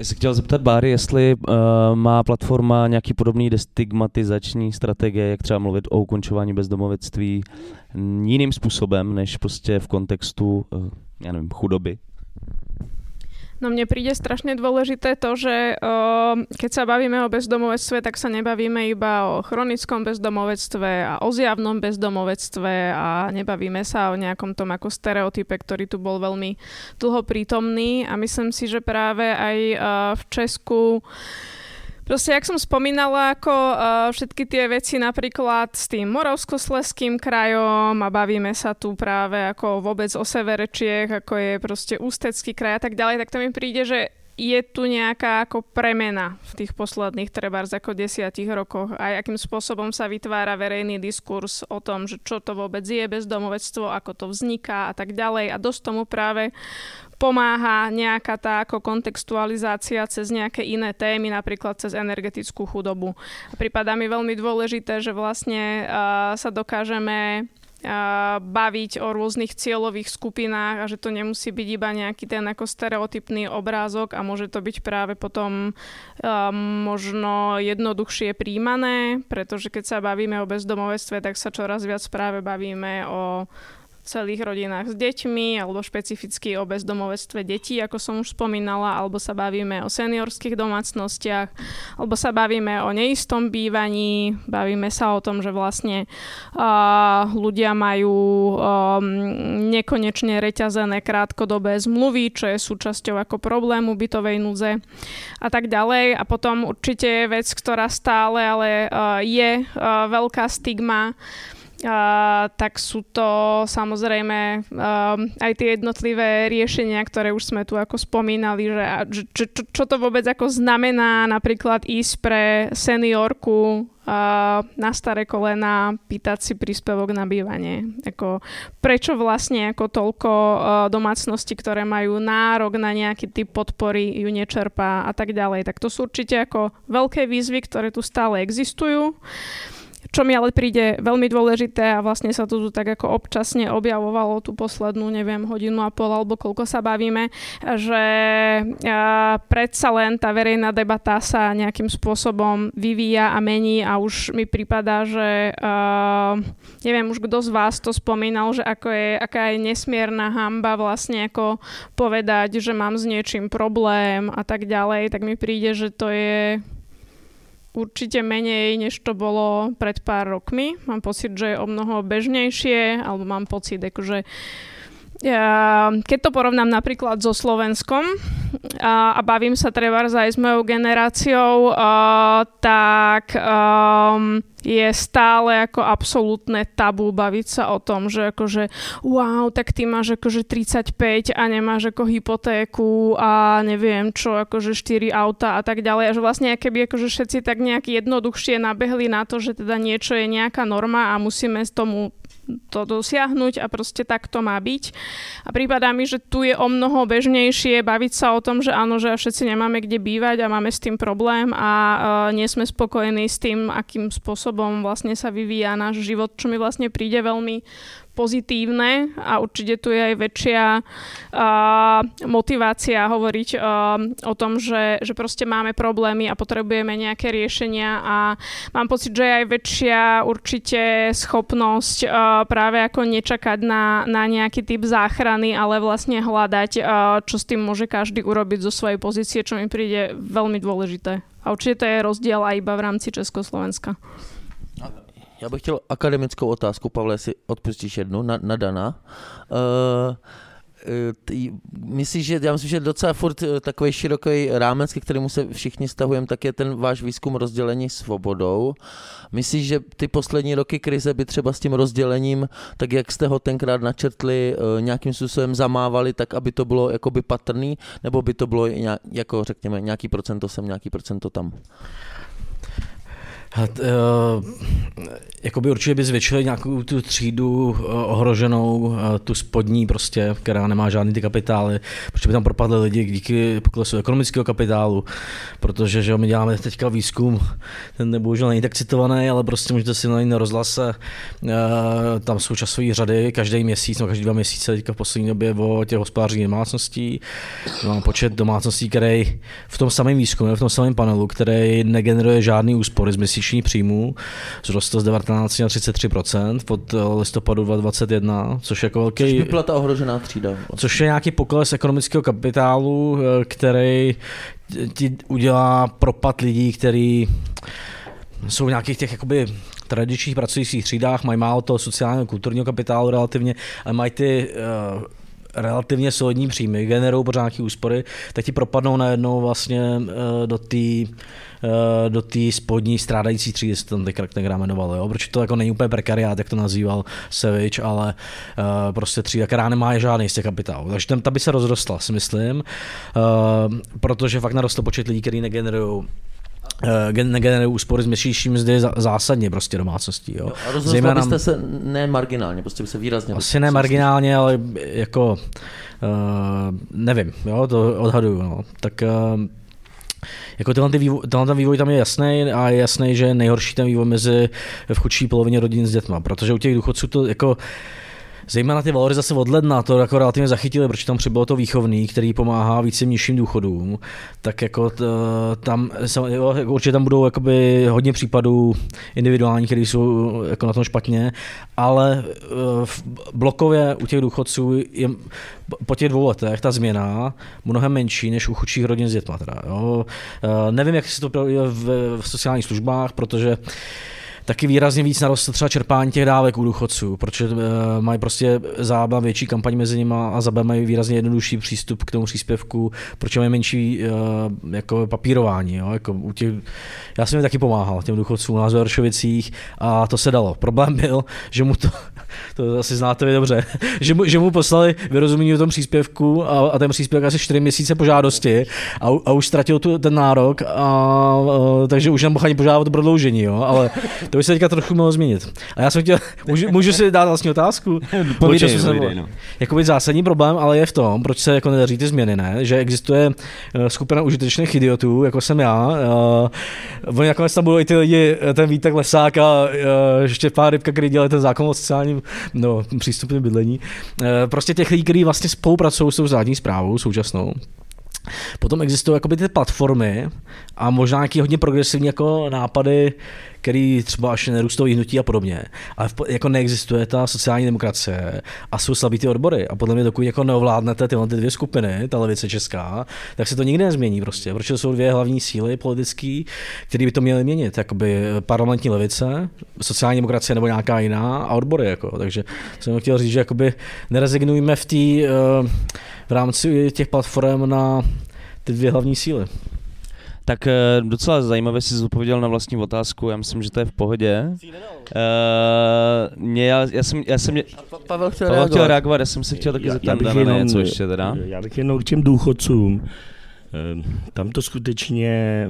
se chtěl zeptat Báry, jestli uh, má platforma nějaký podobný destigmatizační strategie, jak třeba mluvit o ukončování bezdomovectví jiným způsobem, než prostě v kontextu, uh, já nevím, chudoby? No mne príde strašne dôležité to, že uh, keď sa bavíme o bezdomovectve, tak sa nebavíme iba o chronickom bezdomovectve a o zjavnom bezdomovectve a nebavíme sa o nejakom tom ako stereotype, ktorý tu bol veľmi dlho prítomný. A myslím si, že práve aj uh, v Česku Proste, jak som spomínala, ako uh, všetky tie veci napríklad s tým Moravskosleským krajom a bavíme sa tu práve ako vôbec o severe Čiech, ako je proste Ústecký kraj a tak ďalej, tak to mi príde, že je tu nejaká ako premena v tých posledných trebárs ako desiatich rokoch a akým spôsobom sa vytvára verejný diskurs o tom, že čo to vôbec je bezdomovectvo, ako to vzniká a tak ďalej a dosť tomu práve pomáha nejaká tá ako kontextualizácia cez nejaké iné témy, napríklad cez energetickú chudobu. A prípada mi veľmi dôležité, že vlastne uh, sa dokážeme baviť o rôznych cieľových skupinách a že to nemusí byť iba nejaký ten ako stereotypný obrázok a môže to byť práve potom možno jednoduchšie príjmané, pretože keď sa bavíme o bezdomovectve, tak sa čoraz viac práve bavíme o celých rodinách s deťmi alebo špecificky o bezdomovectve detí, ako som už spomínala, alebo sa bavíme o seniorských domácnostiach, alebo sa bavíme o neistom bývaní, bavíme sa o tom, že vlastne uh, ľudia majú um, nekonečne reťazené krátkodobé zmluvy, čo je súčasťou ako problému bytovej núdze a tak ďalej. A potom určite je vec, ktorá stále ale uh, je uh, veľká stigma Tak sú to samozrejme uh, aj tie jednotlivé riešenia, ktoré už sme tu ako spomínali, že, že čo, čo to vôbec ako znamená napríklad ísť pre seniorku na staré kolena, pýtať si príspevok na bývanie. Ako, prečo vlastne ako toľko uh, domácností, ktoré majú nárok na nejaký typ podpory, ju nečerpá a tak ďalej. Tak to sú určite ako veľké výzvy, ktoré tu stále existujú. Čo mi ale príde veľmi dôležité a vlastne sa to tu tak ako občasne objavovalo tú poslednú, neviem, hodinu a pol alebo koľko sa bavíme, že predsa len tá verejná debata sa nejakým spôsobom vyvíja a mení a už mi prípada, že neviem už kto z vás to spomínal, že ako je, aká je nesmierna hamba vlastne ako povedať, že mám s niečím problém a tak ďalej, tak mi príde, že to je určite menej, než to bolo pred pár rokmi. Mám pocit, že je o mnoho bežnejšie, alebo mám pocit, akože keď to porovnám napríklad so Slovenskom a, a bavím sa treba aj s mojou generáciou, a, tak um, je stále ako absolútne tabu baviť sa o tom, že akože wow, tak ty máš akože 35 a nemáš ako hypotéku a neviem čo, akože 4 auta a tak ďalej. A že vlastne keby akože všetci tak nejak jednoduchšie nabehli na to, že teda niečo je nejaká norma a musíme tomu to dosiahnuť a proste tak to má byť. A prípadá mi, že tu je o mnoho bežnejšie baviť sa o tom, že áno, že všetci nemáme kde bývať a máme s tým problém a uh, nie sme spokojní s tým, akým spôsobom vlastne sa vyvíja náš život, čo mi vlastne príde veľmi pozitívne a určite tu je aj väčšia uh, motivácia hovoriť uh, o tom, že, že proste máme problémy a potrebujeme nejaké riešenia a mám pocit, že je aj väčšia určite schopnosť uh, práve ako nečakať na, na nejaký typ záchrany, ale vlastne hľadať, uh, čo s tým môže každý urobiť zo svojej pozície, čo mi príde veľmi dôležité. A určite to je rozdiel aj iba v rámci Československa. Já bych chtěl akademickou otázku, Pavle, si odpustíš jednu na, na Dana. Uh, ty, myslíš, že já myslím, že docela furt eh, takový široký rámec, ke kterému se všichni stahujeme, tak je ten váš výzkum rozdělení svobodou. Myslíš, že ty poslední roky krize by třeba s tím rozdělením, tak jak jste ho tenkrát načrtli, nějakým způsobem zamávali, tak aby to bylo jakoby patrný, nebo by to bylo nějak, jako řekněme nějaký procento sem, nějaký procento tam? Uh, jakoby určitě by zvětšili nějakou tu třídu uh, ohroženou, uh, tu spodní prostě, která nemá žádný ty kapitály, protože by tam propadly lidi díky poklesu ekonomického kapitálu, protože že my děláme teďka výzkum, ten bohužel není tak citovaný, ale prostě můžete si na rozhlase, tam jsou časové řady, každý měsíc, no každý dva měsíce teďka v poslední době o těch hospodářích domácností. Mám počet domácností, který v tom samém výzkumu, v tom samém panelu, který negeneruje žádný úspory z měsíčních příjmů, zrostl z 19 na 33% od listopadu 2021, což je jako velký... Což by byla ta ohrožená třída. Což je nějaký pokles ekonomického kapitálu, eh, který ti udělá propad lidí, který jsou v nějakých těch jakoby tradičních pracujících třídách, mají málo toho sociálního kulturního kapitálu relativně, ale mají ty uh, relativně solidní příjmy, generují pořád nějaké úspory, tak ti propadnou najednou vlastně uh, do té Eh, do té spodní strádající třídy, se tam tenkrát jmenovalo, jo? protože to jako není úplně prekariát, jak to nazýval Sevič, ale uh, prostě třída, která nemá žádný z těch kapitálů. Takže tam, ta by se rozrostla, si myslím, uh, protože fakt narostl počet lidí, kteří negenerují negenerují úspory z měsíční mzdy zásadně prostě domácností. Jo. a rozhodl byste se ne marginálně, prostě by se výrazně... Asi ne marginálně, ale jako uh, nevím, jo, to odhaduju. No. Tak uh, jako tenhle, vývoj, tenhle ten vývoj tam je jasný a je jasný, že je nejhorší ten vývoj mezi v chudší polovině rodin s dětma, protože u těch důchodců to jako Zejména ty valorizace od ledna to jako relativně zachytili, protože tam přibylo to výchovný, který pomáhá více nižším důchodům, tak jako t, tam jo, jako určitě tam budou jakoby hodně případů individuálních, které jsou jako na tom špatně, ale e, v blokově u těch důchodců je po těch dvou letech ta změna mnohem menší než u chudších rodin s dětma. Teda, jo. E, nevím, jak se to v, v sociálních službách, protože taky výrazně víc narostl třeba čerpání těch dávek u důchodců, protože uh, mají prostě zába větší kampaň mezi nimi a za mají výrazně jednodušší přístup k tomu příspěvku, protože mají menší uh, jako papírování. Jo? Jako u těch, já jsem jim taky pomáhal těm důchodcům na Zoršovicích a to se dalo. Problém byl, že mu to, to asi znáte vy dobře, *laughs* že mu, že mu poslali vyrozumění o tom příspěvku a, a ten příspěvek asi 4 měsíce po žádosti a, a už ztratil tu, ten nárok, a, a, takže už nemohl ani požádat o prodloužení, jo? ale to by se teďka trochu mohlo změnit. A já jsem chtěl, můžu, můžu si dát vlastně otázku? *laughs* Povídej, povídej, no. Jakoby zásadní problém, ale je v tom, proč se jako nedaří ty změny, ne? Že existuje eh, skupina užitečných idiotů, jako jsem já. Uh, oni nakonec tam budou i ty lidi, eh, ten Vítek Lesák a uh, Štěpán Rybka, který dělají ten zákon o sociálním no, přístupném bydlení. Uh, prostě těch lidí, kteří vlastně spolupracují s tou zádní zprávou současnou. Potom existují jakoby ty platformy a možná nějaký hodně progresivní jako nápady, který třeba až nerůstou hnutí a podobně. Ale jako neexistuje ta sociální demokracie a jsou slabý ty odbory. A podle mě, dokud jako neovládnete tyhle ty dvě skupiny, ta levice česká, tak se to nikdy nezmění prostě. Protože jsou dvě hlavní síly politické, které by to měly měnit. Jakoby parlamentní levice, sociální demokracie nebo nějaká jiná a odbory. Jako. Takže jsem chtěl říct, že jakoby nerezignujeme v, tý, eh, v rámci těch platform na ty dvě hlavní síly. Tak eh, docela zajímavě jsi zodpověděl na vlastní otázku, já myslím, že to je v pohodě. Uh, mě, já, já, jsem, já jsem, Pavel chtěl, Pavel reagovat. chtěl reagovat, já jsem si chtěl taky zeptat na jenom, něco ještě teda. Já bych jenom k těm důchodcům. Eh, Tam to skutečně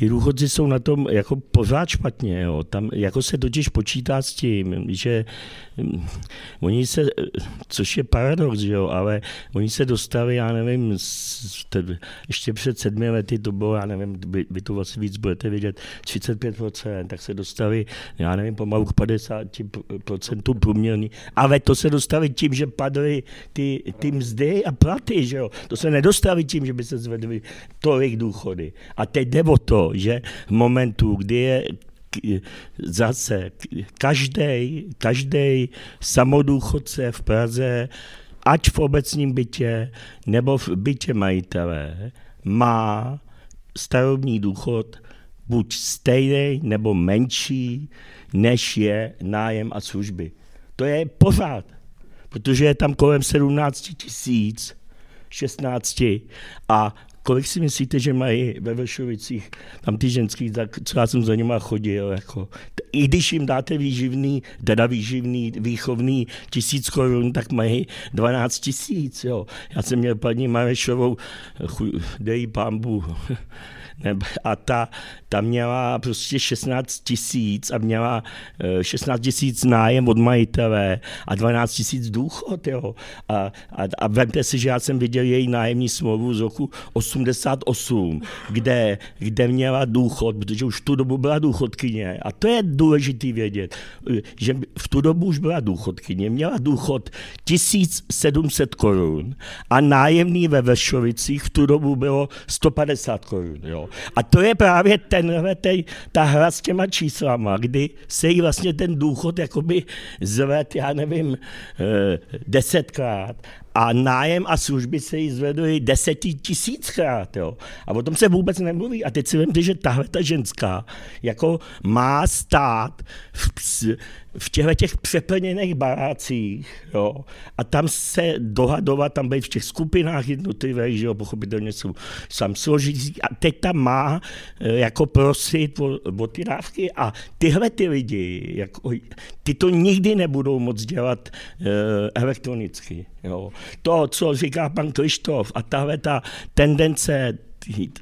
ty důchodci jsou na tom jako pořád špatně. Jo. Tam jako se totiž počítá s tím, že hm, oni se, což je paradox, že jo, ale oni se dostali, já nevím, ještě před sedmi lety to bylo, já nevím, vy, vy to vlastně víc budete vidět, 35%, tak se dostali, já nevím, pomalu k 50% průměrný, ale to se dostali tím, že padly ty, ty mzdy a platy, že jo. To se nedostali tím, že by se zvedly tolik důchody. A teď jde o to, že v momentu, kdy je zase každý, každý samodůchodce v Praze, ať v obecním bytě nebo v bytě majitele, má starobní důchod buď stejný nebo menší, než je nájem a služby. To je pořád, protože je tam kolem 17 tisíc, 16 a kolik si myslíte, že mají ve Vršovicích tam ty ženský, tak co já jsem za nima chodil, jako. I když jim dáte výživný, teda výživný, výchovný tisíc korun, tak mají 12 tisíc, jo. Já jsem měl paní Marešovou, dej pambu, a ta, ta měla prostě 16 tisíc a měla eh, 16 tisíc nájem od majitele a 12 tisíc důchod, jo. A, a, a vemte si, že já jsem viděl její nájemní smlouvu z roku 88, kde, kde měla důchod, protože už v tu dobu byla důchodkyně. A to je důležitý vědět, eh, že v tu dobu už byla důchodkyně, měla důchod 1700 korun a nájemný ve Vršovicích v tu dobu bylo 150 korun. Jo. A to je právě tenhle, tej, ta hra s těma číslama, kdy se jí vlastně ten důchod jakoby zved, já nevím, eh, desetkrát a nájem a služby se jí zvedly deseti tisíckrát. Jo. A o tom se vůbec nemluví. A teď si vemte, že tahle ta ženská jako má stát v, v těchto těch přeplněných barácích jo, a tam se dohadovat, tam být v těch skupinách jednotlivých, že jo, pochopitelně jsou sam složitý a teď tam má eh, jako prosit o, o ty dávky a tyhle ty lidi, jako, ty to nikdy nebudou moc dělat eh, elektronicky. Jo. To, co říká pan Krištof a tahle ta tendence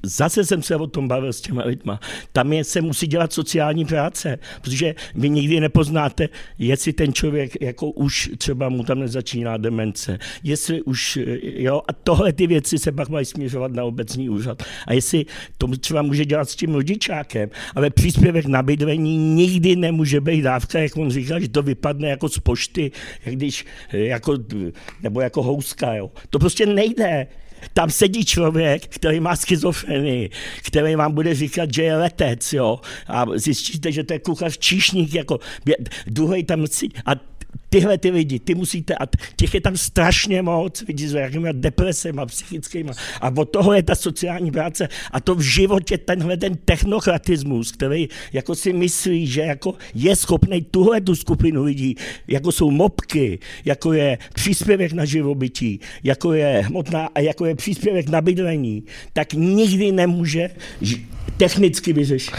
Zase jsem se o tom bavil s těma lidma. Tam je, se musí dělat sociální práce, protože vy nikdy nepoznáte, jestli ten člověk jako už třeba mu tam nezačíná demence, jestli už, jo, a tohle ty věci se pak mají směřovat na obecní úřad. A jestli to třeba může dělat s tím rodičákem, ale příspěvek na bydlení nikdy nemůže být dávka, jak on říká, že to vypadne jako z pošty, jak když, jako, nebo jako houska, jo. To prostě nejde. Tam sedí člověk, který má schizofrenii, který vám bude říkat, že je letec, jo, a zjistíte, že to je kuchař číšník, jako druhý tam a tyhle ty lidi, ty musíte, a těch je tam strašně moc, vidíte, s jakými depresemi, psychickými. A od toho je ta sociální práce. A to v životě tenhle ten technokratismus, který jako si myslí, že jako je schopný tuhle tu skupinu lidí, jako jsou mopky, jako je příspěvek na živobytí, jako je hmotná a jako je příspěvek na bydlení, tak nikdy nemůže technicky vyřešit.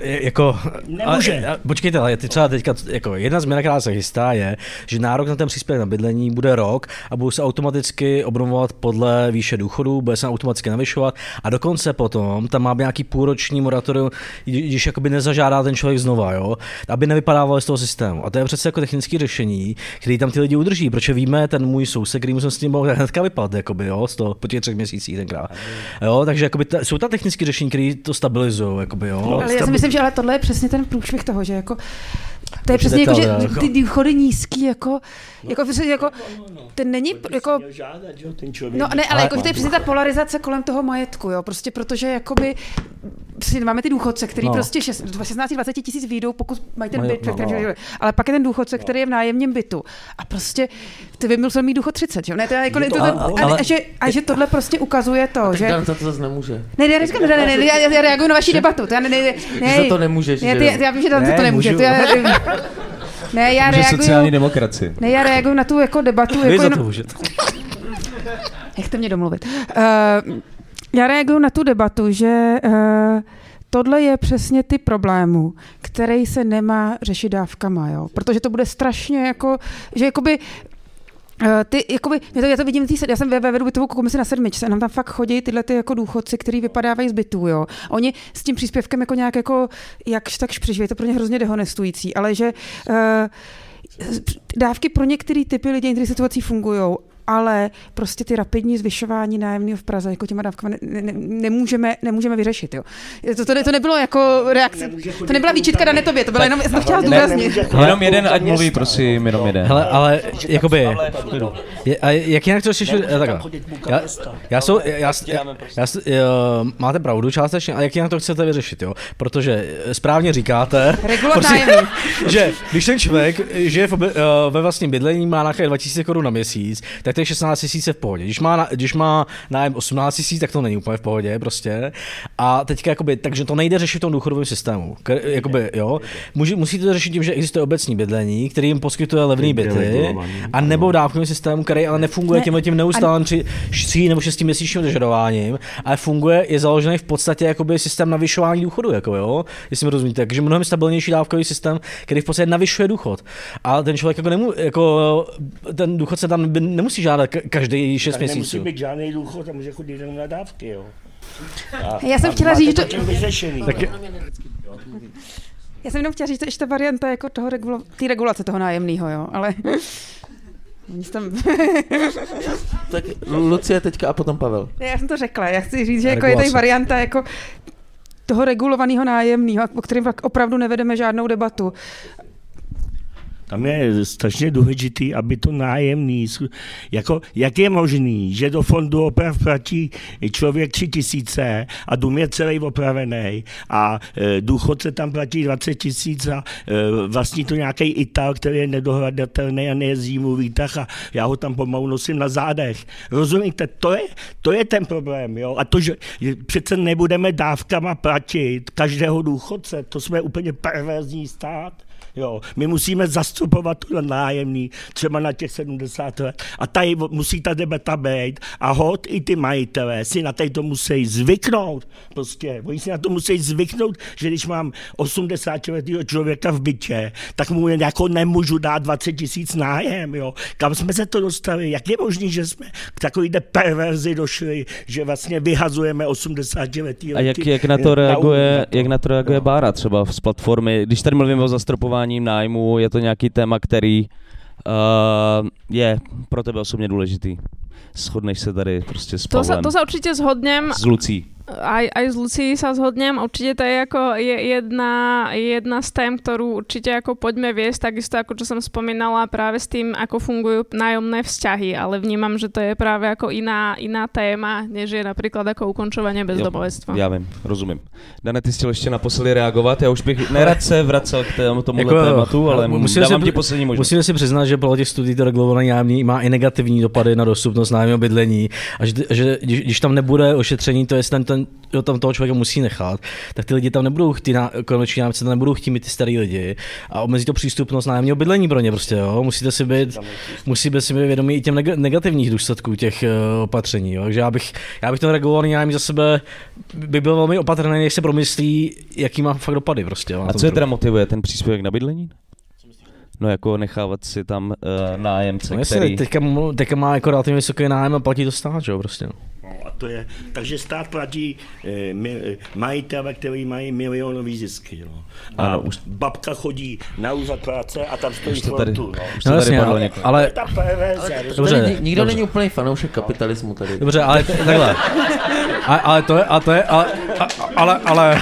Jako, Nemůže. A, a, počkejte, ale ty třeba teďka, jako jedna změna, která se chystá, je, že nárok na ten příspěvek na bydlení bude rok a budou se automaticky obnovovat podle výše důchodu, bude se automaticky navyšovat a dokonce potom tam má nějaký půlroční moratorium, když jakoby nezažádá ten člověk znova, jo, aby nevypadával z toho systému. A to je přece jako technické řešení, který tam ty lidi udrží, protože víme, ten můj soused, který jsem s tím mohl hnedka vypadat, jakoby, jo, z toho, po těch třech měsících tenkrát. Jo, takže jakoby ta, jsou ta technické řešení, které to stabilizují, jakoby, jo. No, ale já si myslím, že ale tohle je přesně ten průšvih toho, že jako to je přesně jako, že ty důchody nízký, jako, jako, jako ten není, jako, no ne, ale jako, to je přesně ta polarizace kolem toho majetku, jo, prostě protože, jakoby, máme ty důchodce, který no. prostě 16-20 tisíc výjdou, pokud mají ten byt, no, no. ale pak je ten důchodce, který je v nájemním bytu. A prostě ty by musel mít důchod 30, jo? Ne, to je jako, to, to, a, a, a, že, a že tohle prostě ukazuje to, že... to, to zase nemůže. Ne, ne, ne, ne, ne, ne, já, já reaguju na vaši debatu. To já, ne, ne, ne, že to nemůžeš, ne, ty, já vím, že tam to nemůže. To já, *laughs* ne, já reaguju... sociální demokracie. Ne, já reaguju na tu jako debatu. Vy jako za to můžete. *laughs* Nechte mě domluvit. Uh, já reaguju na tu debatu, že uh, tohle je přesně ty problémů, který se nemá řešit dávkama, jo? protože to bude strašně jako, že jakoby ty, jakoby, já to, já to vidím, tý, já jsem ve, ve vedu bytovou komisi na sedmičce, nám tam fakt chodí tyhle ty jako důchodci, kteří vypadávají z bytů, jo. Oni s tím příspěvkem jako nějak jako, jakž takž přežijí, to pro ně hrozně dehonestující, ale že uh, dávky pro některé typy lidí, některé situací fungují, ale prostě ty rapidní zvyšování nájemného v Praze jako těma dávkama ne, ne, nemůžeme, nemůžeme vyřešit. Jo. To, to, to, nebylo jako reakce, to nebyla výčitka Danetově, to byla jenom, já jsem chtěla zdůraznit. Jenom jeden, ať mluví, prosím, jenom jeden. Hele, ale jakoby, je, a jak jinak to řešit, takhle, já, já, jsou, já, já, já, já, máte pravdu částečně, ale jak jinak to chcete vyřešit, jo? Protože správně říkáte, *laughs* prostě, *laughs* že když ten člověk žije ve vlastním bydlení, má nějaké 2000 korun na měsíc, tak těch 16 tisíc je v pohodě. Když má, když má nájem 18 tisíc, tak to není úplně v pohodě prostě. A teďka jakoby, takže to nejde řešit v tom důchodovém systému. K, jakoby, jo. Může, musíte to řešit tím, že existuje obecní bydlení, který jim poskytuje levný byty, a nebo dávkový systém, který ale nefunguje tím tím neustálým tři, tři nebo šesti měsíčním dožadováním, ale funguje, je založený v podstatě jakoby systém navyšování důchodu, jako jo, jestli mi rozumíte. Takže mnohem stabilnější dávkový systém, který v podstatě navyšuje důchod. A ten člověk jako, nemů, jako ten důchod se tam nemusí žádat každý 6 měsíců. Nemusí být žádný důchod a může chodit jenom na dávky, jo. A, Já jsem chtěla říct, že to... Tak, já jsem jenom chtěla říct, že ještě ta varianta jako toho regulo, té regulace toho nájemného, jo, ale... tam... *laughs* tak Lucie teďka a potom Pavel. Já jsem to řekla, já chci říct, že jako je tady varianta jako toho regulovaného nájemného, o kterém opravdu nevedeme žádnou debatu. Tam je strašně důležitý, aby to nájemný, jako, jak je možný, že do fondu oprav platí člověk tři tisíce a dům je celý opravený a e, důchodce tam platí 20 tisíc a e, vlastní to nějaký Ital, který je nedohledatelný a nejezdí mu výtah a já ho tam pomalu nosím na zádech. Rozumíte, to je, to je ten problém. Jo? A to, že přece nebudeme dávkama platit každého důchodce, to jsme úplně perverzní stát. Jo, my musíme zastupovat tuhle nájemný třeba na těch 70 let a tady musí ta debata být a hod i ty majitelé si na to musí zvyknout. Prostě, oni si na to musí zvyknout, že když mám 80 letého člověka v bytě, tak mu jako nemůžu dát 20 tisíc nájem. Jo. Kam jsme se to dostali? Jak je možné, že jsme k takový perverzi došli, že vlastně vyhazujeme 80 letý A jak, jak, na to reaguje, na to. jak na to reaguje Bára třeba z platformy, když tady mluvíme o zastropování zvyšováním nájmu, je to nějaký téma, který uh, je pro tebe osobně důležitý. Shodneš se tady prostě s Pavlem. To sa, to sa určite zhodnem. S Lucí aj, aj s Lucí sa zhodnem. Určite to je ako je jedna, jedna z tém, ktorú určite ako poďme viesť, takisto ako čo som spomínala práve s tým, ako fungujú nájomné vzťahy, ale vnímam, že to je práve ako iná, iná téma, než je napríklad ako ukončovanie bezdomovectva. Já vím, rozumím. Dane, ty chtěl ještě naposledy reagovat, já už bych nerad se vracel k tomu tomu jako, tématu, ale musím dávám si, ti poslední možnost. Musíme si přiznat, že bylo těch studií to regulované nájemní má i negativní dopady na dostupnost nájemního bydlení a že, že když, když tam nebude ošetření, to je ten, ten tam toho člověka musí nechat, tak ty lidi tam nebudou chtít, na, koneční nájemce tam nebudou chtít mít ty starý lidi a omezí to přístupnost nájemního bydlení pro ně prostě, jo. Musíte si být, musíte si být vědomí i těm negativních důsledků těch uh, opatření, jo. Takže já bych, já bych ten regulovaný nájem za sebe by byl velmi opatrný, než se promyslí, jaký má fakt dopady prostě. Jo, a co je teda motivuje, ten příspěvek na bydlení? No jako nechávat si tam uh, nájemce, no, jasně, který... Teďka, teďka má jako relativně vysoký nájem a platí to stát, že jo, prostě. No, a to je, takže stát platí eh, mi, majitele, který mají milionový zisky. No. A ano, už... babka chodí na úřad práce a tam stojí to tady- frontu. No. už No, tady jasně, padlo ale- ale- To je ta perverze, Dobře, Tady nikdo dobře. není úplný fanoušek kapitalismu tady. Dobře, ale takhle. *laughs* A, ale to je, a to je, ale, a, ale, ale,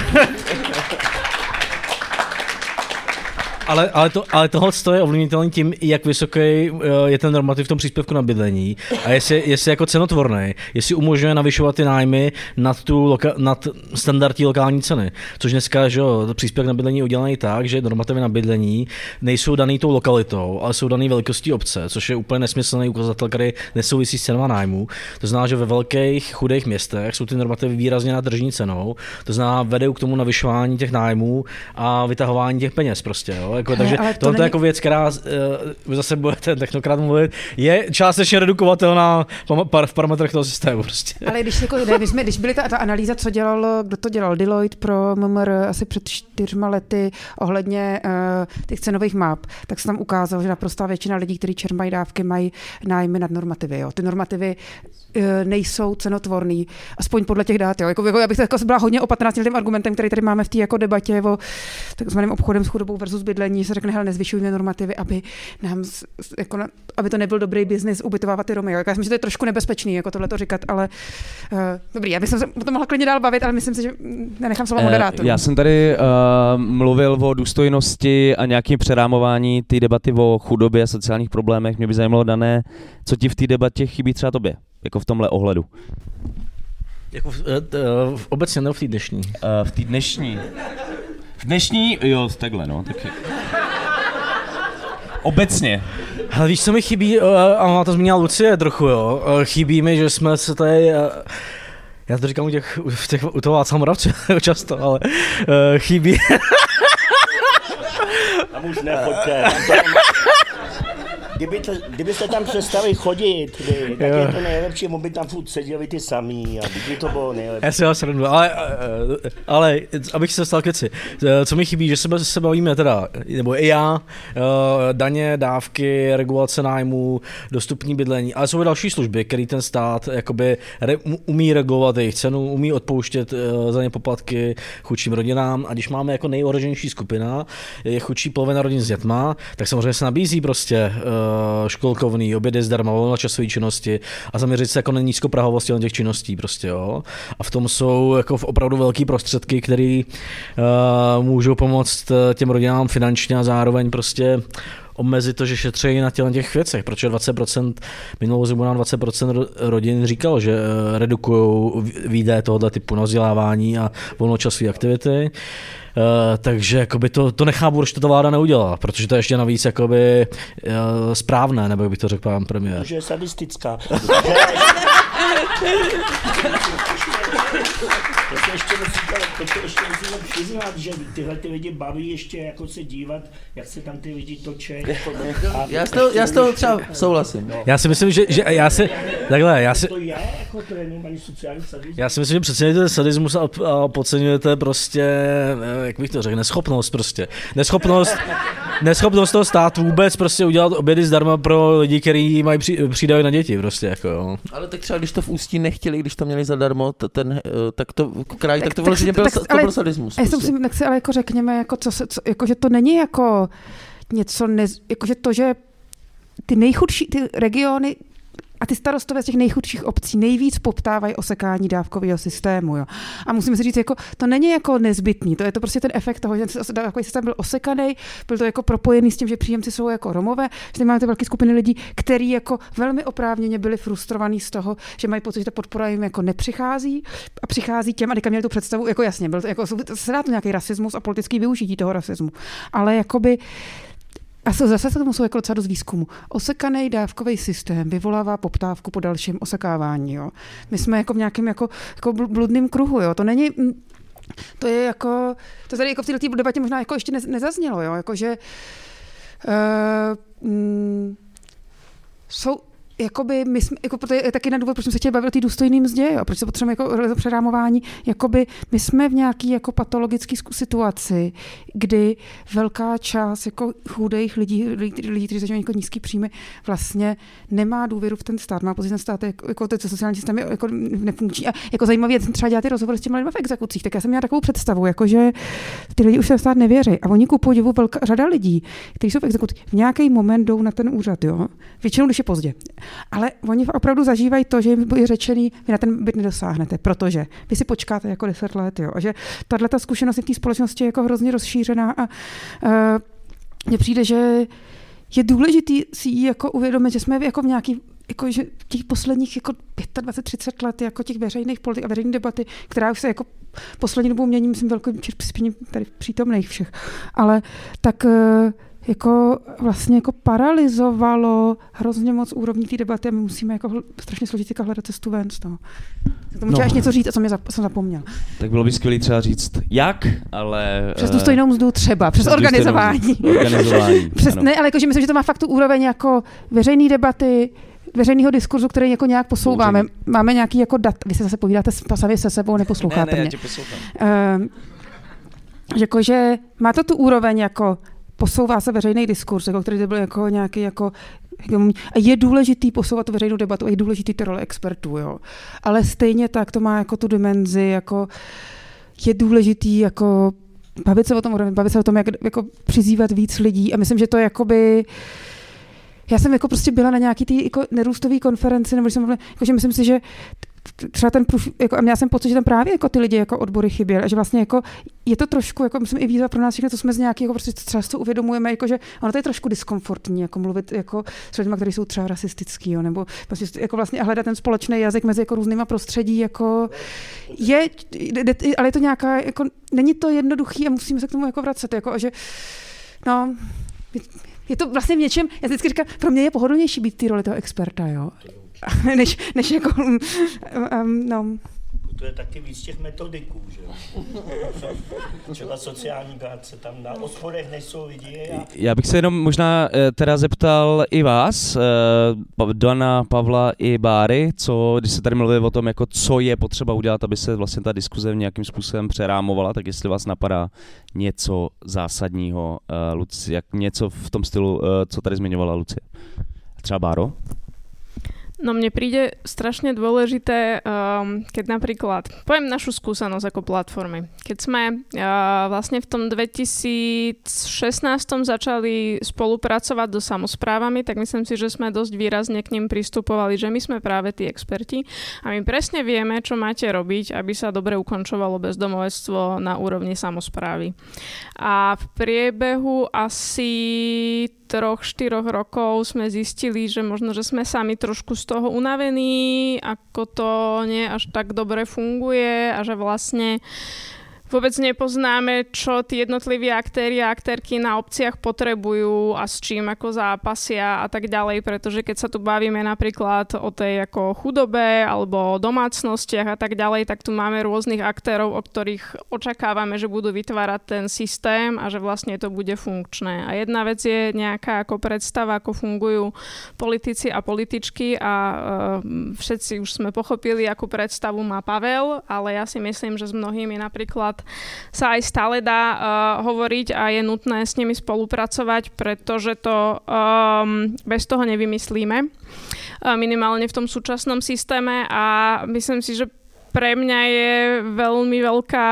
Ale, ale, to, ale tohle je ovlivnitelné tím, jak vysoký eh, je ten normativ v tom příspěvku na bydlení a jestli, jestli jako cenotvorný, jestli umožňuje navyšovat ty nájmy nad, tu loka, nad standardní lokální ceny. Což dneska, že jo, příspěvek na bydlení je udělaný tak, že normativy na bydlení nejsou daný tou lokalitou, ale jsou daný velikostí obce, což je úplně nesmyslný ukazatel, který nesouvisí s cenama nájmu. To znamená, že ve velkých chudých městech jsou ty normativy výrazně nad tržní cenou, to znamená, vedou k tomu navyšování těch nájmů a vytahování těch peněz prostě. Jo? Jako, Hele, takže ale to tohle je není- jako věc, která uh, zase budete technokrat mluvit, je částečně redukovatelná v parametrech toho systému. Prostě. Ale když, jako, ne, když, jsme, když byly ta, ta analýza, co dělal, kdo to dělal, Deloitte pro MMR asi před čtyřma lety ohledně uh, těch cenových map, tak se tam ukázalo, že naprostá většina lidí, kteří čerpají dávky, mají nájmy nad normativy. Jo. Ty normativy uh, nejsou cenotvorný, aspoň podle těch dát. Jo. Jako, jako, já bych jako byla hodně opatrná s tím argumentem, který tady máme v té jako debatě o takzvaném obchodem s chudobou versus bydlení, že se řekne, hele, nezvyšujme normativy, aby, nám, jako, aby to nebyl dobrý biznis ubytovávat ty Romy. Jo. Jako, já myslím, že to je trošku nebezpečný, jako tohle to říkat, ale uh, dobrý, já bych se o tom mohla klidně dál bavit, ale myslím si, že nenechám slovo Eh, moderátoru. Já jsem tady uh, mluvil o důstojnosti a nějakým přerámování té debaty o chudobě a sociálních problémech. Mě by zajímalo, Dané, co ti v té debatě chybí třeba tobě, jako v tomhle ohledu. Jako v, eh, v, obecně nebo v té dnešní? Uh, v té dnešní. Dnešní, jo, takhle, no. Tak... Obecně. Ale víš, co mi chybí, eh, a má to zmínila Lucie trochu, jo, eh, chybí mi, že jsme se tady, eh, já to říkám u, těch, u, těch, u toho Václava Moravce *laughs* často, ale chybí, Tam už nechoďte. *laughs* Kdyby to, kdybyste tam přestali chodit, vy, tak Jo. je to nejlepší, aby tam furt seděli ty samý a by to bylo nejlepší. Já si vás srandu, ale, ale abych se dostal k věci. Eh, Co mi chybí, že se, se bavíme teda, nebo i já, eh, daně, dávky, regulace nájmu, dostupní bydlení, ale jsou i další služby, které ten stát jakoby re, um- umí regulovat jejich cenu, umí odpouštět eh, za ně poplatky chudším rodinám a když máme jako nejohroženější skupina, je chudší polovina rodin s dětma, tak samozřejmě se nabízí prostě eh, školkovný, obědy zdarma, volnočasové činnosti a zaměřit se jako na nízkoprahovost těch činností prostě, jo. A v tom jsou jako v opravdu velký prostředky, které uh, můžou pomoct eh, těm rodinám finančně a zároveň prostě omezit to, že šetří na těle těch věcech, protože 20%, minulou zimu nám 20% ro- rodin říkalo, že eh, redukují výdaje tohoto typu na vzdělávání a volnočasové aktivity. Uh, takže jakoby to, to nechápu, proč to ta vláda neudělá, protože to je ještě navíc jakoby, uh, správné, nebo jak bych to řekl pán premiér. Že je sadistická. *laughs* To se ještě musíte, to ještě musíte přiznat, že tyhle ty lidi baví ještě jako se dívat, jak se tam ty lidi točí. Jako, Já s toho, já s toho třeba souhlasím. Já si myslím, že, že já si, takhle, já si, To je, jako to normální sociální sadismus. Já si myslím, že přeceňujete sadismus a, a podceňujete prostě, eh, jak bych to řekl, neschopnost prostě. Neschopnost, neschopnost toho státu vůbec prostě udělat obědy zdarma pro lidi, kteří mají při, přídavek na děti prostě jako jo. Ale tak třeba když to v Ústí nechtěli, když to měli zadarmo, ten, eh, tak to kraj, tak to vyloženě byl, tak- to ale-. A já si prostě. musím, tak si ale jako řekněme, jako, co, se- co, jako, že to není jako něco, ne, jako, že to, že ty nejchudší, ty regiony a ty starostové z těch nejchudších obcí nejvíc poptávají osekání dávkového systému. Jo. A musím si říct, jako, to není jako nezbytný, to je to prostě ten efekt toho, že ten dávkový systém byl osekaný, byl to jako propojený s tím, že příjemci jsou jako Romové, že tady máme ty velké skupiny lidí, kteří jako velmi oprávněně byli frustrovaní z toho, že mají pocit, že ta podpora jim jako nepřichází a přichází těm, a teďka měli tu představu, jako jasně, byl to, jako, se dá to nějaký rasismus a politický využití toho rasismu, ale jakoby a jsou, zase se tomu jsou jako docela dost výzkumu. Osekaný dávkový systém vyvolává poptávku po dalším osekávání. Jo. My jsme jako v nějakém jako, jako bl- bludným kruhu. Jo. To není... mm, To je jako... To tady jako v této debatě možná jako ještě nez- nezaznělo. Jo. Jako, že, uh, mm, jsou, jakoby my jsme, jako, to je taky na důvod, proč jsme se chtěli bavit o té důstojné mzdě, jo, proč se potřebujeme jako předámování, jakoby my jsme v nějaký jako patologické situaci, kdy velká část jako chudých lidí, lidí, lidí kteří zažívají jako nízký příjmy, vlastně nemá důvěru v ten stát, má že ten stát jako, jako ty sociální systémy jako nefunkční. A jako zajímavé je třeba dělat ty rozhovory s těmi lidmi v exekucích, tak já jsem měla takovou představu, jako že ty lidi už se stát nevěří a oni kupují divu velká řada lidí, kteří jsou v exekuci, v nějaký moment jdou na ten úřad, jo, většinou, když je pozdě. Ale oni opravdu zažívají to, že jim je řečený, vy na ten byt nedosáhnete, protože vy si počkáte jako 10 let. Jo. A že tahle ta zkušenost v té společnosti je jako hrozně rozšířená a uh, mně přijde, že je důležitý si ji jako uvědomit, že jsme jako v nějaký jako, že těch posledních jako 25-30 let jako těch veřejných politik a veřejné debaty, která už se jako poslední dobou mění, myslím, velkým přispěním tady přítomných všech, ale tak uh, jako vlastně jako paralizovalo hrozně moc úrovní té debaty a my musíme jako strašně složitě hledat cestu ven z toho. K tomu no. ještě něco říct, a co mě zap, jsem zapomněl. Tak bylo by skvělé třeba říct jak, ale... Přes tu stejnou mzdu třeba, přes, přes organizování. organizování. *laughs* přes, ne, ale jakože myslím, že to má fakt tu úroveň jako veřejné debaty, veřejného diskurzu, který jako nějak posouváme. Pouření. Máme nějaký jako dat, vy se zase povídáte sami se sebou, neposloucháte ne, ne, mě. Já poslouchám. Uh, jakože má to tu úroveň jako posouvá se veřejný diskurs, jako který byl jako nějaký jako a je důležitý posouvat veřejnou debatu a je důležitý ty role expertů, jo. Ale stejně tak to má jako tu dimenzi, jako je důležitý jako bavit se o tom, bavit se o tom, jak jako přizývat víc lidí a myslím, že to je jakoby já jsem jako prostě byla na nějaký tý jako nerůstový konferenci, nebo jsem mluvila, jako, že myslím si, že třeba ten průf, jako, a měla jsem pocit, že tam právě jako ty lidi jako odbory chyběly a že vlastně jako je to trošku, jako myslím i výzva pro nás všechny, to jsme z nějaký, jako prostě třeba to uvědomujeme, jako, že ono to je trošku diskomfortní, jako mluvit jako s lidmi, kteří jsou třeba rasistický, jo, nebo prostě jako vlastně hledat ten společný jazyk mezi jako různýma prostředí, jako je, ale je to nějaká, jako není to jednoduchý a musíme se k tomu jako vracet, jako, že no, je to vlastně v něčem, já vždycky říkám, pro mě je pohodlnější být ty roli toho experta, jo. *laughs* než, než jako, um, no. To je taky víc těch metodiků, že *laughs* Třeba sociální práce tam na osporech nejsou lidi. A... Já bych se jenom možná eh, teda zeptal i vás, eh, Dana, Pavla i Báry, co, když se tady mluví o tom, jako co je potřeba udělat, aby se vlastně ta diskuze nějakým způsobem přerámovala, tak jestli vás napadá něco zásadního, uh, Luci, jak něco v tom stylu, co tady zmiňovala Lucie. Třeba Báro? No mne príde strašne dôležité, um, keď napríklad, poviem našu skúsenosť ako platformy. Keď sme uh, vlastne v tom 2016 začali spolupracovať do samozprávami, tak myslím si, že sme dosť výrazne k ním pristupovali, že my sme práve tí experti a my presne vieme, čo máte robiť, aby sa dobre ukončovalo bezdomovectvo na úrovni samozprávy. A v priebehu asi troch, štyroch rokov sme zistili, že možno, že sme sami trošku z toho unavení, ako to nie až tak dobre funguje a že vlastne vôbec nepoznáme, čo tí jednotliví aktéri a aktérky na obciach potrebujú a s čím ako zápasia a tak ďalej, pretože keď sa tu bavíme napríklad o tej ako chudobe alebo o domácnostiach a tak ďalej, tak tu máme rôznych aktérov, o ktorých očakávame, že budú vytvárať ten systém a že vlastne to bude funkčné. A jedna vec je nejaká ako predstava, ako fungujú politici a političky a uh, všetci už sme pochopili, akú predstavu má Pavel, ale ja si myslím, že s mnohými napríklad sa aj stále dá uh, hovoriť a je nutné s nimi spolupracovať, pretože to um, bez toho nevymyslíme. Uh, minimálne v tom súčasnom systéme a myslím si, že pre mňa je veľmi veľká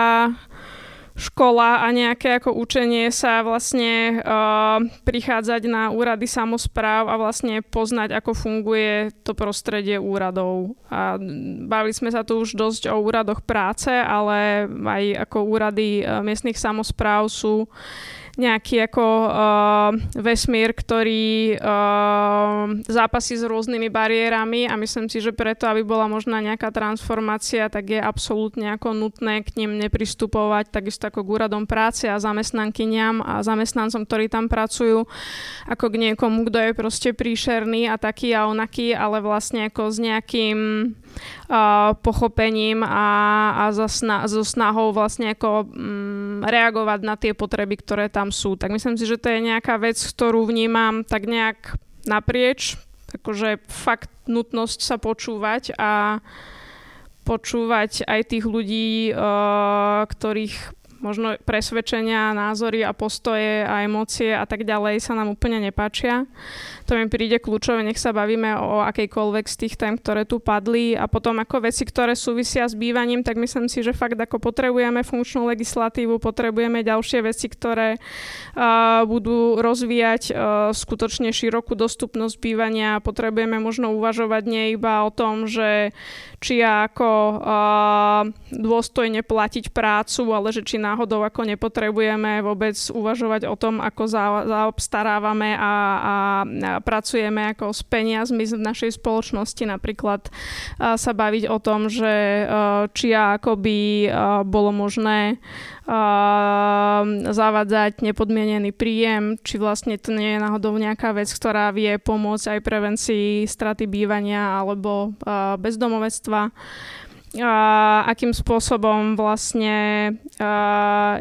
škola a nejaké ako učenie sa vlastne uh, prichádzať na úrady samozpráv a vlastne poznať, ako funguje to prostredie úradov. A bavili sme sa tu už dosť o úradoch práce, ale aj ako úrady uh, miestnych samozpráv sú nejaký ako uh, vesmír, ktorý uh, zápasí s rôznymi bariérami a myslím si, že preto, aby bola možná nejaká transformácia, tak je absolútne ako nutné k ním nepristupovať takisto ako k úradom práce a zamestnankyniam a zamestnancom, ktorí tam pracujú, ako k niekomu, kto je proste príšerný a taký a onaký, ale vlastne ako s nejakým pochopením a, a so, sna- so snahou vlastne ako um, reagovať na tie potreby, ktoré tam sú. Tak myslím si, že to je nejaká vec, ktorú vnímam tak nejak naprieč tak akože fakt nutnosť sa počúvať a počúvať aj tých ľudí, uh, ktorých možno presvedčenia, názory a postoje a emócie a tak ďalej sa nám úplne nepáčia. To mi príde kľúčové, nech sa bavíme o akejkoľvek z tých tém, ktoré tu padli a potom ako veci, ktoré súvisia s bývaním, tak myslím si, že fakt ako potrebujeme funkčnú legislatívu, potrebujeme ďalšie veci, ktoré uh, budú rozvíjať uh, skutočne širokú dostupnosť bývania. Potrebujeme možno uvažovať nie iba o tom, že či ako uh, dôstojne platiť prácu, ale že či náhodou ako nepotrebujeme vôbec uvažovať o tom, ako za, zaobstarávame a, a pracujeme ako s peniazmi v našej spoločnosti, napríklad sa baviť o tom, že či ako by bolo možné zavádzať nepodmienený príjem, či vlastne to nie je náhodou nejaká vec, ktorá vie pomôcť aj prevencii straty bývania alebo bezdomovectva. Uh, akým spôsobom vlastne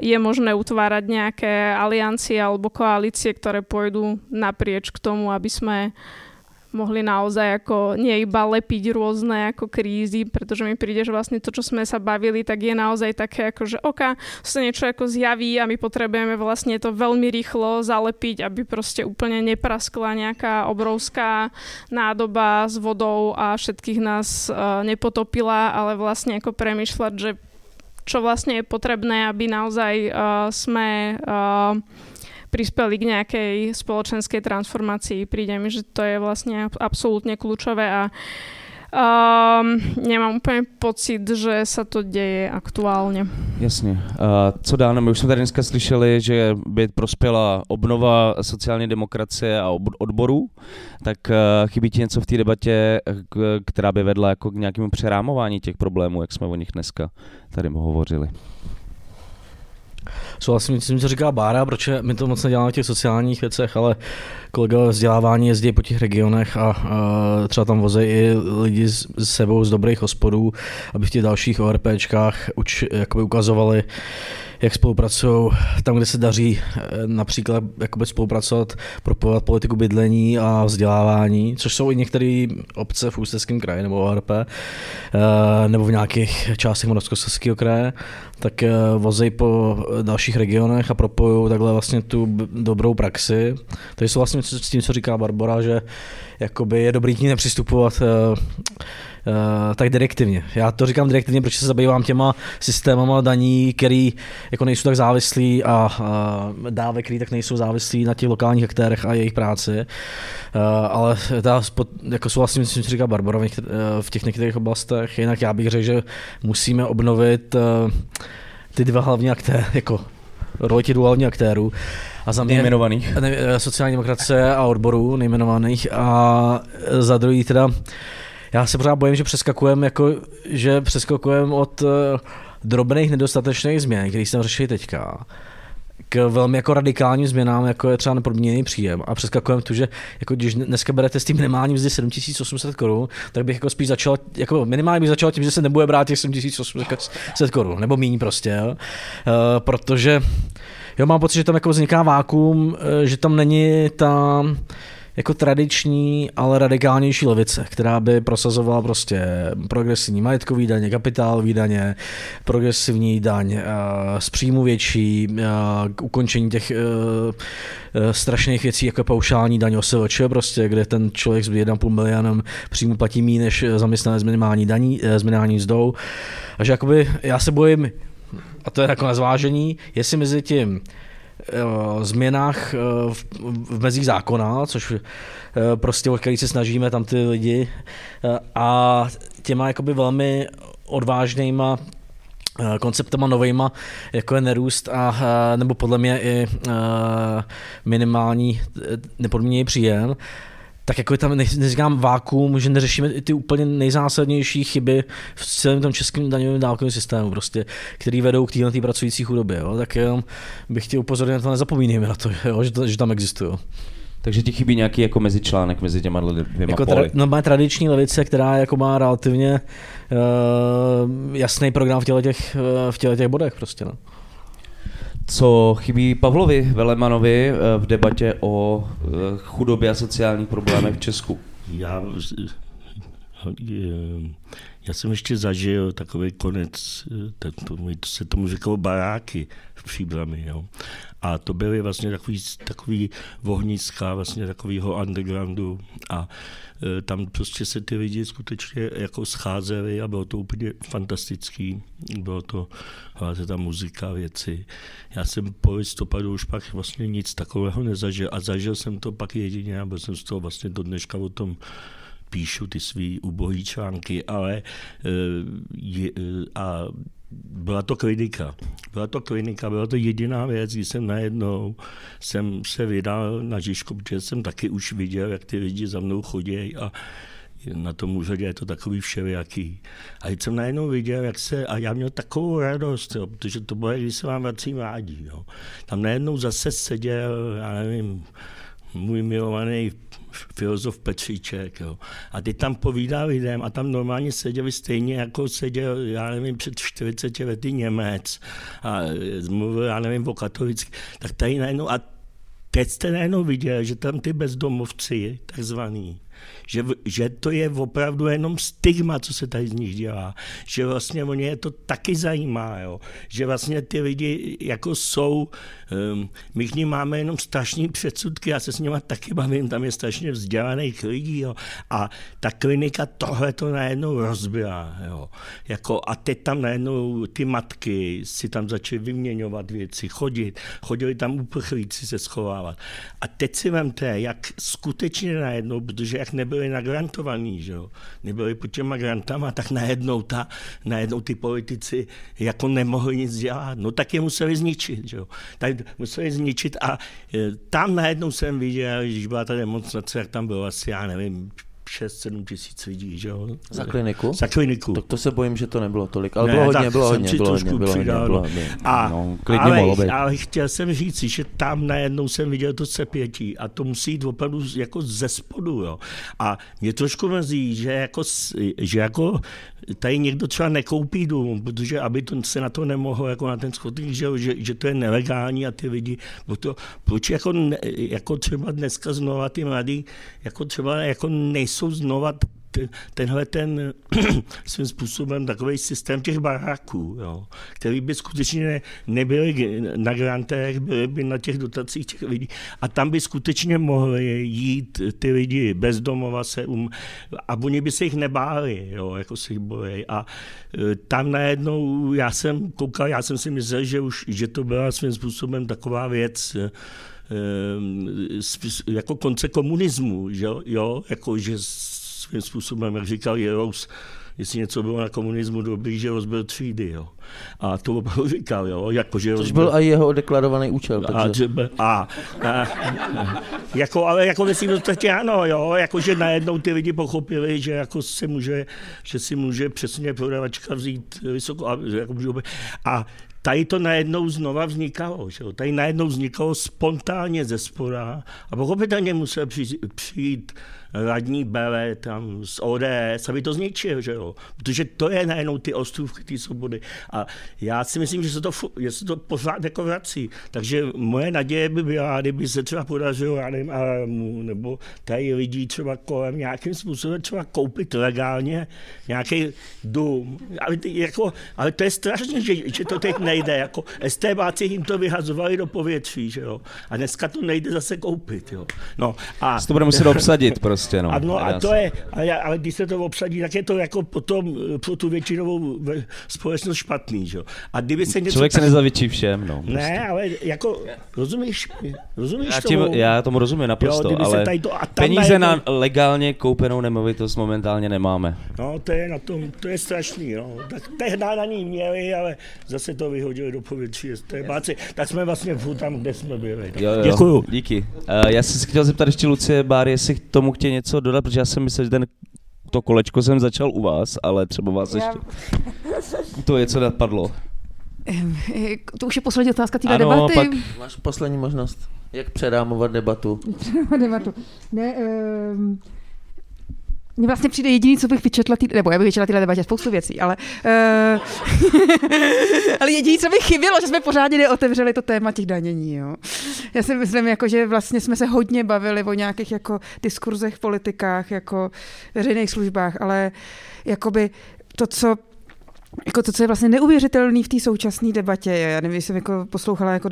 je možné utvárať nejaké aliancie alebo koalície, ktoré pôjdu naprieč k tomu, aby sme mohli naozaj ako nie iba lepiť rôzne ako krízy, pretože mi príde, že vlastne to, čo sme sa bavili, tak je naozaj také ako, že oka sa niečo ako zjaví a my potrebujeme vlastne to veľmi rýchlo zalepiť, aby proste úplne nepraskla nejaká obrovská nádoba s vodou a všetkých nás uh, nepotopila, ale vlastne ako premyšľať, že čo vlastne je potrebné, aby naozaj uh, sme uh, prispeli k nejakej spoločenskej transformácii. Príde mi, že to je vlastne absolútne kľúčové a Um, nemám úplně pocit, že se to děje aktuálně. Jasně. Uh, co dále? My už jsme tady dneska slyšeli, že by prospěla obnova sociální demokracie a odborů, tak uh, chybí ti něco v té debatě, která by vedla jako k nějakému přerámování těch problémů, jak jsme o nich dneska tady hovořili? Souhlasím s tím, co říká Bára, proč my to moc neděláme v těch sociálních věcech, ale kolegové vzdělávání jezdí po těch regionech a, a třeba tam vozejí i lidi s, s sebou z dobrých hospodů, aby v těch dalších ORPčkách už jakoby ukazovali, jak spolupracují tam, kde se daří eh, například jakoby spolupracovat, propojovat politiku bydlení a vzdělávání, což jsou i některé obce v Ústeckém kraji nebo ORP, eh, nebo v nějakých částech Moravskoslezského kraje, tak eh, vozej po dalších regionech a propojují takhle vlastně tu dobrou praxi. To jsou vlastně s tím, co říká Barbara, že jakoby je dobrý k ní nepřistupovat tak direktivně. Já to říkám direktivně, protože se zabývám těma systémama daní, který jako nejsou tak závislí a uh, dávek, který tak nejsou závislí na těch lokálních aktérech a jejich práci. Uh, ale ta jako souhlasím s tím, co říká Barbara v, těch některých oblastech, jinak já bych řekl, že musíme obnovit uh, ty dva hlavní aktéry, *laughs* jako roli těch hlavních aktérů. A za mě, nejmenovaných. Ne, sociální demokracie a odborů nejmenovaných a za druhý teda já se pořád bojím, že přeskakujeme jako, že přeskakujeme od uh, drobných nedostatečných změn, které jsme řešili teďka, k velmi jako radikálním změnám, jako je třeba nepodmíněný příjem. A přeskakujeme tu, že jako když dneska berete s tím minimálním mzdy 7800 korun, tak bych jako spíš začal, jako minimálně bych začal tím, že se nebude brát těch 7800 korun, nebo méně prostě, jo. Uh, protože jo, mám pocit, že tam jako vzniká vákum, uh, že tam není ta jako tradiční, ale radikálnější levice, která by prosazovala prostě progresivní majetkový daně, kapitálový daně, progresivní daň eh, z příjmu větší, eh, k ukončení těch eh, strašných věcí, jako paušální daň OSVČ, prostě, kde ten člověk s 1,5 milionem příjmu platí méně než zaměstnanec minimální daní, s minimální mzdou. A že jakoby já se bojím, a to je jako na zvážení, jestli mezi tím změnách eh, v, v mezích zákona, což eh, prostě o který se snažíme tam ty lidi a těma jakoby velmi odvážnýma konceptama novejma, jako je nerůst a nebo podle mě i minimální nepodmíněný příjem, tak jako je tam, neříkám vákuum, že neřešíme i ty úplně nejzásadnější chyby v celém tom českém daňovém dálkovém systému, prostě, který vedou k téhle pracující chudobě. Jo? Tak jenom bych chtěl upozornit na to, nezapomínejme na to, jo? Že, to že tam existují. Takže ti chybí nějaký jako mezičlánek mezi těma dvěma jako tra- no, má tradiční levice, která jako má relativně uh, jasný program v těle těch, uh, v těle těch bodech prostě. No co chybí Pavlovi Velemanovi eh, v debatě o eh, chudobě a sociálních problémech v Česku? Já, já jsem ještě zažil takový konec, ten, to, se tomu říkalo baráky v Příbrami. Jo. A to byly vlastně takový, takový ohniska vlastně takového undergroundu a e, tam prostě se ty lidi skutečně jako scházeli a bylo to úplně fantastický. Bylo to, hlavně ta muzika, věci. Já jsem po listopadu už pak vlastně nic takového nezažil a zažil jsem to pak jedině a byl jsem z toho vlastně do dneška o tom píšu ty svý ubohý články, ale e, je, e, a byla to klinika. Byla to klinika, byla to jediná věc, kdy jsem najednou jsem se vydal na Žižku, protože jsem taky už viděl, jak ty lidi za mnou chodí a na tom úřadě je to takový všelijaký. A teď jsem najednou viděl, jak se, a já měl takovou radost, jo, protože to bylo, když se vám vrací mládí. Jo. Tam najednou zase seděl, já nevím, můj milovaný filozof Petříček. Jo. A ty tam povídá lidem a tam normálně seděli stejně, jako seděl, já nevím, před 40 lety Němec a mluvil, já nevím, o katolický. Tak tady najednou, a teď jste najednou viděl, že tam ty bezdomovci, takzvaný, že, že to je opravdu jenom stigma, co se tady z nich dělá, že vlastně oni je to taky zajímá, jo? že vlastně ty lidi jako jsou, um, my k ním máme jenom strašný předsudky, já se s nimi taky bavím, tam je strašně vzdělaných lidí jo? a ta klinika tohle to najednou rozbila. Jo? Jako, a teď tam najednou ty matky si tam začaly vyměňovat věci, chodit, chodili tam uprchlíci se schovávat. A teď si vemte, jak skutečně najednou, protože jak nebyli nagrantovaní, že jo? nebyli pod těma grantama, tak najednou, ta, najednou ty politici jako nemohli nic dělat. No tak je museli zničit. Že jo? Tak museli zničit a e, tam najednou jsem viděl, když byla ta demonstrace, jak tam bylo asi, já nevím, 6-7 tisíc lidí, že jo? Za kliniku? Za kliniku. Tak to se bojím, že to nebylo tolik, ale ne, bylo hodně, bylo hodně, bylo hodně, bylo hodně, bylo hodně. A, no, ale, ale, chtěl jsem říct, že tam najednou jsem viděl to sepětí a to musí jít opravdu jako ze spodu, jo. A mě trošku mrzí, že jako, že jako tady někdo třeba nekoupí dům, protože aby to, se na to nemohlo, jako na ten skotník, že, že, že, to je nelegální a ty lidi, to, proč jako, jako třeba dneska znova ty mladí, jako třeba jako nejsou znova tenhle ten *clears throat* svým způsobem takový systém těch baráků, jo, který by skutečně nebyly na grantech, byly by na těch dotacích těch lidí a tam by skutečně mohli jít ty lidi bez domova se um, a oni by se jich nebáli, jo, jako si jich bojí. A e, tam najednou já jsem koukal, já jsem si myslel, že už, že to byla svým způsobem taková věc, jako konce komunismu, že jo, jako že svým způsobem, jak říkal Jerous, jestli něco bylo na komunismu dobrý, že rozbil třídy. Jo. A to opravdu říkal, jo, jako, že Což byl i jeho deklarovaný účel. Takže... A, a, a, jako, ale jako myslím, že ano, jo, jako, že najednou ty lidi pochopili, že jako si může, že si může přesně prodavačka vzít vysoko, a, jako může, a tady to najednou znova vznikalo. Že? Tady najednou vznikalo spontánně ze spora a pochopitelně musel přijít, přijít radní Bele tam z ODS, aby to zničil, že jo? Protože to je najednou ty ostrůvky té svobody. A já si myslím, že se to, že se to pořád jako vrací. Takže moje naděje by byla, kdyby se třeba podařilo, já nevím, Aramu, nebo tady lidí třeba kolem nějakým způsobem třeba koupit legálně nějaký dům. Ale, jako, ale to je strašně, že, že to teď nejde. Jako STBáci jim to vyhazovali do povětří, že jo? A dneska to nejde zase koupit, jo? No, a... To bude muset obsadit *laughs* prostě prostě. No, ano, a to je, ale, ale když se to obsadí, tak je to jako potom pro tu většinovou společnost špatný. Že? A kdyby se něco Člověk tak... se nezavětší všem. No, prostě. Ne, ale jako, rozumíš, rozumíš já, tím, tomu? já tomu rozumím naprosto, jo, ale to, a peníze na to... legálně koupenou nemovitost momentálně nemáme. No, to je na tom, to je strašný. No. Tak tehdy na ní měli, ale zase to vyhodili do povětří. Báci. Tak jsme vlastně furt tam, kde jsme byli. Jo, jo, Děkuju. Díky. Uh, já jsem si chtěl zeptat ještě Lucie Bár, jestli k tomu chtěl něco dodat, protože já jsem myslel, že ten to kolečko jsem začal u vás, ale třeba vás já... ještě to je, co napadlo. *laughs* To už je poslední otázka té debaty. Pak... Máš poslední možnost. Jak předámovat debatu? *laughs* Předámovat debatu. Ne, um, mně vlastně přijde jediný, co bych vyčetla, tý, nebo já bych vyčetla tyhle debatě spoustu věcí, ale, uh, *laughs* ale jediný, co bych chybělo, že jsme pořádně neotevřeli to téma těch danění. Jo. Já si myslím, jako, že vlastně jsme se hodně bavili o nějakých jako diskurzech, politikách, jako veřejných službách, ale jakoby to, co jako to, co je vlastně neuvěřitelné v té současné debatě, já nevím, jsem jako poslouchala jako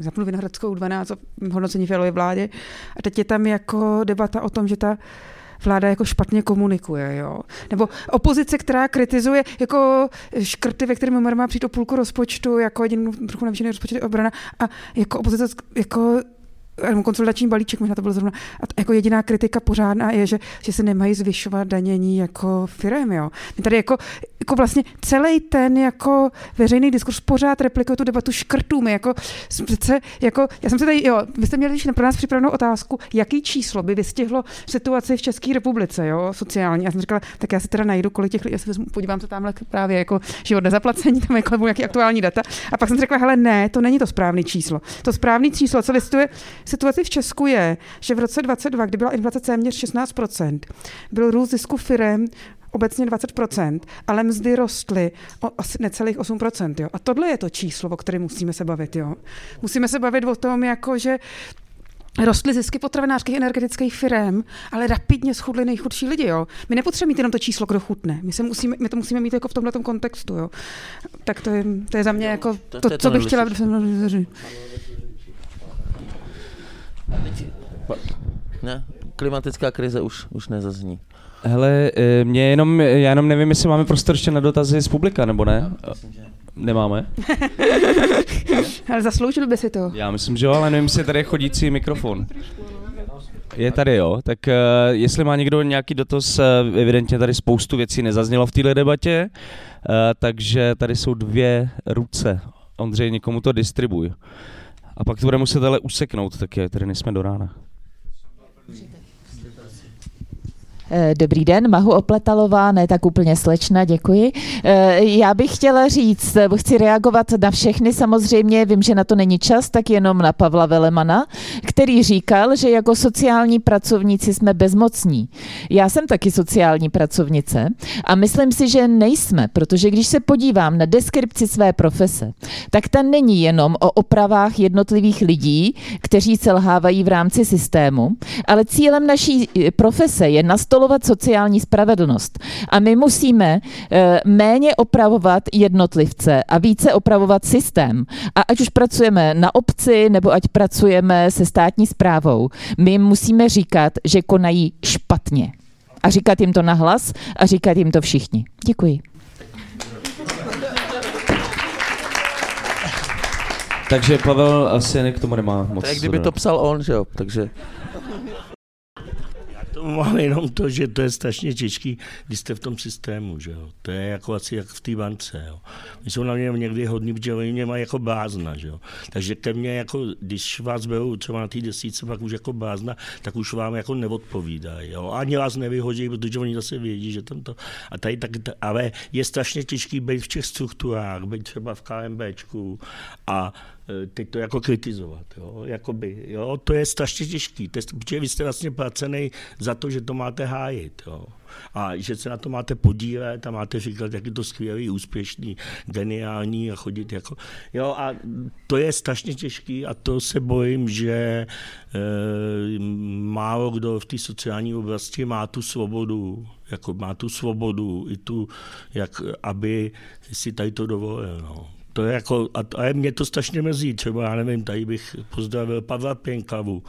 zapnu Vinohradskou 12 o hodnocení Fialovy vládě a teď je tam jako debata o tom, že ta vláda jako špatně komunikuje, jo. Nebo opozice, která kritizuje jako škrty, ve kterém má přijít o půlku rozpočtu, jako jedinou trochu navýšený rozpočet obrana a jako opozice jako nebo konsolidační balíček, možná to bylo zrovna, a jako jediná kritika pořádná je, že, že se nemají zvyšovat danění jako firem, jo. My tady jako, jako vlastně celý ten jako veřejný diskurs pořád replikuje tu debatu škrtů. My jako, přece, jako, já jsem se tady, jo, vy jste měli pro nás připravenou otázku, jaký číslo by vystihlo situaci v České republice, jo, sociální. Já jsem říkala, tak já si teda najdu, kolik těch já se vezmu, podívám se tamhle právě jako život nezaplacení, tam jako nějaký aktuální data. A pak jsem řekla, hele, ne, to není to správné číslo. To správné číslo, co vystuje situaci v Česku je, že v roce 22, kdy byla inflace téměř 16%, byl růst zisku firem obecně 20%, ale mzdy rostly o asi necelých 8%. Jo. A tohle je to číslo, o kterém musíme se bavit. Jo. Musíme se bavit o tom, jako že Rostly zisky potravinářských energetických firm, ale rapidně schudly nejchudší lidi. Jo. My nepotřebujeme mít jenom to číslo, kdo chutne. My, se musíme, my to musíme mít jako v tomhle kontextu. Jo. Tak to je, to je za mě jako to, to, co bych chtěla. Ne, klimatická krize už, už nezazní. Hele, mě jenom, já jenom nevím, jestli máme prostor ještě na dotazy z publika, nebo ne? Myslím, že... Nemáme? *laughs* ale zasloužil by si to. Já myslím, že jo, ale nevím, jestli tady je chodící mikrofon. Je tady, jo. Tak uh, jestli má někdo nějaký dotaz, uh, evidentně tady spoustu věcí nezaznělo v této debatě, uh, takže tady jsou dvě ruce. Ondřej, někomu to distribuj. A pak to bude muset ale useknout, tak je, tady nejsme do rána. Eh, dobrý den, Mahu Opletalová, ne tak úplně slečna, děkuji. Eh, já bych chtěla říct, eh, chci reagovat na všechny, samozřejmě vím, že na to není čas, tak jenom na Pavla Velemana, který říkal, že jako sociální pracovníci jsme bezmocní. Já jsem taky sociální pracovnice a myslím si, že nejsme, protože když se podívám na deskripci své profese, tak ta není jenom o opravách jednotlivých lidí, kteří selhávají v rámci systému, ale cílem naší profese je nastolovat nastolovat sociální spravedlnost. A my musíme eh, méně opravovat jednotlivce a více opravovat systém. A ať už pracujeme na obci, nebo ať pracujeme se státní zprávou, my musíme říkat, že konají špatně. A říkat jim to nahlas a říkat jim to všichni. Děkuji. Takže Pavel asi k tomu nemá moc. Tak kdyby to psal on, že jo, takže tomu mám jenom to, že to je strašně těžký, když jste v tom systému, že jo. To je jako asi jak v té bance, jo. My jsou na mě někdy hodní, protože oni mě mají jako blázna, že jo. Takže ke mně jako, když vás berou třeba na té desíce, pak už jako blázna, tak už vám jako neodpovídají, jo. Ani vás nevyhodí, protože oni zase vědí, že tam to, a tady tak, ale je strašně těžký být v těch strukturách, být třeba v KMBčku a teď to jako kritizovat. Jo? Jakoby, jo? To je strašně těžký, protože vy jste vlastně placený za to, že to máte hájit. Jo? A že se na to máte podílet a máte říkat, jak je to skvělý, úspěšný, geniální a chodit jako... Jo, a to je strašně těžký a to se bojím, že e, málo kdo v té sociální oblasti má tu svobodu, jako má tu svobodu i tu, jak, aby si tady to dovolil. No to je jako, a, a mě to strašně mrzí, třeba já nevím, tady bych pozdravil Pavla Pěnkavu,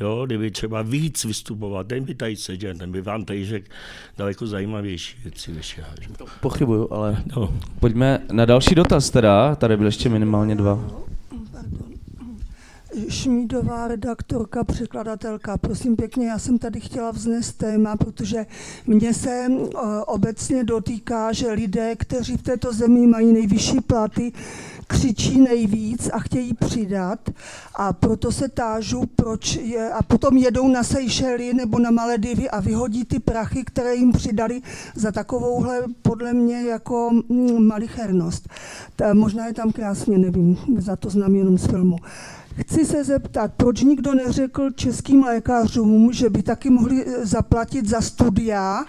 jo, kdyby třeba víc vystupovat, ten by tady seděl, ten by vám tady řekl daleko zajímavější věci než já. Že? Pochybuju, ale... No. Pojďme na další dotaz teda, tady byly ještě minimálně dva. Šmídová redaktorka, překladatelka. Prosím pěkně, já jsem tady chtěla vznést téma, protože mně se obecně dotýká, že lidé, kteří v této zemi mají nejvyšší platy, křičí nejvíc a chtějí přidat a proto se tážu, proč je, a potom jedou na Seychely nebo na Maledivy a vyhodí ty prachy, které jim přidali za takovouhle podle mě jako mm, malichernost. Ta, možná je tam krásně, nevím, za to znám jenom z filmu. Chci se zeptat, proč nikdo neřekl českým lékařům, že by taky mohli eh, zaplatit za studia,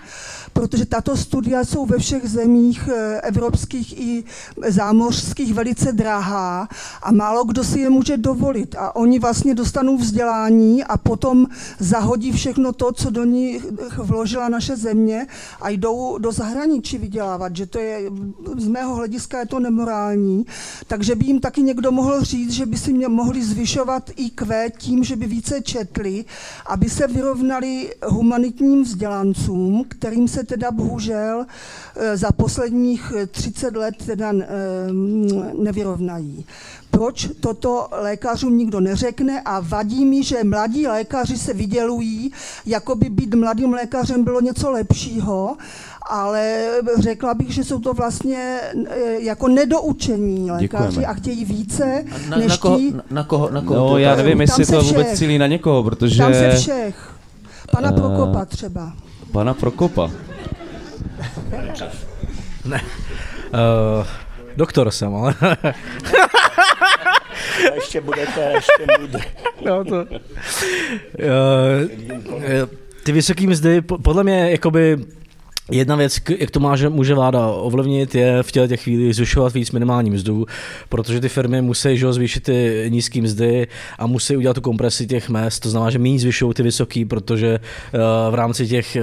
protože tato studia jsou ve všech zemích eh, evropských i zámořských velice drahá a málo kdo si je může dovolit. A oni vlastně dostanou vzdělání a potom zahodí všechno to, co do nich vložila naše země a jdou do zahraničí vydělávat, že to je, z mého hlediska je to nemorální. Takže by jim taky někdo mohl říct, že by si mě mohli zvyšovat IQ tím, že by více četli, aby se vyrovnali humanitním vzdělancům, kterým se teda bohužel eh, za posledních 30 let teda eh, nevyrovnají. Proč toto lékařům nikdo neřekne a vadí mi, že mladí lékaři se vydělují, jako by být mladým lékařem bylo něco lepšího, ale řekla bych, že jsou to vlastně eh, jako nedoučení lékaři Děkujeme. a chtějí více, Na, než na, koho, tí, na, na koho? Na koho No, to já nevím, jestli to vůbec všech. cílí na někoho, protože... tam se všech. Pana Eh, Prokopa třeba. Pana Prokopa. Ne. Uh, doktor jsem, ale... A ještě budete, ještě bude. no to... Uh, ty vysoké mzdy, po- podle mě, jakoby, Jedna věc, jak to má, že může vláda ovlivnit, je v těle těch chvíli zvyšovat víc minimální mzdu, protože ty firmy musí že, zvýšit ty nízké mzdy a musí udělat tu kompresi těch mest, to znamená, že méně zvyšují ty vysoký, protože uh, v rámci těch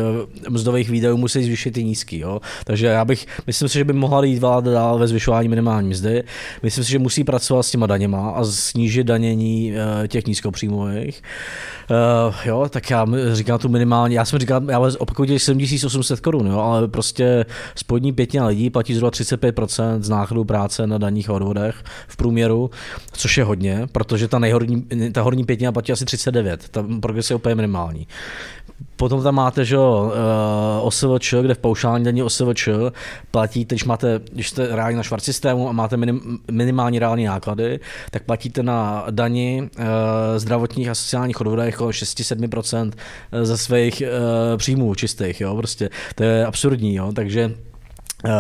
uh, mzdových výdajů musí zvýšit ty nízký. Jo? Takže já bych, myslím si, že by mohla jít vláda dál ve zvyšování minimální mzdy. Myslím si, že musí pracovat s těma daněma a snížit danění uh, těch nízkopříjmových. Jo, tak já říkám tu minimální, já jsem říkal, já opakuju těch 7800 korun, jo, ale prostě spodní pětina lidí platí zhruba 35% z nákladů práce na daních a odvodech v průměru, což je hodně, protože ta, nejhorní, ta horní pětina platí asi 39, ta progres je úplně minimální. Potom tam máte, že jo, uh, OSVČ, kde v paušální daní OSVČ platíte, když máte, když jste reálně na švart systému a máte minim, minimální reální náklady, tak platíte na dani uh, zdravotních a sociálních odvodech jako 6-7% ze svých uh, příjmů čistých, jo, prostě. To je absurdní, jo, takže uh,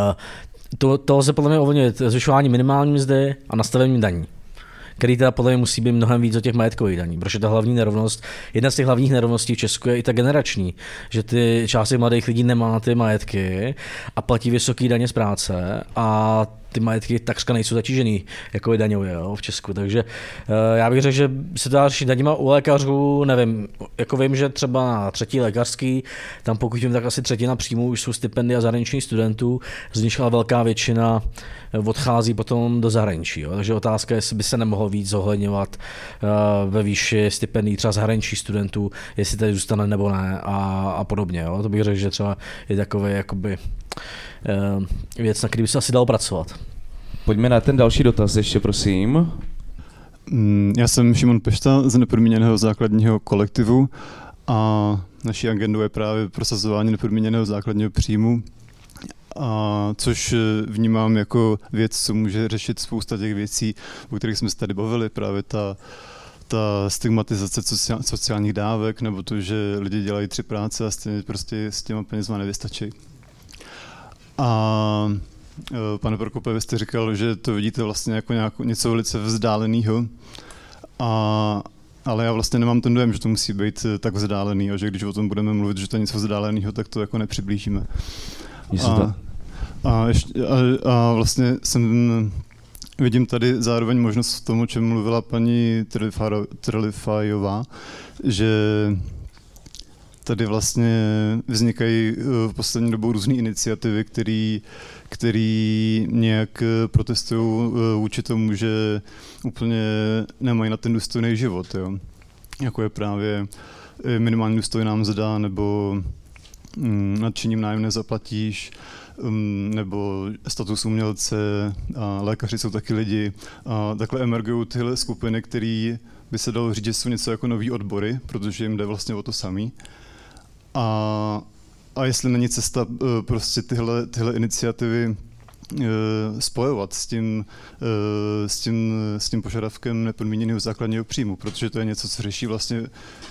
to, to lze podle mě ovlivnit zvyšování minimální mzdy a nastavením daní který teda podle mě musí být mnohem víc o těch majetkových daní, protože ta hlavní nerovnost, jedna z těch hlavních nerovností v Česku je i ta generační, že ty části mladých lidí nemá ty majetky a platí vysoké daně z práce a ty majetky takřka nejsou zatížený jako je daňově jo, v Česku, takže uh, já bych řekl, že se dá řešit daněma u lékařů, nevím, jako vím, že třeba na třetí lékařský, tam pokud vím, tak asi třetina příjmů už jsou stipendia zahraničních studentů, z nich ale velká většina eh, odchází potom do zahraničí. Jo. Takže otázka je, jestli by se nemohlo víc zohledňovat uh, ve výši stipendií třeba zahraničních studentů, jestli tady zůstane nebo ne a, a podobně. Jo. To bych řekl, že třeba je takové jakoby věc, na který by se asi dalo pracovat. Pojďme na ten další dotaz ještě, prosím. Mm, Já jsem Šimon Pešta z nepodmíněného základního kolektivu a naší agendou je právě prosazování nepodmíněného základního příjmu, a což eh, vnímám jako věc, co může řešit spousta těch věcí, o kterých jsme se tady bavili, právě ta, ta stigmatizace sociál, sociálních dávek, nebo to, že lidi dělají tři práce a stejně prostě s těma penězma nevystačí. A eh, pane Prokope, vy jste říkal, že to vidíte vlastně jako nějakou, něco velice vzdáleného, a, ale já vlastně nemám ten dojem, že to musí být eh, tak vzdálený a že když o tom budeme mluvit, že to je něco vzdáleného, tak to jako nepřiblížíme. A, a, ještě, a, a vlastně jsem vidím tady zároveň možnost v tom, o čem mluvila paní Trelifajová, že tady vlastně vznikají eh, v poslední dobou různé iniciativy, které který nějak eh, protestují eh, vůči tomu, že úplně nemají na ten důstojný život. Jo? Jako je právě minimální důstojná mzda nebo mm, nadšením nájem nezaplatíš, um, nebo status umělce, a lékaři jsou taky lidi. A takhle emergují tyhle skupiny, které by se dalo říct, že jsou něco jako nový odbory, protože jim jde vlastně o to samý. A, a jestli není cesta eh, prostě tyhle, tyhle iniciativy eh, spojovat s tím, eh, s, tím, s tím požadavkem nepodmíněného základního příjmu, protože to je něco, co řeší vlastně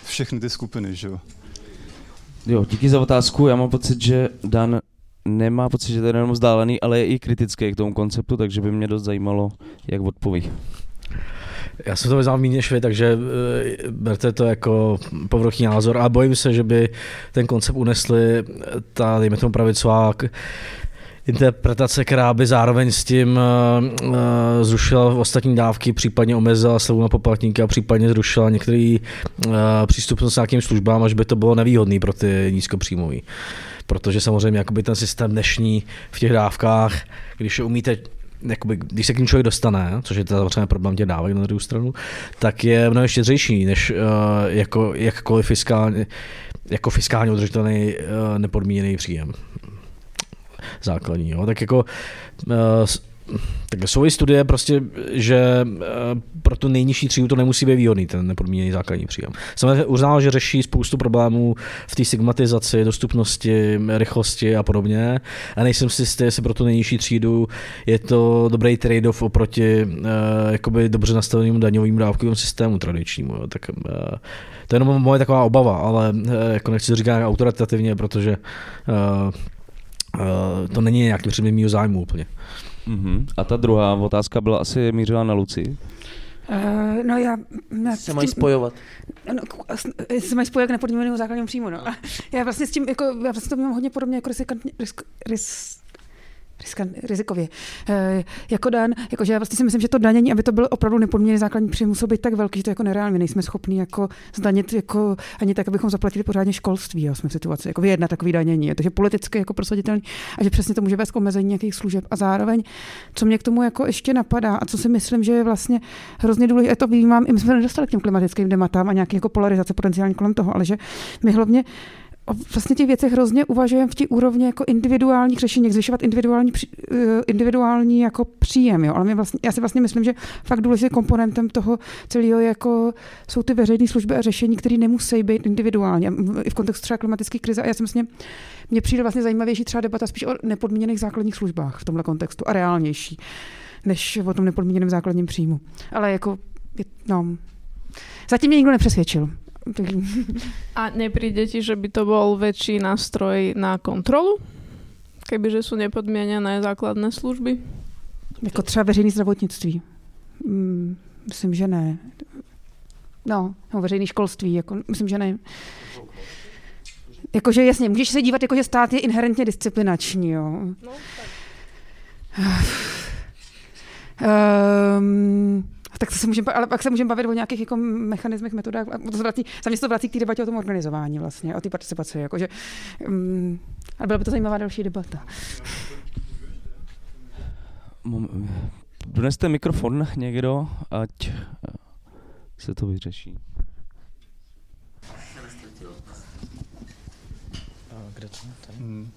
všechny ty skupiny, že jo. Jo, díky za otázku. Já mám pocit, že Dan nemá pocit, že to je jenom vzdálený, ale je i kritický k tomu konceptu, takže by mě dost zajímalo, jak odpoví. Já jsem to vyznal méně než takže uh, berte to jako povrchní názor a bojím se, že by ten koncept unesli ta, dejme tomu pravicová interpretace, která by zároveň s tím uh, zrušila ostatní dávky, případně omezila slevu na poplatníky a případně zrušila některý uh, přístupnost nějakým službám, až by to bylo nevýhodný pro ty nízkopříjmový. Protože samozřejmě jakoby ten systém dnešní v těch dávkách, když umíte jakoby, když se k ním člověk dostane, což je to samozřejmě problém těch dávek na druhou stranu, tak je mnohem štědřejší, než uh, jako, jakkoliv fiskálně, jako fiskálně udržitelný uh, nepodmíněný příjem základní. Jo. Tak jako uh, tak jsou i studie prostě, že pro tu nejnižší třídu to nemusí být výhodný, ten nepodmíněný základní příjem. Samozřejmě uznal, že řeší spoustu problémů v té stigmatizaci, dostupnosti, rychlosti a podobně. A nejsem si jistý, jestli pro tu nejnižší třídu je to dobrý trade-off oproti uh, jakoby dobře nastavenému daňovým dávkovému systému tradičnímu. Jo. Tak, uh, to je jenom moje taková obava, ale jako nechci to říkat autoritativně, protože to není nějaký předmět zájmu úplně. Uh-huh. A ta druhá otázka byla asi mířila na Luci. Uh, no já... já se mají spojovat. No, se mají spojovat k nepodmíněnému základnímu příjmu, no. Já vlastně s tím, jako, já vlastně to mám hodně podobně jako riskantně, risk, risk, rizikově. E, jako dan, jakože já vlastně si myslím, že to danění, aby to byl opravdu nepodmíněný základní příjem, musel být tak velký, že to jako nereálně nejsme schopni jako zdanit jako ani tak, abychom zaplatili pořádně školství. Jo, jsme v situaci, jako vyjednat takový danění. Takže politicky jako prosaditelný a že přesně to může vést k omezení nějakých služeb. A zároveň, co mě k tomu jako ještě napadá a co si myslím, že je vlastně hrozně důležité, to vnímám, i my jsme nedostali k těm klimatickým dematám a nějaký jako polarizace potenciální kolem toho, ale že my hlavně o vlastně těch věcech hrozně uvažujeme v těch úrovni jako individuálních řešení, zvyšovat individuální, eh, individuální jako příjem. Jo? Ale my vlastně, já si vlastně myslím, že fakt důležitým komponentem toho celého jako jsou ty veřejné služby a řešení, které nemusí být individuální. I v kontextu třeba klimatické krize. A já si myslím, mně přijde vlastně zajímavější třeba debata spíš o nepodmíněných základních službách v tomhle kontextu a reálnější, než o tom nepodmíněném základním příjmu. Ale jako, no, zatím mě nikdo nepřesvědčil. A nepríde ti, že by to bol väčší nástroj na kontrolu? Kebyže sú nepodmienené základné služby? Jako třeba veřejné zdravotnictví. Mm, myslím, že ne. No, no veřejné školství, jako, myslím, že ne. Jakože jasně, můžeš se dívat, jako, že stát je inherentně disciplinační, jo. No, tak. um, tak to se můžeme, ale pak se můžeme bavit o nějakých jako mechanismech, metodách. A to vrací, za mě se to vrací k té debatě o tom organizování vlastně, o té participaci. Jakože, um, ale byla by to zajímavá další debata. Doneste mikrofon někdo, ať se to vyřeší. Kde to? Hmm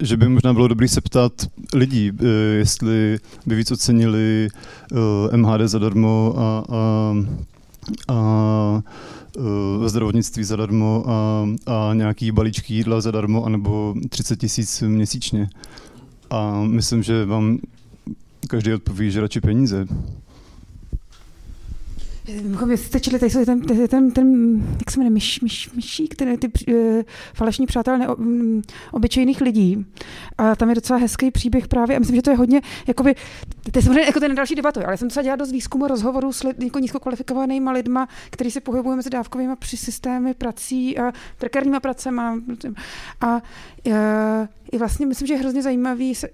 že by možná bylo dobré se ptát lidí, eh, jestli by víc ocenili eh, MHD zadarmo a, a, a eh, zdravotnictví zadarmo a, a nějaký balíčky jídla zadarmo, anebo 30 tisíc měsíčně. A myslím, že vám každý odpoví, že radši peníze. Mimochodem, jestli jste čili, tady jsou ten, ten, ten, jak se jmenuje, myš, myš, myšík, ten, ty uh, falešní přátelé ne, um, obyčejných lidí. A tam je docela hezký příběh právě, a myslím, že to je hodně, jakoby, to je samozřejmě jako ten další debatu, ale jsem docela dělala dost výzkumu rozhovorů s lid, jako nízkokvalifikovanými lidma, kteří se pohybují mezi dávkovými při systémy prací a prekárníma pracema. A, a i vlastně myslím, že je hrozně zajímavý se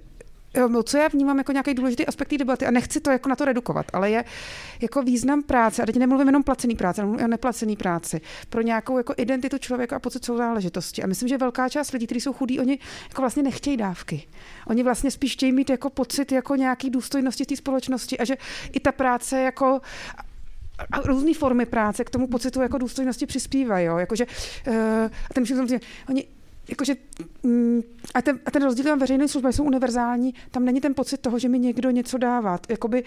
No, co já vnímám jako nějaký důležitý aspekt té debaty, a nechci to jako na to redukovat, ale je jako význam práce, a teď nemluvím jenom placený práce, ale neplacený práci, pro nějakou jako identitu člověka a pocit záležitosti. A myslím, že velká část lidí, kteří jsou chudí, oni jako vlastně nechtějí dávky. Oni vlastně spíš chtějí mít jako pocit jako nějaký důstojnosti té společnosti a že i ta práce jako a různé formy práce k tomu pocitu jako důstojnosti přispívají. Jo? Jakože, uh, a ten myslím, oni jakože, mm, a, ten, a ten rozdíl tam veřejné služby jsou univerzální, tam není ten pocit toho, že mi někdo něco dává. Jakoby,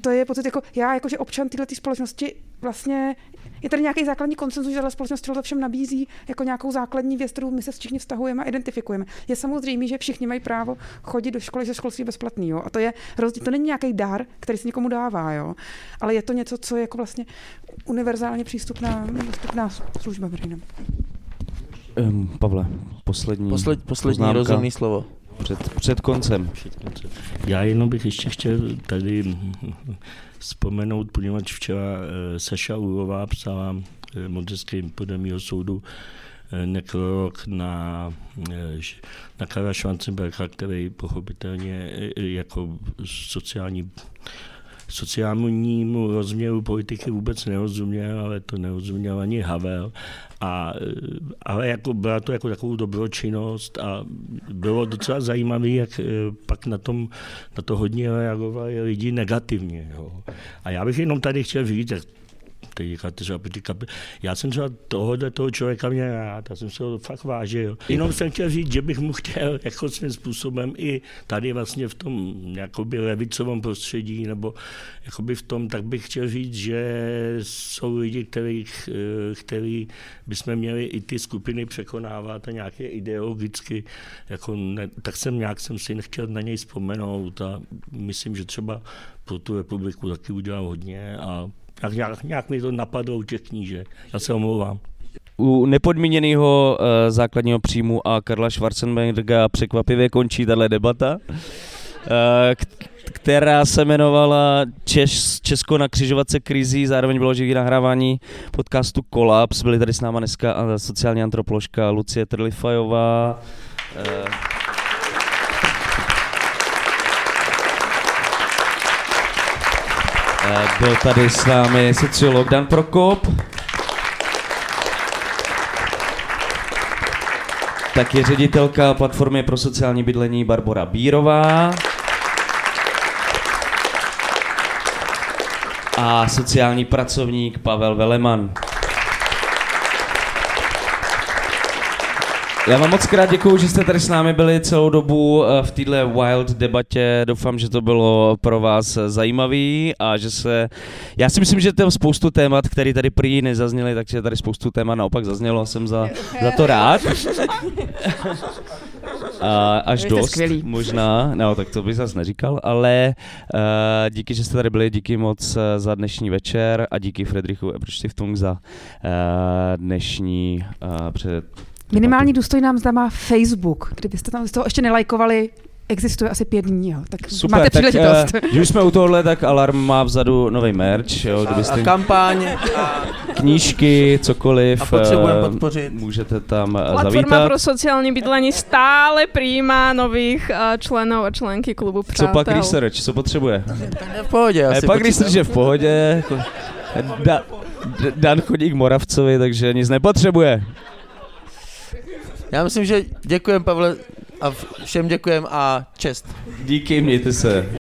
to je pocit, jako já, jakože občan této společnosti, vlastně je tady nějaký základní konsenzus, že ta společnost to všem nabízí jako nějakou základní věc, kterou my se všichni vztahujeme a identifikujeme. Je samozřejmě, že všichni mají právo chodit do školy, že školství bezplatný. Jo? A to je rozdíl, to není nějaký dar, který se někomu dává, jo? ale je to něco, co je jako vlastně univerzálně přístupná, dostupná služba veřejná. Um, Pavle, poslední Posled, poslední rozumný slovo. před, před koncem. Já jenom bych ještě chtěl tady vzpomenout, poněvadž včera eh, Saša Urová psala eh, Monteským podle mého soudu eh, nekrolog na, na Karla Schwarzenberga, který pochopitelně jako sociální sociálnímu rozměru politiky vůbec nerozuměl, ale to nerozuměl ani Havel. A, ale jako byla to jako takovou dobročinnost a bylo docela zajímavé, jak pak na, tom, na to hodně reagovali lidi negativně. Jo. A já bych jenom tady chtěl říct, teď říkáte třeba kapi. Já jsem třeba tohohle toho člověka měl rád, já jsem se ho fakt vážil. Jenom jsem chtěl říct, že bych mu chtěl jako svým způsobem i tady vlastně v tom jakoby levicovém prostředí, nebo jakoby v tom, tak bych chtěl říct, že jsou lidi, který, který bychom měli i ty skupiny překonávat a nějaké ideologicky, jako ne, tak jsem nějak jsem si nechtěl na něj vzpomenout a myslím, že třeba pro tu republiku taky udělal hodně a tak nějak, nějak mi to napadlo u těch knížek. Já se omlouvám. U nepodmíněného uh, základního příjmu a Karla Schwarzenberga překvapivě končí tahle debata, uh, která se jmenovala Češ, Česko na křižovatce krizí, zároveň bylo živý nahrávání podcastu Kolaps. Byli tady s náma dneska sociální antropoložka Lucie Trlifajová, uh, byl tady s námi sociolog Dan Prokop. je ředitelka platformy pro sociální bydlení Barbora Bírová. A sociální pracovník Pavel Veleman. Já vám moc krát děkuju, že jste tady s námi byli celou dobu eh, v této wild debatě. Doufám, že to bylo pro vás zajímavý a že se... Já si myslím, že tam spoustu témat, které tady prý nezazněly, takže tady spoustu témat naopak zaznělo a jsem za, za to rád. *laughs* A až dost, skvělý. možná, no tak to bych zase neříkal, ale uh, díky, že jste tady byli, díky moc eh, za dnešní večer a díky Frederichu Ebrštiftung za uh, dnešní uh, před Minimální důstojná mzda má Facebook. Kdybyste tam z toho ještě nelajkovali, existuje asi pět dní, jo. tak Super, máte příležitost. Tak, uh, když jsme u tohohle, tak Alarm má vzadu nový merch, jo, kdybyste... A, a kampaň. A... Knížky, cokoliv. A potřebujeme uh, podpořit. Můžete tam uh, Platforma zavítat. Platforma pro sociální bydlení stále přijímá nových členů a členky klubu Přátel. Co pak research, co potřebuje? v pohodě. Asi pak research je v pohodě. Jako- da, Dan chodí k Moravcovi, takže nic nepotřebuje. Já myslím, že děkujem Pavle a všem děkujem a čest. Díky, mějte se.